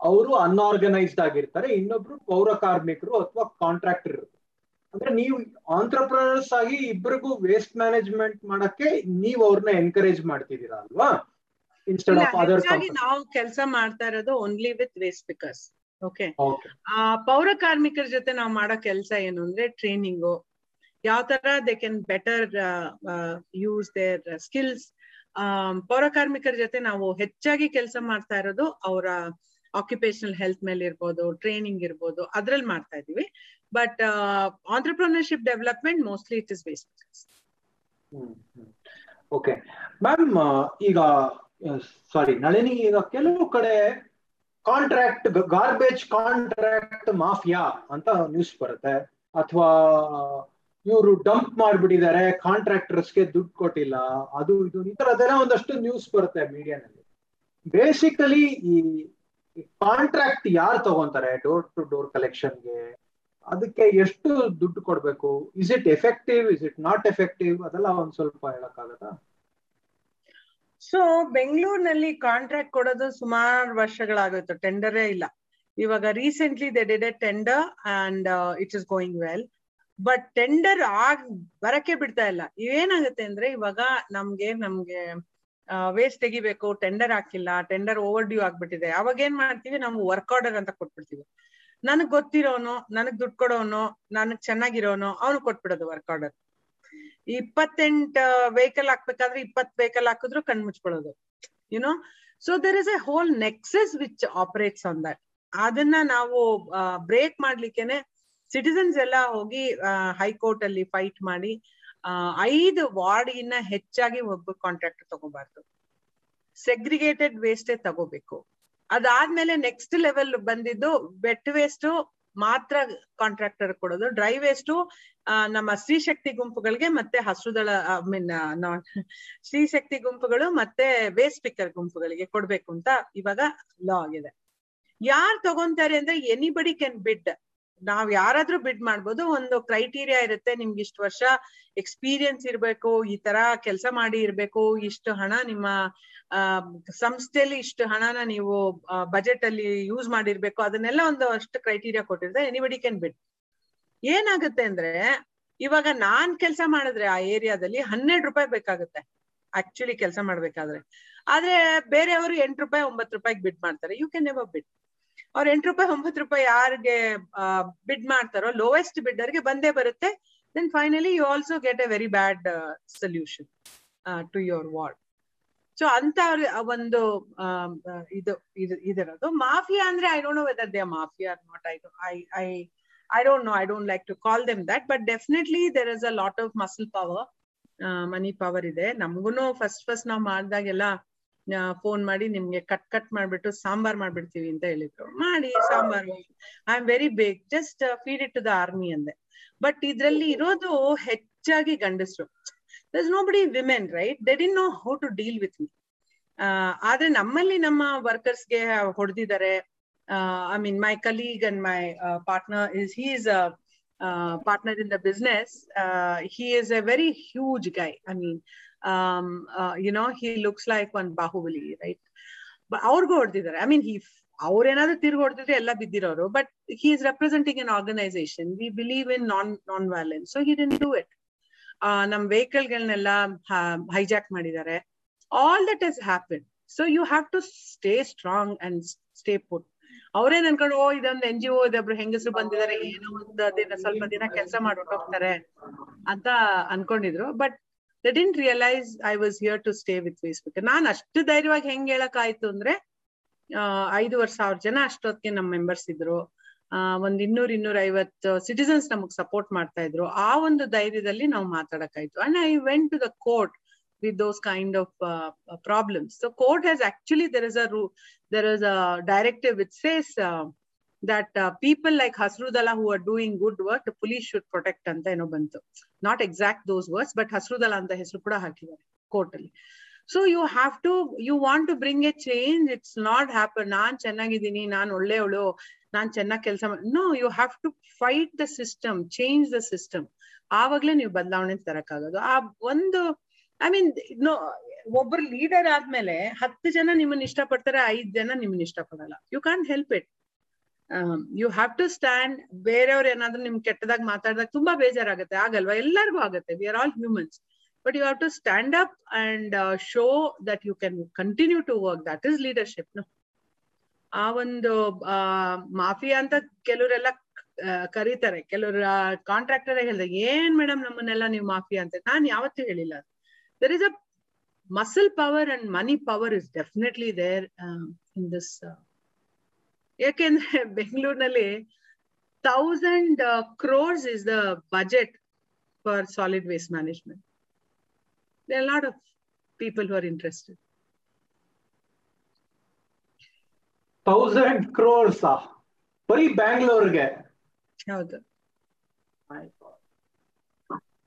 ಅವರು ಅನ್ಆರ್ಗನೈಸ್ಡ್ ಆಗಿರ್ತಾರೆ ಇನ್ನೊಬ್ರು ಪೌರ ಕಾರ್ಮಿಕರು ಅಥವಾ ಕಾಂಟ್ರಾಕ್ಟರ್ ಇರ್ತಾರೆ ಅಂದ್ರೆ ನೀವು ಆಂಟ್ರಪ್ರನರ್ಸ್ ಆಗಿ ಇಬ್ಬರಿಗೂ ವೇಸ್ಟ್ ಮ್ಯಾನೇಜ್ಮೆಂಟ್ ಮಾಡಕ್ಕೆ ನೀವು ಅವ್ರನ್ನ ಎನ್ಕರೇಜ್ ಮಾಡ್ತಿದ್ದೀರಾ ಅಲ್ವಾ? ಇನ್ಸ್ಟೆಡ್ ಆಫ್ ಅದರ್ ನಾವು ಕೆಲಸ ಮಾಡ್ತಾ ಇರೋದು only with waste pickers okay ಆ ಪೌರ ಕಾರ್ಮಿಕರ ಜೊತೆ ನಾವು ಮಾಡೋ ಕೆಲಸ ಏನು ಅಂದ್ರೆ ಟ್ರೈನಿಂಗು ಯಾವ ತರ they can better use their skills ಪೌರ ಕಾರ್ಮಿಕರ ಜೊತೆ ನಾವು ಹೆಚ್ಚಾಗಿ ಕೆಲಸ ಮಾಡ್ತಾ ಇರೋದು ಅವರ ಆಕ್ಯುಪೇಷನಲ್ ಹೆಲ್ತ್ ಮೇಲೆ ಇರ್ಬೋದು ಟ್ರೈನಿಂಗ್ ಇರ್ಬೋದು ಅದ್ರಲ್ಲಿ ಮಾಡ್ತಾ ಇದೀವಿ but entrepreneurship development mostly it is waste okay ma'am ಈಗ ಸಾರಿ ನಳಿನಿ, ಈಗ ಕೆಲವು ಕಡೆ ಕಾಂಟ್ರಾಕ್ಟ್ ಗಾರ್ಬೇಜ್ ಕಾಂಟ್ರಾಕ್ಟ್ ಮಾಫಿಯಾ ಅಂತ ನ್ಯೂಸ್ ಬರುತ್ತೆ. ಅಥವಾ, ಇವರು ಡಂಪ್ ಮಾಡ್ಬಿಟ್ಟಿದ್ದಾರೆ ಕಾಂಟ್ರಾಕ್ಟರ್ಸ್ಗೆ ದುಡ್ಡು ಕೊಟ್ಟಿಲ್ಲ, ಅದು, ಇದು, ಈ ತರದೆಲ್ಲ ಒಂದಷ್ಟು ನ್ಯೂಸ್ ಬರುತ್ತೆ ಮೀಡಿಯಾನಲ್ಲಿ ಬೇಸಿಕಲಿ ಈ ಕಾಂಟ್ರಾಕ್ಟ್ ಯಾರು ತಗೊಂತಾರೆ ಡೋರ್ ಟು ಡೋರ್ ಕಲೆಕ್ಷನ್ಗೆ ಅದಕ್ಕೆ ಎಷ್ಟು ದುಡ್ಡು ಕೊಡ್ಬೇಕು? Is it effective is it not effective ಅದೆಲ್ಲ ಒಂದ್ ಸ್ವಲ್ಪ ಹೇಳಕ್ಕಾಗತ್ತಾ? ಸೊ ಬೆಂಗಳೂರಿನಲ್ಲಿ ಕಾಂಟ್ರಾಕ್ಟ್ ಕೊಡೋದು ಸುಮಾರು ವರ್ಷಗಳಾಗುತ್ತೆ ಟೆಂಡರೇ ಇಲ್ಲ. ಇವಾಗ recently they did a tender and it is going well but tender ಆಗ್, ಬರಕ್ಕೆ ಬಿಡ್ತಾ ಇಲ್ಲ. ಇವೇನಾಗುತ್ತೆ ಅಂದ್ರೆ, ಇವಾಗ ನಮ್ಗೆ ನಮ್ಗೆ ವೇಸ್ಟ್ ತೆಗಿಬೇಕು ಟೆಂಡರ್ ಹಾಕಿಲ್ಲ ಟೆಂಡರ್ ಓವರ್ ಡ್ಯೂ ಆಗ್ಬಿಟ್ಟಿದೆ. ಅವಾಗ ಏನ್ ಮಾಡ್ತೀವಿ? ನಾವು ವರ್ಕ್ ಆರ್ಡರ್ ಅಂತ ಕೊಟ್ಬಿಡ್ತೀವಿ. ನನಗ್ ಗೊತ್ತಿರೋನು, ನನಗ್ ದುಡ್ಡು ಕೊಡೋನು, ನನಗ್ ಚೆನ್ನಾಗಿರೋನು, ಅವ್ನು ಕೊಟ್ಬಿಡೋದು ವರ್ಕ್ ಆರ್ಡರ್ ಇಪ್ಪತ್ತೆಂಟ್ ವೆಹಿಕಲ್ ಹಾಕ್ಬೇಕಾದ್ರೆ ಇಪ್ಪತ್ ವೆಹಿಕಲ್ ಹಾಕಿದ್ರು ಕಣ್ ಮುಚ್ಕೊಳ್ಳೋದು. You know so there is a whole nexus which operates on that ಅದನ್ನ ನಾವು ಬ್ರೇಕ್ ಮಾಡ್ಲಿಕ್ಕೆನೆ ಸಿಟಿಸನ್ಸ್ ಎಲ್ಲ ಹೋಗಿ ಹೈಕೋರ್ಟ್ ಅಲ್ಲಿ ಫೈಟ್ ಮಾಡಿ ಐದು ವಾರ್ಡ್ ಇನ್ನ ಹೆಚ್ಚಾಗಿ ಒಬ್ಬ ಕಾಂಟ್ರಾಕ್ಟ್ ತಗೋಬಾರ್ದು. ಸೆಗ್ರಿಗೇಟೆಡ್ ವೇಸ್ಟೇ ತಗೋಬೇಕು. ಅದಾದ್ಮೇಲೆ ನೆಕ್ಸ್ಟ್ ಲೆವೆಲ್ ಬಂದಿದ್ದು ಬೆಟ್ ವೇಸ್ಟ್ ಮಾತ್ರ ಕಾಂಟ್ರಾಕ್ಟರ್ ಕೊಡೋದು. ಡ್ರೈ ವೇಸ್ಟ್ ನಮ್ಮ ಸ್ತ್ರೀ ಶಕ್ತಿ ಗುಂಪುಗಳಿಗೆ ಮತ್ತೆ ಹಸುದಳ ಐ ಮೀನ್ ಸ್ತ್ರೀ ಶಕ್ತಿ ಗುಂಪುಗಳು ಮತ್ತೆ ವೇಸ್ಟ್ ಪಿಕ್ಕರ್ ಗುಂಪುಗಳಿಗೆ ಕೊಡ್ಬೇಕು ಅಂತ ಇವಾಗ ಲಾ ಆಗಿದೆ. ಯಾರ್ ತಗೊಂತಾರೆ ಅಂದ್ರೆ ಎನಿಬಡಿ ಕ್ಯಾನ್ ಬಿಡ್ ನಾವ್ ಯಾರಾದ್ರೂ ಬಿಡ್ ಮಾಡ್ಬೋದು, ಒಂದು ಕ್ರೈಟೀರಿಯಾ ಇರುತ್ತೆ ನಿಮ್ಗೆ ಇಷ್ಟು ವರ್ಷ ಎಕ್ಸ್ಪೀರಿಯನ್ಸ್ ಇರ್ಬೇಕು, ಈ ತರ ಕೆಲಸ ಮಾಡಿ ಇರ್ಬೇಕು, ಇಷ್ಟು ಹಣ ನಿಮ್ಮ ಸಂಸ್ಥೆಯಲ್ಲಿ ಇಷ್ಟು ಹಣನ ನೀವು ಬಜೆಟ್ ಅಲ್ಲಿ ಯೂಸ್ ಮಾಡಿರ್ಬೇಕು, ಅದನ್ನೆಲ್ಲ ಒಂದು ಅಷ್ಟು ಕ್ರೈಟೀರಿಯಾ ಕೊಟ್ಟಿರ್ತಾರೆ ಎನಿಬಡಿ ಕ್ಯಾನ್ ಬಿಡ್ ಏನಾಗುತ್ತೆ ಅಂದ್ರೆ, ಇವಾಗ ನಾನ್ ಕೆಲಸ ಮಾಡಿದ್ರೆ ಆ ಏರಿಯಾದಲ್ಲಿ ಹನ್ನೆರಡು ರೂಪಾಯಿ ಬೇಕಾಗುತ್ತೆ ಆಕ್ಚುಲಿ ಕೆಲಸ ಮಾಡ್ಬೇಕಾದ್ರೆ. ಆದ್ರೆ ಬೇರೆಯವರು ಎಂಟು ರೂಪಾಯಿ, ಒಂಬತ್ತು ರೂಪಾಯಿಗೆ ಬಿಡ್ ಮಾಡ್ತಾರೆ ಯು ಕ್ಯಾನ್ ನೆವರ್ ಬಿಡ್ ಅವ್ರ ಎಂಟು ರೂಪಾಯಿ, ಒಂಬತ್ತು ರೂಪಾಯಿ ಯಾರಿಗೆ ಬಿಡ್ ಮಾಡ್ತಾರೋ ಲೋವೆಸ್ಟ್ ಬಿಡ್ಡರ್ಗೆ ಬಂದೇ ಬರುತ್ತೆ. Then finally you also get a very bad solution to your ward so ಅಂತ ಒಂದು ಇದು ಇದು, ಇದಿರೋದು. ಮಾಫಿಯಾ ಅಂದ್ರೆ I don't know whether they mafia not I I I I don't know I don't like to call them that but definitely there is a lot of muscle power money power ಇದೆ. ನಮ್ಗೂನು ಫಸ್ಟ್ ಫಸ್ಟ್ ನಾವು ಮಾಡ್ದಾಗೆಲ್ಲ ಫೋನ್ ಮಾಡಿ ನಿಮ್ಗೆ ಕಟ್ ಕಟ್ ಮಾಡ್ಬಿಟ್ಟು ಸಾಂಬಾರ್ ಮಾಡ್ಬಿಡ್ತೀವಿ ಅಂತ ಹೇಳಿದ್ರು. ಮಾಡಿ sambar. I am very Baig just feed it to the army ಅಂದೆ. ಬಟ್ ಇದ್ರಲ್ಲಿ ಇರೋದು ಹೆಚ್ಚಾಗಿ ಗಂಡಸರು. Thus nobody women right they didn't know how to deal with me ಆದ್ರೆ ನಮ್ಮಲ್ಲಿ ನಮ್ಮ ವರ್ಕರ್ಸ್ಗೆ ಹೊಡೆದಿದ್ದಾರೆ. I mean my colleague and my partner is he is partner in the business he is a very huge guy I a um, uh, you know, he looks like one Bahubali, right? But ಅವ್ರಿಗೂ ಹೊಡೆದಿದ್ದಾರೆ. ಐ ಮೀನ್ ಹಿ ಅವ್ರೇನಾದ್ರೂ ತಿರ್ಗಿ ಹೊಡೆದಿದ್ರೆ ಎಲ್ಲ ಬಿದ್ದಿರೋರು but he is representing an organisation we believe in non non violence so he didn't do it ನಮ್ ವೆಹಿಕಲ್ಗಳನ್ನೆಲ್ಲ ಹೈಜಾಕ್ ಮಾಡಿದ್ದಾರೆ. All that has happen so you have to stay strong and stay put ಅವರೇ ಅನ್ಕೊಂಡು ಓ ಇದೊಂದು ಎನ್ ಜಿ ಒ ಇದೊಬ್ರು ಹೆಂಗಸರು ಬಂದಿದ್ದಾರೆ ಏನೋ ಒಂದು ದಿನ ಸ್ವಲ್ಪ ದಿನ ಕೆಲಸ ಮಾಡ್ಬಿಟ್ಟು ಹೋಗ್ತಾರೆ ಅಂತ ಅನ್ಕೊಂಡಿದ್ರು. But they didn't realise I was here to stay with Facebook ನಾನ್ ಅಷ್ಟು ಧೈರ್ಯವಾಗಿ ಹೆಂಗ್ ಹೇಳಕ್ ಆಯ್ತು ಅಂದ್ರೆ ಐದುವರೆ ಸಾವಿರ ಜನ ಅಷ್ಟೊತ್ತಿಗೆ ನಮ್ ಮೆಂಬರ್ಸ್ ಇದ್ರು. ಆ ಒಂದ್ ಇನ್ನೂರ್ ಇನ್ನೂರ ಐವತ್ತು ಸಿಟಿಸನ್ಸ್ ನಮಗ್ ಸಪೋರ್ಟ್ ಮಾಡ್ತಾ ಇದ್ರು. ಆ ಒಂದು ಧೈರ್ಯದಲ್ಲಿ ನಾವು ಮಾತಾಡಕ್ಕಾಯ್ತು. And I went to the court with those kind of uh, uh, problems. So court has actually there is a there is a directive which says uh, that people like Hasrudala who are doing good work, the police should protect anta eno bantu. Not exact those words, but Hasrudala anta hesru kuda hakidare court alli. So you have to you want to bring a change. It's not happen. ನಾನ್ ಚೆನ್ನಾಗಿದ್ದೀನಿ ನಾನ್ ಒಳ್ಳೆಯವಳು ನಾನ್ ಚೆನ್ನಾಗಿ ಕೆಲಸ no you have to fight the system change the system ಆವಾಗ್ಲೇ ನೀವು ಬದಲಾವಣೆ ತರಕ್ಕಾಗೋದು ಆ ಒಂದು ಐ ಮೀನ್ ನೋ ಒಬ್ರು ಲೀಡರ್ ಆದ್ಮೇಲೆ ಹತ್ತು ಜನ ನಿಮ್ಮನ್ನ ಇಷ್ಟಪಡ್ತಾರೆ ಐದ್ ಜನ ನಿಮ್ಮನ್ನ ಇಷ್ಟಪಡಲ್ಲ you can help it you have to stand ಬೇರೆಯವ್ರು ಏನಾದ್ರೂ ನಿಮ್ ಕೆಟ್ಟದಾಗ ಮಾತಾಡಿದಾಗ ತುಂಬಾ ಬೇಜಾರಾಗುತ್ತೆ. ಆಗಲ್ವಾ? ಎಲ್ಲರಿಗೂ ಆಗುತ್ತೆ. We are all humans but you have to stand up and show that you can continue to work that is leadership ಆ ಒಂದು ಮಾಫಿಯಾ ಅಂತ ಕೆಲವರೆಲ್ಲ ಕರೀತಾರೆ. ಕೆಲವರು ಕಾಂಟ್ರಾಕ್ಟರ್ ಹೇಳಿದಾಗ ಏನ್ ಮೇಡಮ್ ನಮ್ಮನ್ನೆಲ್ಲ ನೀವು ಮಾಫಿಯಾ ಅಂತ? ನಾನ್ ಯಾವತ್ತೂ ಹೇಳಿಲ್ಲ. There is a muscle power and money power is definitely there in this ಯಾಕೆಂದ್ರೆ ಬೆಂಗಳೂರಿನಲ್ಲಿ thousand crores is the budget for solid waste management there lot of people who are interested thousand crores ಬರೀ ಬ್ಯಾಂಗ್ಳೂರ್ಗೆ? ಹೌದು.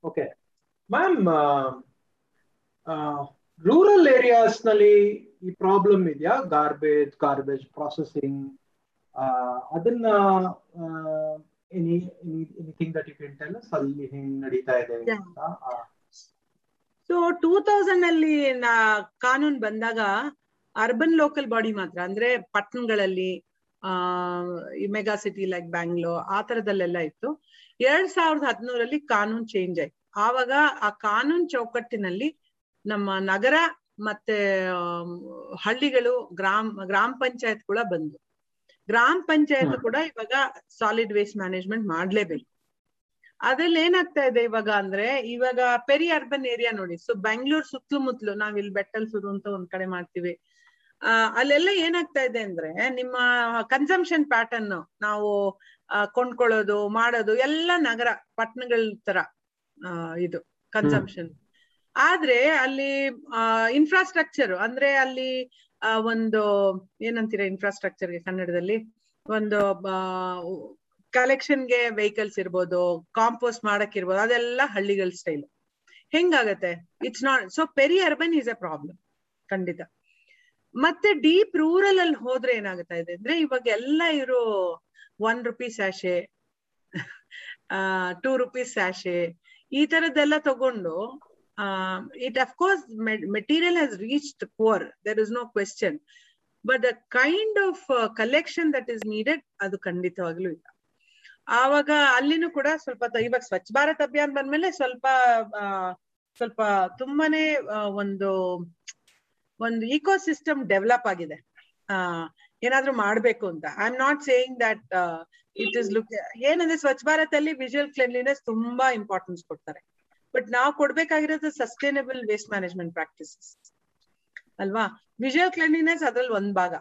ಓಕೆ ಮ್ಯಾಮ್ ರೂರಲ್ ಏರಿಯಾಸ್ನಲ್ಲಿ ಈ ಪ್ರಾಬ್ಲಮ್ ಇದೆಯಾ? ಗಾರ್ಬೇಜ್ ಗಾರ್ಬೇಜ್ ಪ್ರಾಸೆಸಿಂಗ್ ಅದನ್ನ any anything that you can tell ಅಲ್ಲಿ ಹೆಂಗ್ ನಡೀತಾ ಇದೆ ಅಂತ ಸೊ ಟೂ ತೌಸಂಡ್ ಅಲ್ಲಿ ಕಾನೂನು ಕಾನೂನ್ ಬಂದಾಗ ಅರ್ಬನ್ ಲೋಕಲ್ ಬಾಡಿ ಮಾತ್ರ ಅಂದ್ರೆ ಪಟ್ಟಣಗಳಲ್ಲಿ ಆ ಮೆಗಾ ಸಿಟಿ ಲೈಕ್ ಬ್ಯಾಂಗ್ಳೂರ್ ಆ ತರದಲ್ಲೆಲ್ಲ ಇತ್ತು. ಎರಡ್ ಸಾವಿರದ ಹದಿನೂರಲ್ಲಿ ಕಾನೂನು ಚೇಂಜ್ ಆಯ್ತು. ಆವಾಗ ಆ ಕಾನೂನು ಚೌಕಟ್ಟಿನಲ್ಲಿ ನಮ್ಮ ನಗರ ಮತ್ತೆ ಹಳ್ಳಿಗಳು ಗ್ರಾಮ ಗ್ರಾಮ ಪಂಚಾಯತ್ ಕೂಡ ಬಂದು ಗ್ರಾಮ ಪಂಚಾಯತ್ ಕೂಡ ಇವಾಗ ಸಾಲಿಡ್ ವೇಸ್ಟ್ ಮ್ಯಾನೇಜ್ಮೆಂಟ್ ಮಾಡ್ಲೇಬೇಕು. ಅದ್ರಲ್ಲಿ ಏನಾಗ್ತಾ ಇದೆ ಇವಾಗ ಅಂದ್ರೆ ಇವಾಗ ಪೆರಿ ಅರ್ಬನ್ ಏರಿಯಾ ನೋಡಿ. ಸೊ ಬೆಂಗಳೂರು ಸುತ್ತಲೂ ಮುತ್ತಲು ನಾವ್ ಇಲ್ಲಿ ಬೆಟ್ಟಲ್ ಸುರು ಅಂತ ಒಂದ್ ಕಡೆ ಮಾಡ್ತೀವಿ. ಆ ಅಲ್ಲೆಲ್ಲ ಏನಾಗ್ತಾ ಇದೆ ಅಂದ್ರೆ ನಿಮ್ಮ ಕನ್ಸಂಪ್ಷನ್ ಪ್ಯಾಟರ್ನ್ ನಾವು ಕೊಂಡ್ಕೊಳ್ಳೋದು ಮಾಡೋದು ಎಲ್ಲ ನಗರ ಪಟ್ಟಣಗಳ ತರ ಇದು ಕನ್ಸಂಪ್ಷನ್ ಆದ್ರೆ ಅಲ್ಲಿ ಇನ್ಫ್ರಾಸ್ಟ್ರಕ್ಚರ್ ಅಂದ್ರೆ ಅಲ್ಲಿ ಒಂದು, ಏನಂತೀರ ಇನ್ಫ್ರಾಸ್ಟ್ರಕ್ಚರ್ಗೆ ಕನ್ನಡದಲ್ಲಿ? ಒಂದು ಕಲೆಕ್ಷನ್ಗೆ ವೆಹಿಕಲ್ಸ್ ಇರ್ಬೋದು ಕಾಂಪೋಸ್ಟ್ ಮಾಡಕ್ ಇರ್ಬೋದು, ಅದೆಲ್ಲ ಹಳ್ಳಿಗಳ style ಹೆಂಗಾಗತ್ತೆ? It's not so peri urban is a problem ಖಂಡಿತ. ಮತ್ತೆ ಡೀಪ್ ರೂರಲ್ ಅಲ್ಲಿ ಹೋದ್ರೆ ಏನಾಗುತ್ತಾ ಇದೆ? ಅಂದ್ರೆ ಇವಾಗ ಎಲ್ಲ ಇರೋ one rupees sachet two rupees sachet ಈ ತರದ್ದೆಲ್ಲ ತಗೊಂಡು it of course material has reached poor there is no question but the kind of collection that is needed ಅದು ಖಂಡಿತವಾಗ್ಲೂ ಇಲ್ಲ. ಆವಾಗ ಅಲ್ಲಿನೂ ಕೂಡ ಸ್ವಲ್ಪ ಇವಾಗ ಸ್ವಚ್ಛ ಭಾರತ್ ಅಭಿಯಾನ್ ಬಂದ್ಮೇಲೆ ಸ್ವಲ್ಪ ಸ್ವಲ್ಪ ತುಂಬಾನೇ ಒಂದು ಒಂದು ಇಕೋ ಸಿಸ್ಟಮ್ ಡೆವಲಪ್ ಆಗಿದೆ ಏನಾದ್ರೂ ಮಾಡ್ಬೇಕು ಅಂತ. I am not saying that it is look ಏನಂದ್ರೆ ಸ್ವಚ್ಛ ಭಾರತ್ ಅಲ್ಲಿ ವಿಜುವಲ್ ಕ್ಲೆನ್ಲಿನೆಸ್ ತುಂಬಾ ಇಂಪಾರ್ಟೆನ್ಸ್ ಕೊಡ್ತಾರೆ. ಬಟ್ ನಾವು ಕೊಡ್ಬೇಕಾಗಿರೋದು ಸಸ್ಟೈನಬಲ್ ವೇಸ್ಟ್ ಮ್ಯಾನೇಜ್ಮೆಂಟ್ ಪ್ರಾಕ್ಟೀಸಸ್ ಅಲ್ವಾ? ವಿಜುವಲ್ ಕ್ಲೀನ್ಲಿನೆಸ್ ಅದ್ರಲ್ಲಿ ಒಂದ್ ಭಾಗ.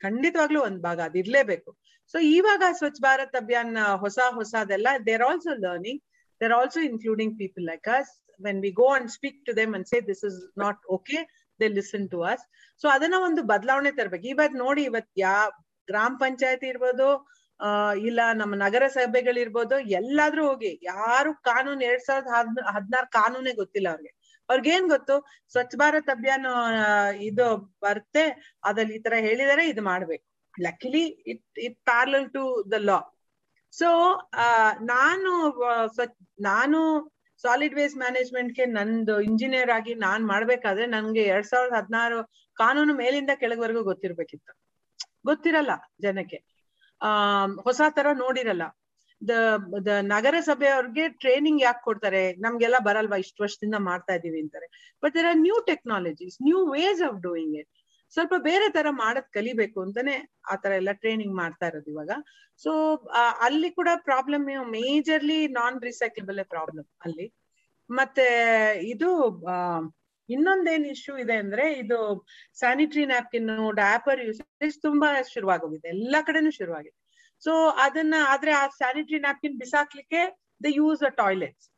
ಖಂಡಿತವಾಗ್ಲೂ ಒಂದ್ ಭಾಗ. ಅದಿರ್ಲೇಬೇಕು ಸೊ ಇವಾಗ ಸ್ವಚ್ಛ ಭಾರತ್ ಅಭಿಯಾನ್ ಹೊಸ ಹೊಸ ಹೊಸದೆಲ್ಲ there also learning there also including people like us when we go and speak to them and say this is not okay they listen to us so ಅದನ್ನ ಒಂದು ಬದಲಾವಣೆ ತರ್ಬೇಕು. ಇವತ್ ನೋಡಿ, ಇವತ್ ಯಾ, ಗ್ರಾಮ ಪಂಚಾಯತಿ ಇರ್ಬೋದು ಆ, ಇಲ್ಲ ನಮ್ಮ ನಗರ ಸಭೆಗಳಿರ್ಬೋದು ಎಲ್ಲಾದ್ರೂ ಹೋಗಿ. ಯಾರು ಕಾನೂನು ಎರಡ್ ಸಾವಿರದ ಹದ್ ಹದಿನಾರು ಕಾನೂನೇ ಗೊತ್ತಿಲ್ಲ ಅವ್ರಿಗೆ. ಅವ್ರಿಗೇನ್ ಗೊತ್ತು? ಸ್ವಚ್ಛ ಭಾರತ್ ಅಭಿಯಾನ ಇದು ಬರುತ್ತೆ. ಅದ್ರಲ್ಲಿ ಈ ತರ ಹೇಳಿದಾರೆ ಇದು ಮಾಡ್ಬೇಕು. Luckily it it parallel to the law so ನಾನು ಸ್ವಚ್- ನಾನು ಸಾಲಿಡ್ ವೇಸ್ಟ್ ಮ್ಯಾನೇಜ್ಮೆಂಟ್ಗೆ ನಂದು ಇಂಜಿನಿಯರ್ ಆಗಿ ನಾನ್ ಮಾಡ್ಬೇಕಾದ್ರೆ ನನ್ಗೆ ಎರಡ್ ಸಾವಿರದ ಹದಿನಾರು ಕಾನೂನು ಮೇಲಿಂದ ಕೆಳಗವರೆಗೂ ಗೊತ್ತಿರ್ಬೇಕಿತ್ತು. ಗೊತ್ತಿರಲ್ಲ ಜನಕ್ಕೆ. ಹೊಸ ತರ ನೋಡಿರಲ್ಲ. ದ ದ ನಗರಸಭೆಯವ್ರಿಗೆ ಟ್ರೈನಿಂಗ್ ಯಾಕೆ ಕೊಡ್ತಾರೆ? ನಮ್ಗೆಲ್ಲ ಬರಲ್ವಾ? ಇಷ್ಟು ವರ್ಷದಿಂದ ಮಾಡ್ತಾ ಇದೀವಿ ಅಂತಾರೆ. But there are new technologies new ways of doing it ಸ್ವಲ್ಪ ಬೇರೆ ತರ ಮಾಡೋದ್ ಕಲಿಬೇಕು ಅಂತಾನೆ ಆ ತರ ಎಲ್ಲ ಟ್ರೈನಿಂಗ್ ಮಾಡ್ತಾ ಇರೋದು ಇವಾಗ. ಸೊ ಅಲ್ಲಿ ಕೂಡ problem majorly non recyclable problem ಅಲ್ಲಿ. ಮತ್ತೆ ಇದು ಇನ್ನೊಂದೇನ್ ಇಶ್ಯೂ ಇದೆ ಅಂದ್ರೆ ಇದು ಸ್ಯಾನಿಟರಿ ನ್ಯಾಪ್ಕಿನ್ ಡ್ಯಾಪರ್ ಯೂಸೇಜ್ ತುಂಬಾ ಶುರುವಾಗೋಗಿದೆ, ಎಲ್ಲಾ ಕಡೆನು ಶುರುವಾಗಿದೆ. ಸೊ ಅದನ್ನ, ಆದ್ರೆ ಆ sanitary napkin ಬಿಸಾಕ್ಲಿಕ್ಕೆ the use a toilets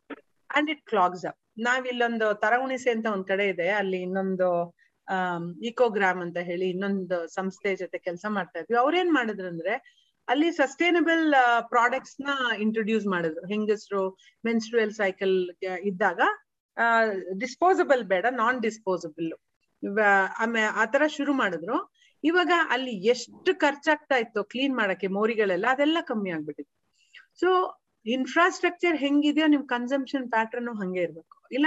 and it clogs up ನಾವ್ ಇಲ್ಲೊಂದು ತರಗುಣಿಸೆ ಅಂತ ಒಂದ್ ಕಡೆ ಇದೆ, ಅಲ್ಲಿ ಇನ್ನೊಂದು ಇಕೋಗ್ರಾಮ್ ಅಂತ ಹೇಳಿ ಇನ್ನೊಂದು ಸಂಸ್ಥೆ ಜೊತೆ ಕೆಲಸ ಮಾಡ್ತಾ ಇದ್ವಿ. ಅವ್ರೇನ್ ಮಾಡಿದ್ರು ಅಂದ್ರೆ ಅಲ್ಲಿ ಸಸ್ಟೈನಬಲ್ ಪ್ರಾಡಕ್ಟ್ಸ್ನ ಇಂಟ್ರೊಡ್ಯೂಸ್ ಮಾಡಿದ್ರು. ಹೆಂಗಸರು ಮೆನ್ಸ್ಟ್ರುಯಲ್ ಸೈಕಲ್ ಇದ್ದಾಗ ಡಿಸ್ಪೋಸಬಲ್ ಬೇಡ ನಾನ್ ಡಿಸ್ಪೋಸಬಲ್ ಆಮೇಲೆ ಆತರ ಶುರು ಮಾಡಿದ್ರು. ಇವಾಗ ಅಲ್ಲಿ ಎಷ್ಟು ಖರ್ಚಾಗ್ತಾ ಇತ್ತು ಕ್ಲೀನ್ ಮಾಡಕ್ಕೆ ಮೋರಿಗಳೆಲ್ಲ, ಅದೆಲ್ಲ ಕಮ್ಮಿ ಆಗ್ಬಿಟ್ಟಿತ್ತು ಸೊ ಇನ್ಫ್ರಾಸ್ಟ್ರಕ್ಚರ್ ಹೆಂಗಿದೆಯೋ ನಿಮ್ ಕನ್ಸಂಪ್ಷನ್ ಪ್ಯಾಟರ್ನ್ ಹಂಗೆ ಇರ್ಬೇಕು. ಇಲ್ಲ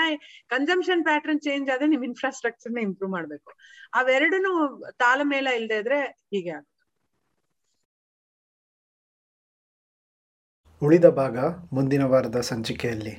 ಕನ್ಸಂಪ್ಷನ್ ಪ್ಯಾಟರ್ನ್ ಚೇಂಜ್ ಆದ್ರೆ ನಿಮ್ ಇನ್ಫ್ರಾಸ್ಟ್ರಕ್ಚರ್ನ ಇಂಪ್ರೂವ್ ಮಾಡ್ಬೇಕು. ಅವೆರಡೂ ತಾಳಮೇಳ ಇಲ್ಲದೆ ಇದ್ರೆ ಹೀಗೆ ಆಗುತ್ತೆ. ಉಳಿದ ಭಾಗ ಮುಂದಿನ ವಾರದ ಸಂಚಿಕೆಯಲ್ಲಿ.